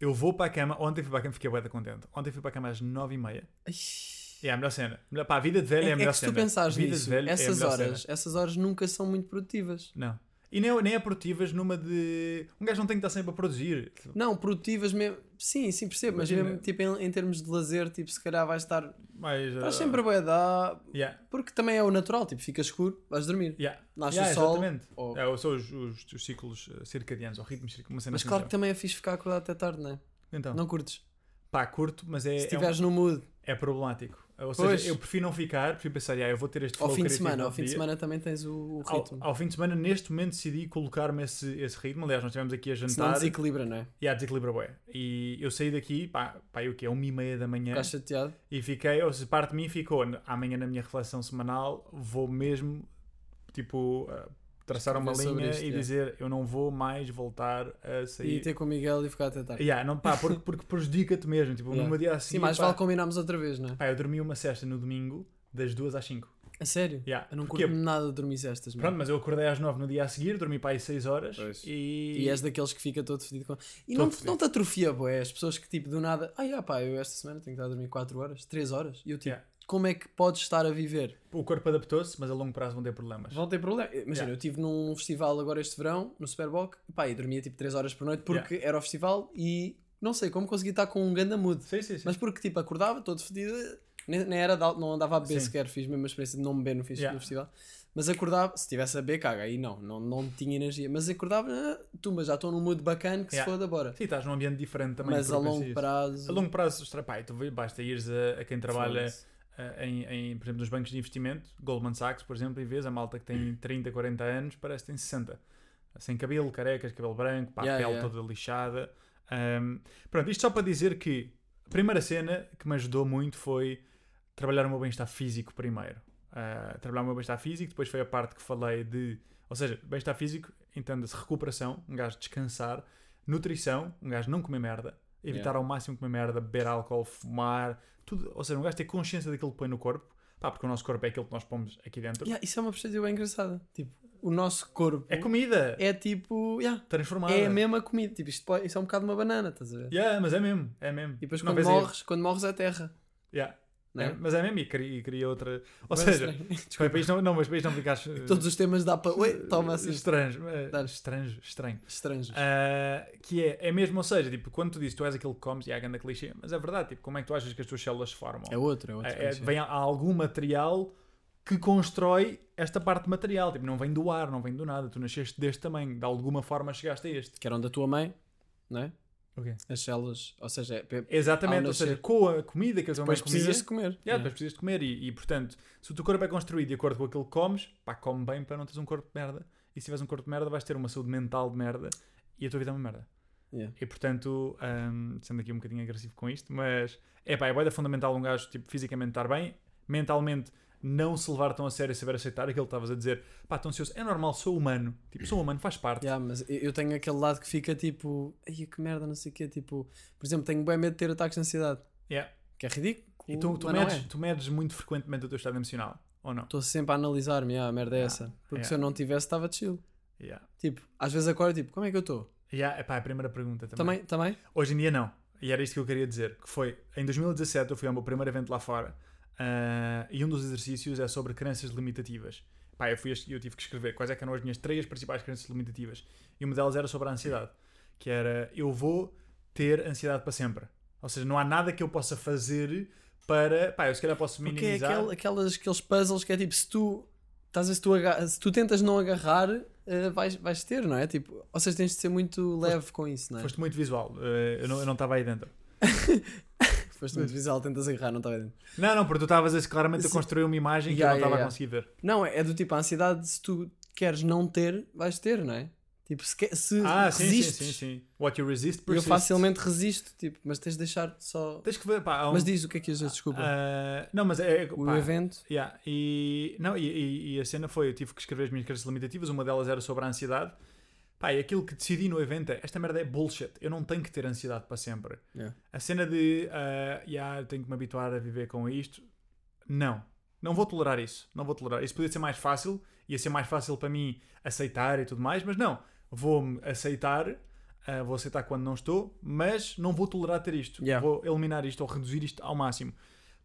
Eu vou para a cama. Ontem fui para a cama e fiquei bué contente. Ontem fui para a cama às 9h30. Ai, É a melhor cena. Pá, a vida de velho é, É, a é melhor que se cena. tu pensares vida nisso, velho essas é horas, cena. essas horas nunca são muito produtivas. Não. E nem, nem é produtivas numa de. Um gajo não tem que estar sempre a produzir. Não, produtivas mesmo. Sim, sim, percebo, mas Imagina- mesmo tipo, em, em termos de lazer, tipo, se calhar vais estar. Mas. Estás uh, sempre a bué dar. Yeah. Porque também é o natural, tipo, fica escuro, vais dormir. Yeah. Nasce Yeah, o sol. Exatamente. ou- É, são os, os, os ciclos uh, circadianos, ou ritmos circadianos. Mas assim claro que também é fixe ficar acordado até tarde, não é? Então, Não curtes. pá, curto, mas é, Se é, um- estiveres no mood, é problemático. Ou Pois. seja, eu prefiro não ficar, prefiro pensar, yeah, eu vou ter este ao flow fim de semana, ao fim de semana também tens o, o Ao, ritmo. ao fim de semana, neste momento, decidi colocar-me esse, esse ritmo. Aliás, nós estivemos aqui a Senão jantar. desequilibra, não é? E a desequilibra bué. E eu saí daqui, pá, pá eu que é uma e meia da manhã. Ficar chateado. E fiquei, ou seja, parte de mim ficou, "N- amanhã na minha reflexão semanal, vou mesmo, tipo, uh, traçar uma linha isto, e yeah. dizer, eu não vou mais voltar a E sair. ter com o Miguel e ficar até tarde. Yeah, não, pá, porque, porque prejudica-te mesmo. Tipo, Yeah. no meu dia assim, Sim, mais pá, vale combinarmos outra vez, não é? pá, eu dormi uma cesta no domingo, das duas às cinco. A sério? Yeah. Eu não Porquê? curto nada de dormir cestas, mano. Pronto, mas eu acordei às nove no dia a seguir, dormi para aí seis horas Pois. e... E és daqueles que fica todo fedido com. E Todo não, fedido. não te atrofia, boé, as pessoas que tipo do nada. Ai, ah, pá, eu esta semana tenho que estar a dormir 4 horas, 3 horas. E eu tipo, Yeah. Como é que podes estar a viver? O corpo adaptou-se, mas a longo prazo vão ter problemas. Vão ter problema. Imagina, Yeah. eu estive num festival agora este verão, no Superboc, e pá, e dormia tipo 3 horas por noite porque era o festival e não sei como consegui estar com um ganda mood. Sim, sim, sim. Mas porque tipo acordava todo fedido, nem, nem era de não andava a beber Sim. sequer, fiz mesmo a experiência de não beber no, Yeah. no festival. Mas acordava, se tivesse a beber, caga, aí não, não, não tinha energia. Mas acordava, ah, tu, mas já estou num mood bacana que Yeah. se foda, bora. Sim, estás num ambiente diferente também. mas a longo prazo. A longo prazo, pá, tu basta ires a, a quem trabalha foda-se. Eh, em, em, por exemplo, nos bancos de investimento, Goldman Sachs, por exemplo, e vês a malta que tem 30, 40 anos, parece que tem 60. Sem cabelo, carecas, cabelo branco, pá, Yeah, pele yeah. toda lixada. Ahm, pronto, isto só para dizer que a primeira cena que me ajudou muito foi trabalhar o meu bem-estar físico primeiro. Ah, trabalhar o meu bem-estar físico, depois foi a parte que falei de. Ou seja, bem-estar físico, entenda-se recuperação, um gajo descansar, nutrição, um gajo não comer merda, evitar Yeah. ao máximo comer merda, beber álcool, fumar, tudo. Ou seja, um gajo ter consciência daquilo que põe no corpo, pá, porque o nosso corpo é aquilo que nós pomos aqui dentro. Yeah, isso é uma perspectiva bem engraçada. Tipo, o nosso corpo É comida é tipo. Yeah, transformada. é a mesma comida. Tipo, isto, pode- isso é um bocado uma banana, estás a ver? Yeah, mas é mesmo, é mesmo. E depois Não quando morres, quando morres é terra. Yeah. É, é? mas é mesmo, e cria, e cria outra. Ou Bem seja, estranho. Foi para isto não, não, mas para isto não ficares. Todos os temas dá para. Oi, toma assim. Estranho. Dá. Estranho, estranho. Estranhos. Ah, que é, é mesmo, ou seja, tipo, quando tu dizes tu és aquilo que comes, e há a grande clichê, mas é verdade, tipo, como é que tu achas que as tuas células se formam? É outro, é outro. É- é- vem há algum material que constrói esta parte material, tipo, não vem do ar, não vem do nada, tu nasceste deste tamanho, de alguma forma chegaste a este. Que eram da tua mãe, não é? O quê? As células. Ou seja, é- pe- Exatamente, ou seja, com a comida que tua mãe depois comia, precisas de comer. Yeah, Yeah. depois precisas de comer e, e, portanto, se o teu corpo é construído de acordo com aquilo que comes, pá, come bem para não teres um corpo de merda. E se tiveres um corpo de merda, vais ter uma saúde mental de merda e a tua vida é uma merda. Yeah. E portanto, hum, sendo aqui um bocadinho agressivo com isto, mas é pá, é bué da fundamental um gajo tipo, fisicamente estar bem, mentalmente não se levar tão a sério e saber aceitar aquilo que estavas a dizer, pá, tão ansioso, é normal, sou humano, tipo, sou humano, faz parte. Yeah, mas eu- tenho aquele lado que fica tipo, ai que merda, não sei o quê. Tipo, por exemplo, tenho bem medo de ter ataques de ansiedade, Yeah. que é ridículo. E tu, tu, medes, é. tu medes muito frequentemente o teu estado emocional, ou não? Estou sempre a analisar-me, ah, a merda é Yeah, essa. Porque yeah. se eu não tivesse, estava chill. Yeah. Tipo, às vezes acordo tipo, como é que eu estou? Yeah, epá, é a primeira pergunta também. Também? Também? Hoje em dia não. E era isto que eu queria dizer. Que foi, em 2017 eu fui ao meu primeiro evento lá fora ah, e um dos exercícios é sobre crenças limitativas. pá, eu, fui, eu tive que escrever quais é que eram as minhas três principais crenças limitativas. E uma delas era sobre a ansiedade. Que era, eu vou ter ansiedade para sempre. Ou seja, não há nada que eu possa fazer para, pá, eu se calhar posso Porque é minimizar. aquelas, aqueles puzzles que é tipo, se tu, estás se tu, se tu tentas não agarrar, eh, vais, vais ter, não é? Tipo, ou seja, tens de ser muito leve com isso, não é? Foste muito visual, não eu não estava aí dentro. Foste muito visual, tentas agarrar, não estava dentro. Não, não, porque tu estavas a- claramente a Sim. construir uma imagem que Yeah, eu não estava yeah, a conseguir ver. Não, é, é do tipo, a ansiedade, se tu queres não ter, vais ter, não é? Tipo, se, que- se Ah, sim, sim, resistes, sim, sim. What you resist eu persists. facilmente resisto, tipo, mas tens de deixar só... Tens que ver, pá, um- Mas diz o que é que dizer, desculpa. Ah, não, mas é. o pá, evento... yeah, e, não, e, e- e a cena foi: eu tive que escrever as minhas crenças limitativas. Uma delas era sobre a ansiedade. Pá, e aquilo que decidi no evento é: esta merda é bullshit. Eu não tenho que ter ansiedade para sempre. Yeah. A cena de, ah, yeah, tenho que me habituar a viver com isto. Não. Não vou tolerar isso. Não vou tolerar. Isso podia ser mais fácil. Ia ser mais fácil para mim aceitar e tudo mais. Mas não. Vou-me aceitar. ah, vou aceitar quando não estou. Mas não vou tolerar ter isto. Yeah. Vou eliminar isto ou reduzir isto ao máximo.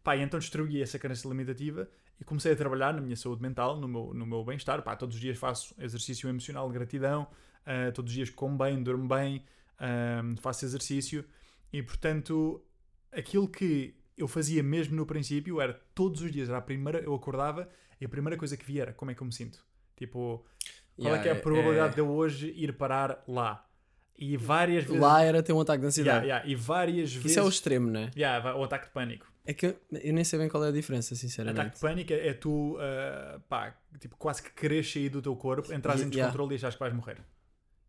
Pá, então destruí essa crença limitativa e comecei a trabalhar na minha saúde mental, no meu, no meu bem-estar. Pá, todos os dias faço exercício emocional de gratidão. Ah, todos os dias como bem, durmo bem. ah, faço exercício. E, portanto, aquilo que eu fazia mesmo no princípio era todos os dias, era a primeira, eu acordava e a primeira coisa que via era como é que eu me sinto. Tipo, qual é que é a probabilidade de eu hoje ir parar lá? E várias vezes. Lá era ter um ataque de Yeah, ansiedade. yeah, e várias vezes. Isso é o extremo, não é? Yeah, o ataque de pânico. É que eu, eu nem sei bem qual é a diferença, Ataque sinceramente. de pânico é, é tu, ah, pá, tipo, quase que queres sair do teu corpo, entras em Yeah. descontrole e achas que vais morrer.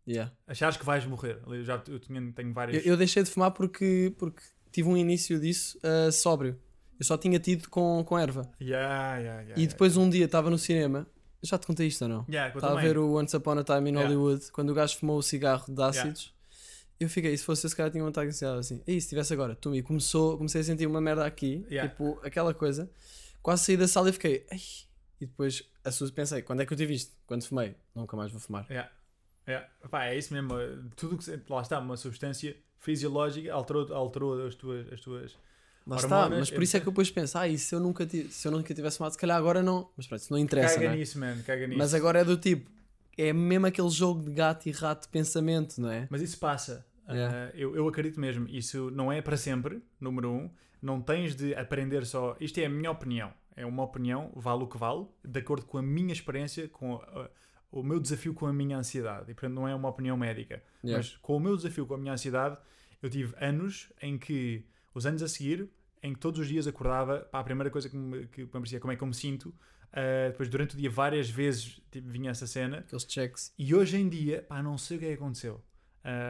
Yeah. Achares que vais morrer. Eu já eu tinha, tenho várias. Eu, eu deixei de fumar porque, porque tive um início disso ah, sóbrio. Eu só tinha tido com, com erva. Yeah, yeah, yeah, e depois um dia estava no cinema. Já te contei isto ou não? Estava a ver o Once Upon a Time in. Hollywood, quando o gajo fumou o cigarro de ácidos. Eu fiquei, se fosse esse cara tinha um ataque de ansiedade assim. E se tivesse agora? Tu me começou, comecei a sentir uma merda aqui, tipo aquela coisa. Quase saí da sala e fiquei. E depois pensei, quando é que eu tive isto? Quando fumei, nunca mais vou fumar. Yeah. Yeah. Pá, é isso mesmo. Tudo que lá está, uma substância fisiológica alterou, alterou as tuas. As tuas... Lá Hormonas, está, mas por isso é que eu depois penso, ah, e se eu nunca, tive, se eu nunca tivesse fumado, se calhar agora não. Mas pronto, isso não interessa. Caga não é? nisso, man. Caga nisso. Mas agora é do tipo, é mesmo aquele jogo de gato e rato de pensamento, não é? Mas isso passa. Yeah. Ah, eu, eu acredito mesmo. Isso não é para sempre, número um. Não tens de aprender só. Isto é a minha opinião. É uma opinião, vale o que vale, de acordo com a minha experiência, com ah, o meu desafio com a minha ansiedade. E portanto não é uma opinião médica. Yeah. Mas com o meu desafio com a minha ansiedade, eu tive anos em que, os anos a seguir, em que todos os dias acordava, pá, a primeira coisa que me, que me parecia como é que eu me sinto, ah, depois durante o dia várias vezes tipo, vinha essa cena, Aqueles checks. e hoje em dia, pá, não sei o que é que aconteceu.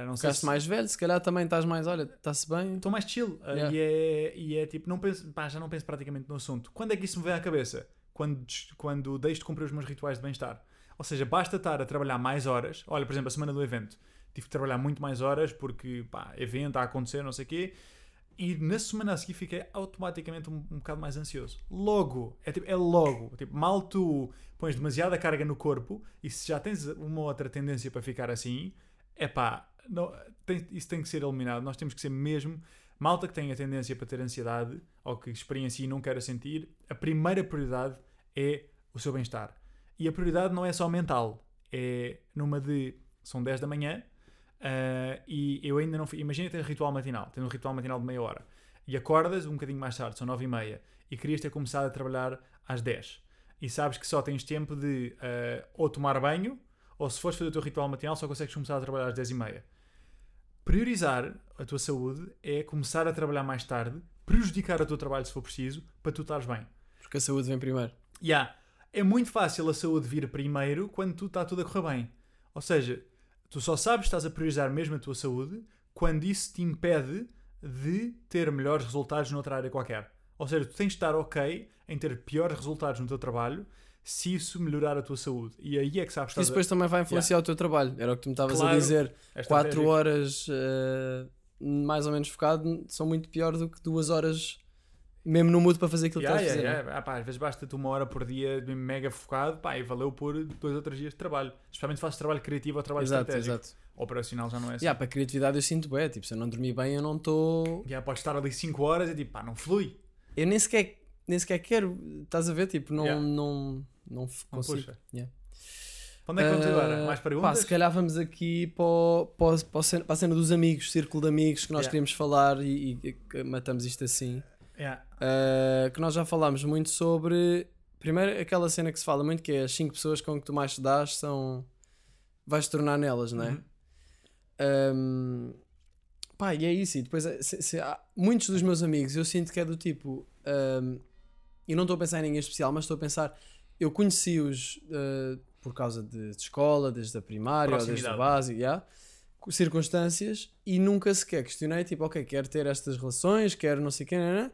Não sei Ficaste se- mais velho, se calhar também estás mais, olha, está-se bem. Estou mais chill ah, Yeah. e, é, e é tipo, não penso, pá, já não penso praticamente no assunto. Quando é que isso me vem à cabeça? Quando, quando deixo de cumprir os meus rituais de bem-estar. Ou seja, basta estar a trabalhar mais horas. Olha, por exemplo, a semana do evento. Tive que trabalhar muito mais horas porque, pá, evento a acontecer, não sei o quê. E na semana a seguir fiquei automaticamente um, um bocado mais ansioso. Logo, é, tipo, é logo. Tipo, mal tu pões demasiada carga no corpo e se já tens uma outra tendência para ficar assim, é pá, não, tem- isso tem que ser eliminado. Nós temos que ser mesmo. Malta que tem a tendência para ter ansiedade ou que experiencia e não queira sentir, a primeira prioridade é o seu bem-estar. E a prioridade não é só mental, é numa de. São 10 da manhã ah, e eu ainda não fui. Imagina ter ritual matinal, tendo um ritual matinal de meia hora e acordas um bocadinho mais tarde, são 9 e meia, e querias ter começado a trabalhar às 10 e sabes que só tens tempo de ah, ou tomar banho ou se fores fazer o teu ritual matinal só consegues começar a trabalhar às 10 e meia. Priorizar a tua saúde é começar a trabalhar mais tarde, prejudicar o teu trabalho se for preciso, para tu estares bem. Porque a saúde vem primeiro. Yeah. É muito fácil a saúde vir primeiro quando tu está tudo a correr bem. Ou seja, tu só sabes que estás a priorizar mesmo a tua saúde quando isso te impede de ter melhores resultados noutra área qualquer. Ou seja, tu tens de estar ok em ter piores resultados no teu trabalho se isso melhorar a tua saúde. E aí é que sabes que isso depois também vai influenciar o teu trabalho. Era o que tu me estavas a Claro. dizer. a... é 4 estratégico. horas eh, mais ou menos focado são muito pior do que duas horas mesmo no mudo para fazer aquilo que Yeah, estás a yeah, fazer. yeah. Ah, pá, às vezes basta-te uma hora por dia mega focado pá, e valeu por dois ou três dias de trabalho. Especialmente fazes trabalho criativo ou trabalho Exato, estratégico. exato. Operacional já não é assim. Yeah, para a criatividade eu sinto bem. Tipo, se eu não dormir bem, eu não estou. Já podes estar ali 5 horas e tipo, pá, não flui. Eu nem sequer, nem sequer quero. Estás a ver? Tipo, não, Yeah. não, não Não consigo. puxa. Yeah. Para onde é que vamos Ah, agora? Mais Pá, perguntas? se calhar vamos aqui para, o- para, o- para, a cena, a dos amigos, círculo de amigos que nós Yeah. queríamos falar e, e que matamos isto assim. Yeah. Uh, que nós já falámos muito sobre. Primeiro, aquela cena que se fala muito que é as 5 pessoas com que tu mais te dás são. vais te tornar nelas, não é? Uhum. Um, pá, e é isso. E depois, é- se- se há- muitos dos meus amigos eu sinto que é do tipo. um, e não estou a pensar em ninguém especial, mas estou a pensar. Eu conheci-os uh, por causa de, de escola, desde a primária ou desde a base, yeah, circunstâncias, e nunca sequer questionei, tipo, ok, quero ter estas relações, quero não sei o quê, né, né,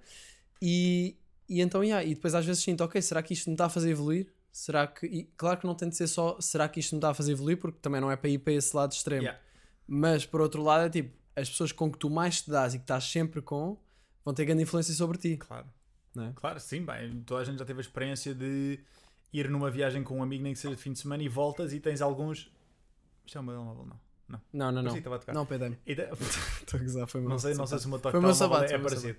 e, e então, yeah, e depois às vezes sinto, ok, será que isto me está a fazer evoluir? Será que, e claro que não tem de ser só, será que isto me está a fazer evoluir? Porque também não é para ir para esse lado extremo. Yeah. Mas por outro lado é tipo, as pessoas com que tu mais te dás e que estás sempre com vão ter grande influência sobre ti. Claro. É? Claro, sim, bem, toda a gente já teve a experiência de ir numa viagem com um amigo, nem que seja de fim de semana, e voltas e tens alguns. Isto é o meu telemóvel, não. Não, Não, não, não. Parecia. Não, de- Estou a gozar, foi não, sei, não sei se o meu toque Foi meu sapato, é parecido.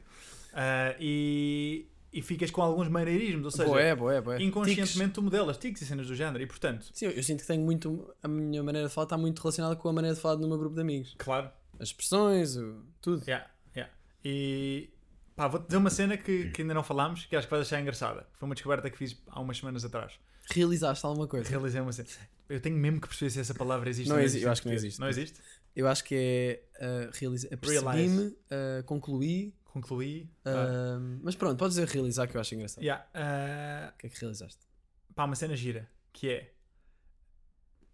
Ah, e, e ficas com alguns maneirismos, ou seja, Boé, boé, boé. Inconscientemente tu modelas tics e cenas do género, e portanto, Sim, eu sinto que tenho muito. A minha maneira de falar está muito relacionada com a maneira de falar do meu grupo de amigos. claro, As expressões, o, tudo. Yeah, yeah. E pá, vou-te dizer uma cena que, que ainda não falámos, que acho que vais achar engraçada. Foi uma descoberta que fiz há umas semanas atrás. Realizaste alguma coisa? Realizei uma cena. Eu tenho mesmo que perceber se essa palavra existe. Não ou existe, eu acho que não existe. Não existe? Eu acho que é. Uh, realiza... Percebi-me, uh, concluí. Concluí. Ah, uh, Mas pronto, podes dizer realizar que eu acho engraçado. yeah, ah, O que é que realizaste? pá, uma cena gira, que é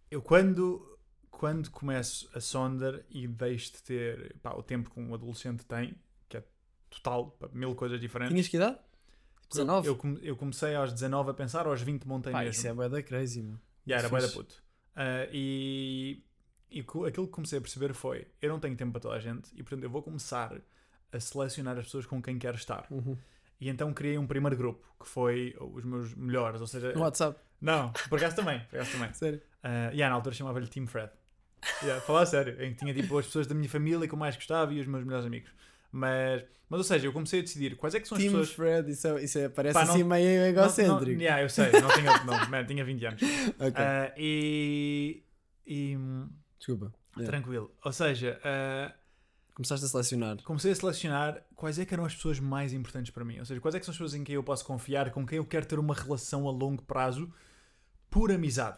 eu quando quando começo a Sonder e deixo de ter pá, o tempo que um adolescente tem, que é total, pá, mil coisas diferentes. Tinhas que idade? 19? Eu, eu comecei aos 19 a pensar, aos 20 montei Pá, mesmo. isso é bué da crazy, mano. Já era bué da puto. Ah, e e aquilo que comecei a perceber foi: eu não tenho tempo para toda a gente e, portanto, eu vou começar a selecionar as pessoas com quem quero estar. Uhum. E então criei um primeiro grupo que foi os meus melhores, ou seja, No WhatsApp, não, por acaso também, por acaso também. sério. Uh, yeah, na altura chamava-lhe Team Fred. Yeah, falar sério, em que tinha tipo as pessoas da minha família que eu mais gostava e os meus melhores amigos. Mas, mas ou seja, eu comecei a decidir quais é que são as Team pessoas. Fred, isso, é, isso é- parece Pá, não- assim meio Não- egocêntrico. Não, yeah, eu sei, não tinha, não, man, tinha 20 anos. Ok, Uh, e. e desculpa. Yeah. Tranquilo. Ou seja, uh, Começaste a selecionar. comecei a selecionar quais é que eram as pessoas mais importantes para mim. Ou seja, quais é que são as pessoas em quem eu posso confiar, com quem eu quero ter uma relação a longo prazo, por amizade.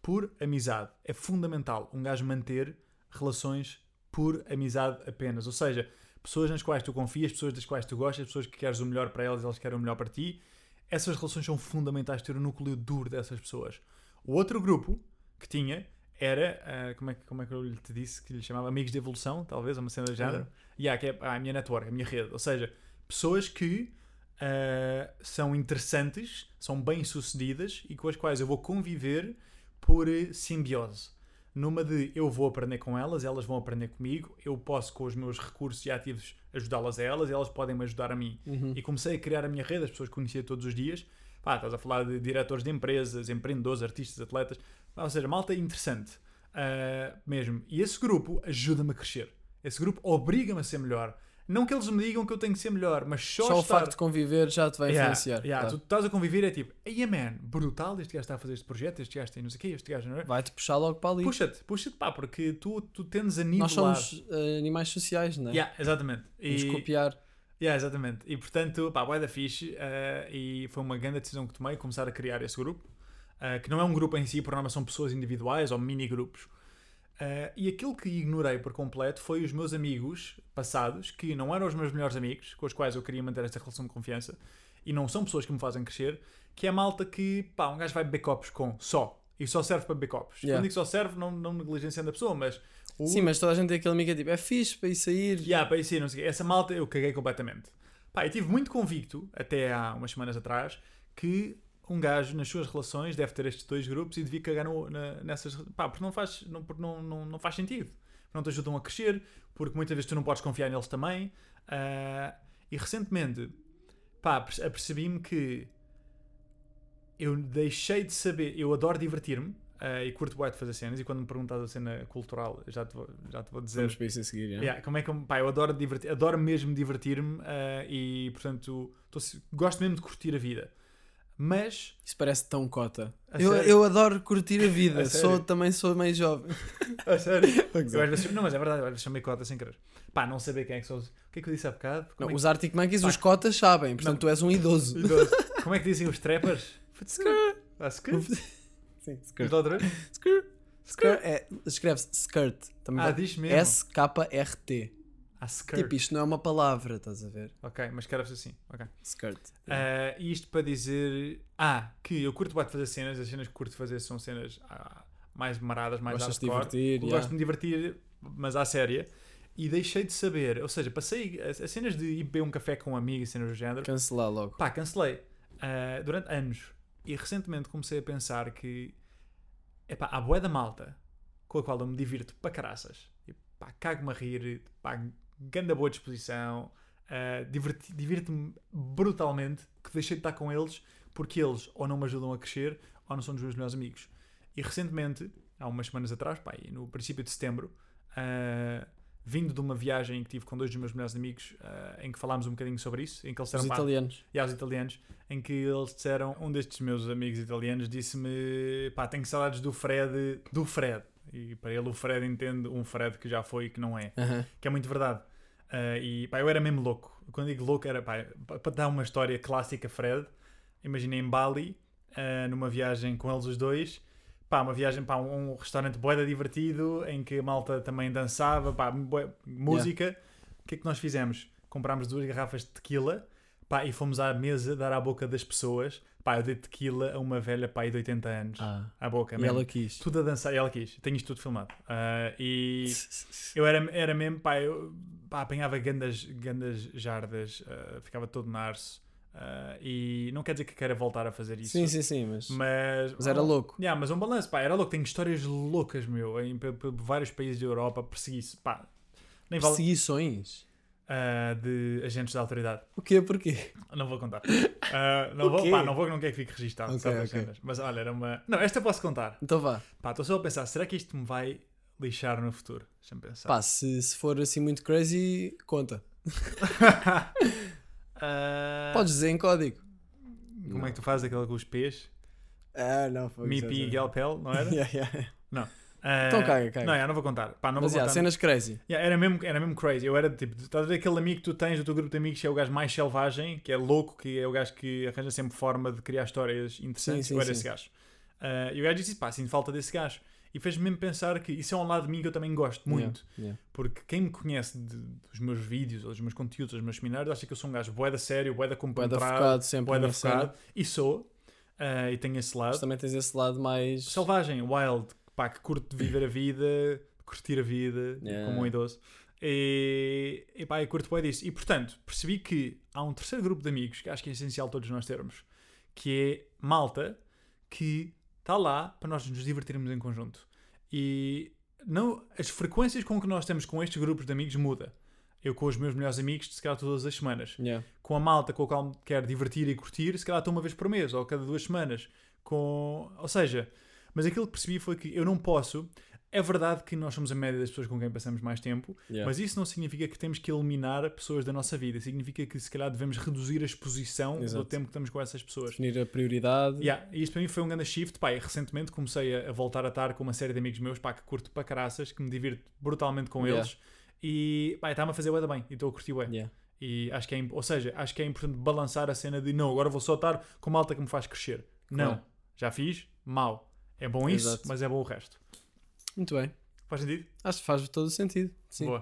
Por amizade. É fundamental um gajo manter relações por amizade apenas. Ou seja, pessoas nas quais tu confias, pessoas das quais tu gostas, pessoas que queres o melhor para elas, elas querem o melhor para ti. Essas relações são fundamentais ter o núcleo duro dessas pessoas. O outro grupo que tinha era, ah, como, é, que- como é que eu lhe te disse, que lhe chamava Amigos de Evolução, talvez, uma cena do género. Uhum. Yeah, que é ah, a minha network, a minha rede. Ou seja, pessoas que ah, são interessantes, são bem-sucedidas e com as quais eu vou conviver por eh, simbiose. Numa de eu vou aprender com elas, elas vão aprender comigo, eu posso, com os meus recursos e ativos, ajudá-las a elas, e elas podem me ajudar a mim. Uhum. E comecei a criar a minha rede, as pessoas que conhecia todos os dias. Pá, estás a falar de diretores de empresas, empreendedores, artistas, atletas. Pá, ou seja, malta interessante. ah, mesmo. E esse grupo ajuda-me a crescer. Esse grupo obriga-me a ser melhor. Não que eles me digam que eu tenho que ser melhor, mas só, Só o estar... facto de conviver já te vai Yeah, influenciar. yeah, claro. Tu estás a conviver é tipo, ei man, brutal, este gajo está a fazer este projeto, este gajo tem não sei o quê, este gajo não é? Vai-te puxar logo para ali. Puxa-te, puxa-te, pá, porque tu, tu tendes a Nós somos eh, animais sociais, não é? Yeah, exatamente. Vamos E- copiar. Yeah, exatamente. E portanto, pá, bué da fixe. eh, e foi uma grande decisão que tomei, começar a criar esse grupo. eh, que não é um grupo em si, por norma são pessoas individuais ou mini Eh, e aquilo que ignorei por completo foi os meus amigos passados, que não eram os meus melhores amigos, com os quais eu queria manter esta relação de confiança, e não são pessoas que me fazem crescer, que é a malta que, pá, um gajo vai beber copos com só. E só serve para beber copos. Yeah. Quando digo só serve, não, não negligenciando a pessoa, mas... O, Sim, mas toda a gente tem aquele amigo que é tipo, é fixe para ir sair. Yeah, para isso, não sei. Essa malta eu caguei completamente. Pá, eu tive muito convicto, até há umas semanas atrás, que um gajo nas suas relações deve ter estes dois grupos e devia cagar no- na- nessas. Pá, porque não faz, não, porque não, não, não faz sentido. Não te ajudam a crescer, porque muitas vezes tu não podes confiar neles também. Ah, e recentemente, pá, perce- apercebi-me que eu deixei de saber. Eu adoro divertir-me ah, e curto bué de fazer cenas. E quando me perguntas a cena cultural, já te vou, já te vou dizer. Vamos para isso a seguir, yeah. Yeah, como é que eu, pá, eu adoro, divertir, adoro mesmo divertir-me eh, e, portanto, tô- gosto mesmo de curtir a vida. Mas, Isso parece tão cota. Eu, eu adoro curtir a vida. A sou, sério? também sou meio jovem. a sério, eu é. às vezes, não, mas é verdade, eu às vezes chamei cota sem querer. Pá, não saber quem é que são os. O que é que eu disse há bocado? Como, Não, é, os Arctic Monkeys, Pá. os cotas sabem. Portanto, Não. tu és um idoso. que... Idoso. Como é que dizem os trappers? Ah, skirt? Sim, Diz skirt. lá outra vez? Skirt. Skirt. É, Escreve-se skirt. Também Ah, vai- diz mesmo. S-K-R-T. Ah, skirt. Tipo, isto não é uma palavra, estás a ver? Ok, mas escreve-se assim. Ok. Skirt. Ah, e isto para dizer. Ah, que eu curto bem fazer cenas, as cenas que curto fazer são cenas ah, mais maradas, mais Gostas de divertir. Yeah. Gosto de me divertir, mas à séria. E deixei de saber, ou seja, passei as, as cenas de ir beber um café com um amigo e cenas do género. Cancelar logo. Pá, cancelei ah, durante anos. E recentemente comecei a pensar que epá, há bué da malta com a qual eu me divirto para caraças. E, pá, cago-me a rir, pá, ganda boa disposição, diverti- divirto-me brutalmente que deixei de estar com eles porque eles ou não me ajudam a crescer ou não são dos meus melhores amigos. E recentemente, há umas semanas atrás, pá, no princípio de setembro, ah, vindo de uma viagem que tive com dois dos meus melhores amigos, ah, em que falámos um bocadinho sobre isso, em que eles Os disseram, pá, italianos. e aos italianos, em que eles disseram, um destes meus amigos italianos disse-me, pá, tenho saudades do Fred, do Fred. E para ele o Fred entende um Fred que já foi e que não é. Que é muito verdade. Ah, e pá, eu era mesmo louco. Quando digo louco era, pá, pa- para dar uma história clássica Fred, imaginei em Bali, ah, numa viagem com eles os dois, pá, uma viagem para um, um restaurante boeda divertido, em que a malta também dançava, pá, música. O que é que nós fizemos? Comprámos duas garrafas de tequila, pá, e fomos à mesa dar à boca das pessoas. Pá, eu dei tequila a uma velha, pá, aí de 80 anos. Ah, À boca, e mesmo. ela quis. Tudo a dançar, e ela quis. Tenho isto tudo filmado. Ah, e eu era, era mesmo, pá, eu pá, apanhava gandas, gandas jardas, ah, ficava todo narço. ah, e não quer dizer que queira voltar a fazer isso. Sim, sim, sim, mas, Mas, mas era louco. Yeah, mas um balanço, pá, era louco. Tenho histórias loucas, meu, em, vários países da Europa, persegui-se, pá, nem vale, Perseguições. Ah, de agentes da autoridade. O quê? Porquê? Não vou contar. Ah, não vou, pá, não vou, não quero que fique registado. Ok, certas ok. cenas. Mas olha, era uma. Não, esta eu posso contar. Então vá. Pá, estou só a pensar, será que isto me vai lixar no futuro? Deixa-me pensar. Pá, se, se for assim muito crazy, conta. Ah, Podes dizer em código. Como é que tu fazes aquele com os P's? Ah, não, foi. Mipi e Gelpel, não era? Yeah, yeah. Ah, Então caga, caga. Não, eu não vou contar. Pá, não Mas vou yeah, contar. cenas crazy. Yeah, era, mesmo, era mesmo crazy. Eu era tipo, estás a ver aquele amigo que tu tens do teu grupo de amigos que é o gajo mais selvagem, que é louco, que é o gajo que arranja sempre forma de criar histórias interessantes. Sim, sim, eu era sim. esse gajo. Ah, e o gajo disse: pá, sinto falta desse gajo. E fez-me mesmo pensar que isso é um lado de mim que eu também gosto muito. Porque quem me conhece de- dos meus vídeos, ou dos meus conteúdos, dos meus seminários, acha que eu sou um gajo boeda sério, boeda Boeda compenetrado, focado sempre boeda na cena. focado. E sou. ah, e tenho esse lado. Mas também tens esse lado mais. Selvagem, wild, pá, que curte de viver a vida, curtir a vida, Yeah. como um idoso. E, e pá, eu curto bem disso. E portanto, percebi que há um terceiro grupo de amigos que acho que é essencial todos nós termos, que é malta que está lá para nós nos divertirmos em conjunto. E não, as frequências com que nós temos com estes grupos de amigos muda. Eu com os meus melhores amigos, se calhar todas as semanas Yeah. com a malta com a qual me quero divertir e curtir, se calhar estou uma vez por mês ou cada duas semanas. Com... Ou seja, mas aquilo que percebi foi que eu não posso. É verdade que nós somos a média das pessoas com quem passamos mais tempo, Yeah. mas isso não significa que temos que eliminar pessoas da nossa vida. Significa que se calhar devemos reduzir a exposição Exato. do tempo que estamos com essas pessoas. Definir a prioridade. Yeah, e isto para mim foi um grande shift. Pá, recentemente comecei a, voltar a estar com uma série de amigos meus pá, que curto para caraças, que me divirto brutalmente com Yeah. eles. E está-me a fazer bué da bem. E estou a curtir bué. Yeah. E acho que é, ou seja, acho que é importante balançar a cena de não, agora vou só estar com malta que me faz crescer. Claro. Não, já fiz, mal. É bom isso, Exato. mas é bom o resto. Muito bem. Faz sentido? Acho que faz todo o sentido. Sim. Boa.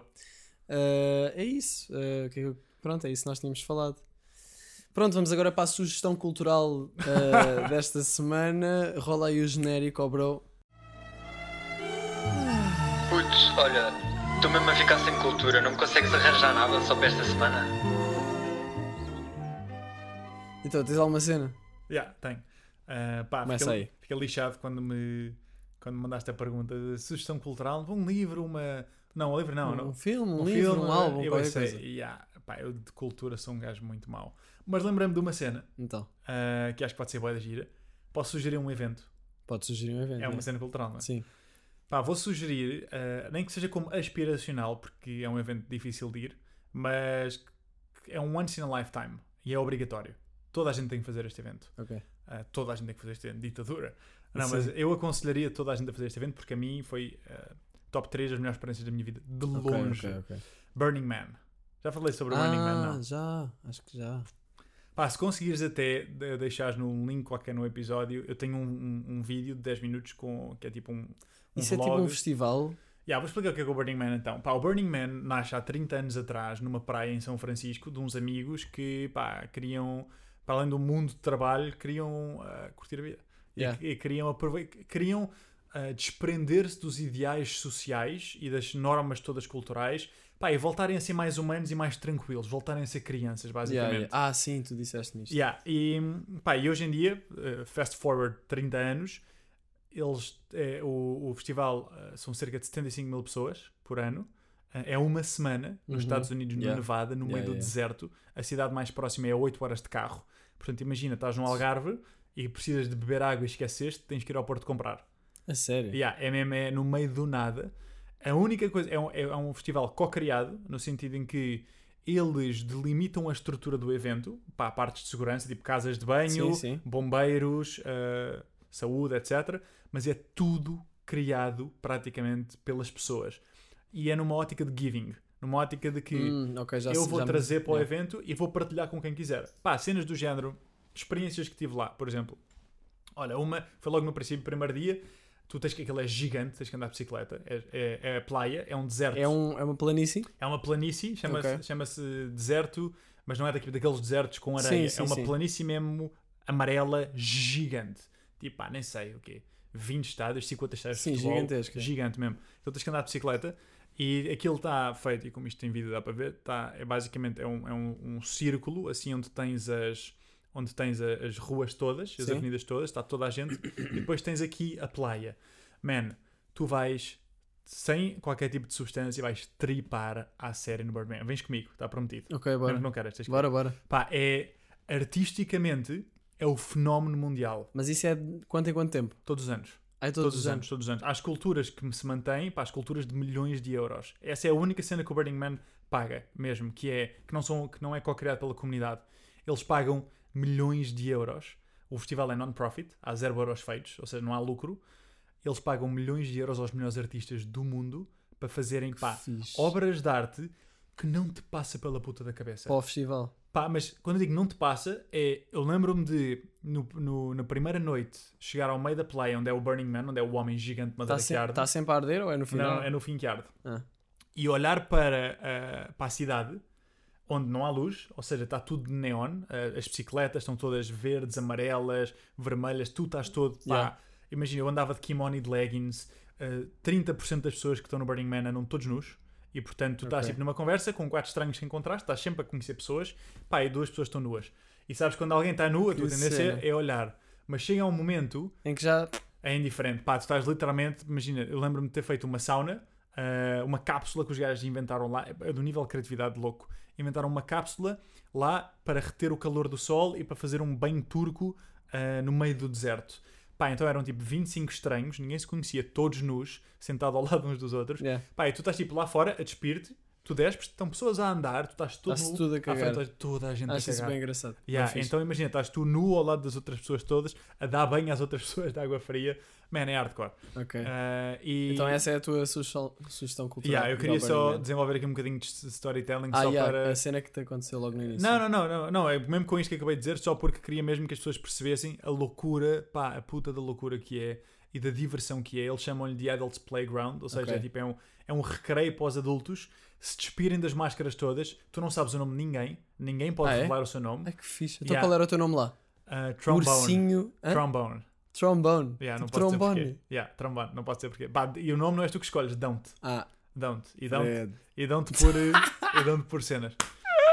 Uh, é isso. Uh, pronto, é isso que nós tínhamos falado. Pronto, vamos agora para a sugestão cultural uh, desta semana. Rola aí o genérico, oh bro. Putz, olha, estou mesmo a ficar sem cultura, não me consegues arranjar nada só para esta semana? Então, tens alguma cena? Yeah, tenho. Ah, pá, Começa aí. Fiquei lixado quando me, quando me mandaste a pergunta de sugestão cultural. Um livro, uma. Não, um livro não. um não. filme, um, Um livro, filme, um álbum, eu sei, coisa. yeah, pá, eu de cultura sou um gajo muito mau. Mas lembrei-me de uma cena Então, ah, que acho que pode ser boa da gira. Posso sugerir um evento. pode sugerir um evento. É uma né? cena cultural, não é? Sim. Pá, vou sugerir, ah, nem que seja como aspiracional, porque é um evento difícil de ir, mas é um once in a lifetime e é obrigatório. toda a gente tem que fazer este evento. Ok. Uh, toda a gente tem que fazer este evento. Ditadura. Não, Sim. mas eu aconselharia toda a gente a fazer este evento porque a mim foi uh, top 3 das melhores experiências da minha vida. De longe. ok, ok. Burning Man. Já falei sobre o Burning Man, Ah, não? já. Acho que já. Pá, se conseguires até de- deixares num link qualquer no episódio, eu tenho um, um, um vídeo de 10 minutos com, que é tipo um, um Isso é vlog. tipo um festival. Yeah, vou explicar o que é, que é o Burning Man então. Pá, o Burning Man nasce há 30 anos atrás numa praia em São Francisco de uns amigos que pá, queriam, para além do mundo de trabalho, queriam ah, curtir a vida. E- Yeah. E, queriam, aprove- queriam ah, desprender-se dos ideais sociais e das normas todas culturais pá, e voltarem a ser mais humanos e mais tranquilos, voltarem a ser crianças, basicamente. Yeah, yeah. Ah, sim, tu disseste nisto. Yeah, e, pá, e hoje em dia, eh, fast forward 30 anos, eles, eh, o, o festival são cerca de 75 mil pessoas por ano. É uma semana nos Uhum. Estados Unidos, no. Nevada, no meio do deserto. A cidade mais próxima é a 8 horas de carro. Portanto, imagina, estás num Algarve e precisas de beber água e esqueceste, tens que ir ao Porto comprar. A sério? Yeah, é mesmo é no meio do nada. A única coisa é um, é um festival co-criado, no sentido em que eles delimitam a estrutura do evento para partes de segurança, tipo casas de banho, Sim, sim. bombeiros, eh, saúde, etc. Mas é tudo criado praticamente pelas pessoas. E é numa ótica de giving, numa ótica de que Hum, ok, já eu vou já me- trazer para o yeah. evento e vou partilhar com quem quiser. Pá, cenas do género, experiências que tive lá, por exemplo. Olha, uma foi logo no princípio, primeiro dia, tu tens que aquilo é gigante, tens que andar de bicicleta. É, é, é praia, é um deserto. É, um, é uma planície? É uma planície, chama-se Ok. chama-se deserto, mas não é daqueles desertos com areia. Sim, sim, é uma sim. planície mesmo amarela gigante. Tipo, pá, nem sei o quê. 20 estádios, 50 estádios Sim, de futebol. gigantesca. Gigante mesmo. Então tens que andar de bicicleta e aquilo está feito, e como isto tem vídeo dá para ver, tá, é basicamente é um, é um, um círculo, assim, onde tens as onde tens a- as ruas todas, as Sim. avenidas todas, está toda a gente, e depois tens aqui a praia. Man, tu vais sem qualquer tipo de substância, vais tripar à série no Birdman. Vens comigo, está prometido. Ok, bora. não queres, tens que Bora, bora. Pá, é artisticamente é o fenómeno mundial. Mas isso é de quanto em quanto tempo? Todos os anos. É todos, os anos. todos os anos. Há esculturas que se mantêm, pá, esculturas de milhões de euros. Essa é a única cena que o Burning Man paga, mesmo, que é que não, são, que não é co-criado pela comunidade. Eles pagam milhões de euros. O festival é non-profit, há zero euros feitos, ou seja, não há lucro. Eles pagam milhões de euros aos melhores artistas do mundo para fazerem pá, obras de arte que não te passa pela puta da cabeça. Para o festival. Pá, mas quando eu digo não te passa, é. Eu lembro-me de, no, no- na primeira noite, chegar ao meio da playa, onde é o Burning Man, onde é o homem gigante de Está madeira se, que arde. tá sempre a arder ou é no final? Não, é no fim que arde. Ah. E olhar para, ah, para a cidade, onde não há luz, ou seja, está tudo de neon, ah, as bicicletas estão todas verdes, amarelas, vermelhas, tu estás todo. Pá, Yeah. Imagina, eu andava de kimono e de leggings, ah, 30% das pessoas que estão no Burning Man andam todos nus. E portanto, tu estás Ok. tipo, numa conversa com quatro estranhos que encontraste, estás sempre a conhecer pessoas, pá, e duas pessoas estão nuas. E sabes quando alguém está nu, a tua tendência é olhar. Mas chega um momento Em que já. é indiferente. Pá, tu estás literalmente, imagina, eu lembro-me de ter feito uma sauna, ah, uma cápsula que os gajos inventaram lá, é do nível de criatividade louco. Inventaram uma cápsula lá para reter o calor do sol e para fazer um banho turco ah, no meio do deserto. Pá, então eram tipo 25 estranhos, ninguém se conhecia, todos nus, sentados ao lado uns dos outros. Yeah. Pá, e tu estás tipo lá fora a despir-te, tu despes, estão pessoas a andar, tu estás todo nu, tudo a à cagar. frente, toda a gente Acho a isso bem engraçado. Yeah, Bem então imagina, estás tu nu ao lado das outras pessoas todas, a dar banho às outras pessoas de água fria. Man, é hardcore. Ok. Ah, e... Então essa é a tua sugestão, sugestão cultural. Yeah, eu queria só Man. desenvolver aqui um bocadinho de storytelling Ah, só yeah, para. a cena que te aconteceu logo no início. Não, não, não, não, não, é mesmo com isto que acabei de dizer, só porque queria mesmo que as pessoas percebessem a loucura, pá, a puta da loucura que é e da diversão que é. Eles chamam-lhe de Adults Playground, ou seja, Ok. é, tipo, é, um, é um recreio para os adultos se despirem das máscaras todas. Tu não sabes o nome de ninguém, ninguém pode Ah, é? revelar o seu nome. Ai que fixe. Então Yeah. qual era o teu nome lá? Uh, trombone. Ursinho. Hã? Trombone. Trombone. Yeah, Tipo trombone. Yeah, trombone, não posso dizer porquê. Pá, e o nome não és tu que escolhes, don't. Ah, Don't. E don't e dão-te por, eh, e dão-te por cenas.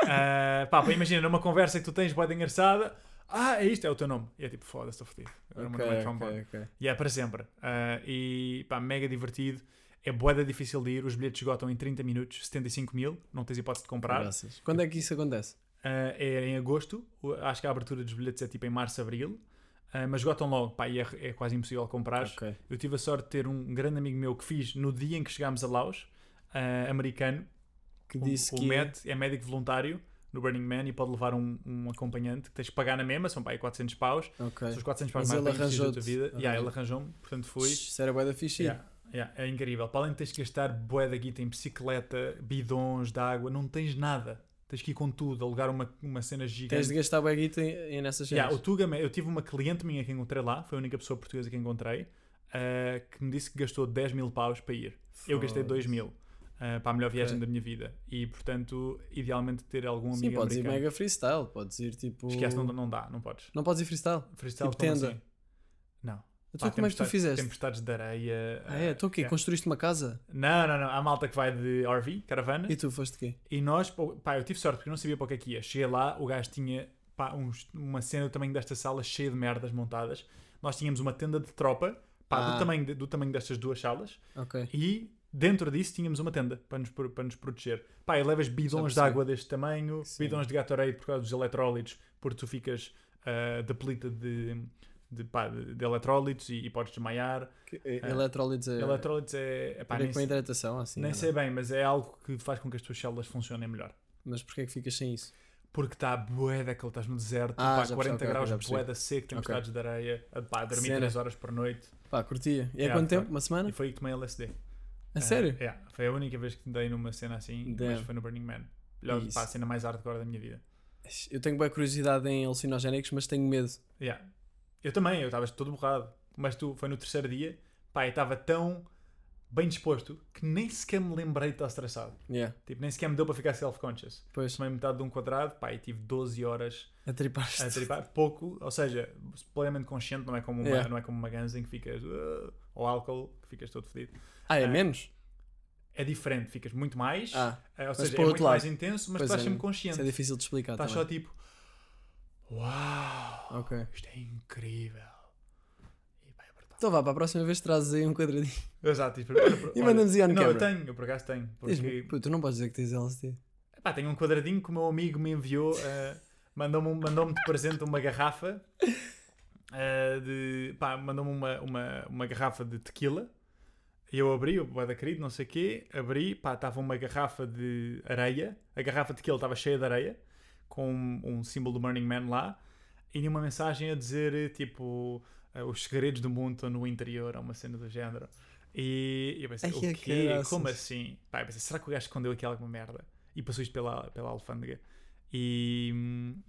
Ah, pá, imagina numa conversa que tu tens, pode engraçada. Ah, é isto, é o teu nome. E é tipo, foda-se, estou fodido. Agora o meu nome é trombone. ok, ok. E é para sempre. Ah, e pá, mega divertido. É boeda difícil de ir. Os bilhetes esgotam em 30 minutos, 75 mil. Não tens hipótese de comprar. Graças. Quando é que isso acontece? Ah, é em agosto. Acho que a abertura dos bilhetes é tipo em março, abril. Ah, mas esgotam logo. Pá, e é, é quase impossível comprar. Ok. Eu tive a sorte de ter um grande amigo meu que fiz no dia em que chegámos a Laos, ah, americano, Que disse que. Matt é médico voluntário, no Burning Man e pode levar um, um acompanhante que tens que pagar na mesma, são para aí 400 paus. Ok. São os 400 paus Mas mais bem da tua vida. Yeah, Ok. ele arranjou-me, portanto fui. Isso era bué da fixe. Yeah, yeah, é incrível. Para além de teres que gastar bué da guita em bicicleta, bidons de água, não tens nada. Tens que ir com tudo, alugar uma, uma cena gigante. Tens de gastar bué guita nessas cenas. Yeah, o Tuga, eu tive uma cliente minha que encontrei lá, foi a única pessoa portuguesa que encontrei, eh, que me disse que gastou 10 mil paus para ir. Eu gastei 2 mil eh, para a melhor viagem Ok. da minha vida. E, portanto, idealmente ter algum Sim, amigo podes ir americano. mega freestyle. Podes ir tipo. Esquece, não, não dá, não podes. Não podes ir freestyle. Freestyle Tipo tenda. assim? Não. Então como é que tu fizeste? Tempestades de areia. Ah, é? Então o quê? yeah. Construíste uma casa? Não, não, não. Há malta que vai de RV, caravana. E tu foste quê? E nós, pá, eu tive sorte porque eu não sabia para o que é que ia. Cheguei lá, o gajo tinha pá, uns- uma cena do tamanho desta sala cheia de merdas montadas. Nós tínhamos uma tenda de tropa, pá, Ah. do, tamanho de- do tamanho destas duas salas, Ok. e dentro disso tínhamos uma tenda para nos, para nos proteger. Pá, e levas bidões de água deste tamanho, Sim. bidões de Gatorade por causa dos eletrólitos, porque tu ficas ah, depleted de, de, pá, de, de eletrólitos e, e podes desmaiar. Que- eh, Eletrólitos é. Eletrólitos é. é pá, nem com a sei- hidratação, assim. nem sei não? bem, mas é algo que faz com que as tuas células funcionem melhor. Mas porquê é que ficas sem isso? Porque está bué daquele, estás no deserto, Ah, pá, já 40 percebi, graus, bué da seco, tempestades de areia, a, pá, dormir Cena. 3 horas por noite. Pá, curtia. E há quanto tempo? Uma semana? E foi aí que tomei LSD. A Ah, sério? yeah, foi a única vez que dei numa cena assim, Damn. mas foi no Burning Man. Melhor, pá, a cena mais hardcore da minha vida. Eu tenho boa curiosidade em alucinogénicos, mas tenho medo. Yeah. Eu também, eu estava todo borrado. Mas tu, foi no terceiro dia, pá, eu estava tão bem disposto que nem sequer me lembrei de estar estressado. Yeah. Tipo, nem sequer me deu para ficar self-conscious. Pois, Tomei metade de um quadrado, pá, e tive 12 horas a tripaste. a tripar pouco, ou seja, plenamente consciente, não é como uma, Yeah. não é como uma ganza em que ficas uh, ou álcool que ficas todo fedido. Ah, é Ah, menos? É diferente, ficas muito mais, Ah, eh, ou seja, é muito lado. mais intenso, mas Pois estás é, sempre isso consciente. é difícil de explicar Estás também. só tipo, uau, Ok. isto é incrível. E pá, é brutal. Então vá, para a próxima vez trazes aí um quadradinho. Exato, tipo, E mandamos aí on Não, eu camera. tenho, eu por acaso tenho. Porque, pô, tu não podes dizer que tens LSD. pá, tenho um quadradinho que o meu amigo me enviou, eh, mandou-me mandou de presente uma garrafa eh, de. pá, mandou-me uma, uma, uma garrafa de tequila. E eu abri, o boeda querido, não sei o quê, abri, pá, estava uma garrafa de areia. A garrafa de tequila estava cheia de areia, com um, símbolo do Burning Man lá. E uma mensagem a dizer, tipo, eh, os segredos do mundo estão no interior, uma cena do género. E eu pensei, Ai, o quê? Como assim? Pá, eu pensei, será que o gajo escondeu aqui alguma merda? E passou isto pela, pela alfândega. E,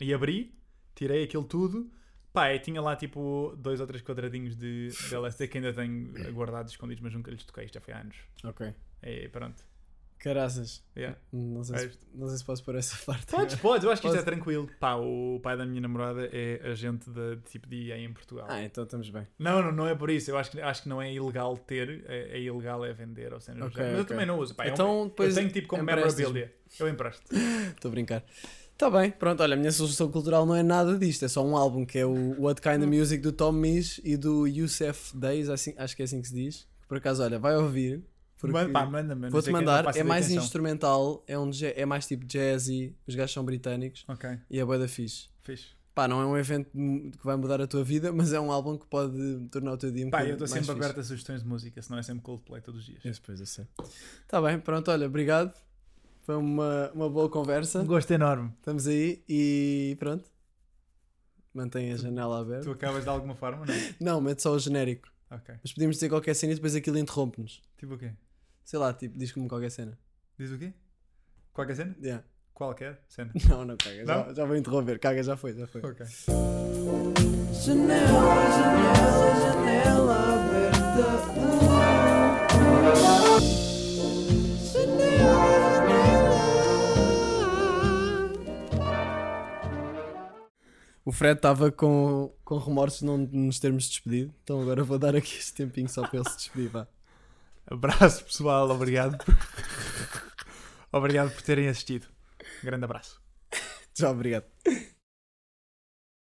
e abri, tirei aquilo tudo. Pá, e tinha lá tipo dois ou três quadradinhos de, de LSD que ainda tenho guardados, escondidos, mas nunca lhes toquei. Isto já foi há anos. Ok. E pronto. Caraças. Yeah. Não sei, se, Veste? não sei se posso pôr essa parte. Podes, podes, eu acho que isto é tranquilo. Pá, o pai da minha namorada é agente de, tipo de IA em Portugal. Ah, então estamos bem. Não, não, não é por isso. Eu acho que, acho que não é ilegal ter, é, é ilegal é vender ou cenas do Ok, género. Mas eu também não uso. Pá, é um- então, depois eu tenho tipo como memorabilia. Eu empresto. Estou a brincar. Está bem, pronto, olha, a minha sugestão cultural não é nada disto, é só um álbum que é o What Kind of Music do Tom Misch e do Youssef Days, assim, acho que é assim que se diz. Por acaso, olha, vai ouvir. Porque Manda- pá, manda-me. não Vou-te mandar, é mais são. instrumental, é, um, é mais tipo jazzy, os gajos são britânicos Ok, e é bué da fixe. fixe. Pá, não é um evento que vai mudar a tua vida, mas é um álbum que pode tornar o teu dia um Pá, eu estou sempre fixe. aberto a sugestões de música, senão é sempre Coldplay todos os dias. Esse, pois, eu sei. Tá bem, pronto, olha, obrigado. Foi uma, uma boa conversa. Um gosto enorme. Estamos aí e pronto. Mantém a janela aberta. Tu acabas de alguma forma, não? Não, mete só o genérico. Ok. Mas podíamos dizer qualquer cena e depois aquilo interrompe-nos. Tipo o quê? Sei lá, tipo, diz-me qualquer cena. Diz o quê? Qualquer cena? Yeah. Qualquer cena. Não, não caga. Já, Não? já vou interromper. Caga, já foi, já foi. Ok. Janela, janela, janela aberta. O Fred estava com, com remorsos de não nos termos despedido, então agora vou dar aqui este tempinho só para ele se despedir. Vá. Abraço, pessoal. Obrigado. obrigado por terem assistido. Um grande abraço. Tchau, obrigado.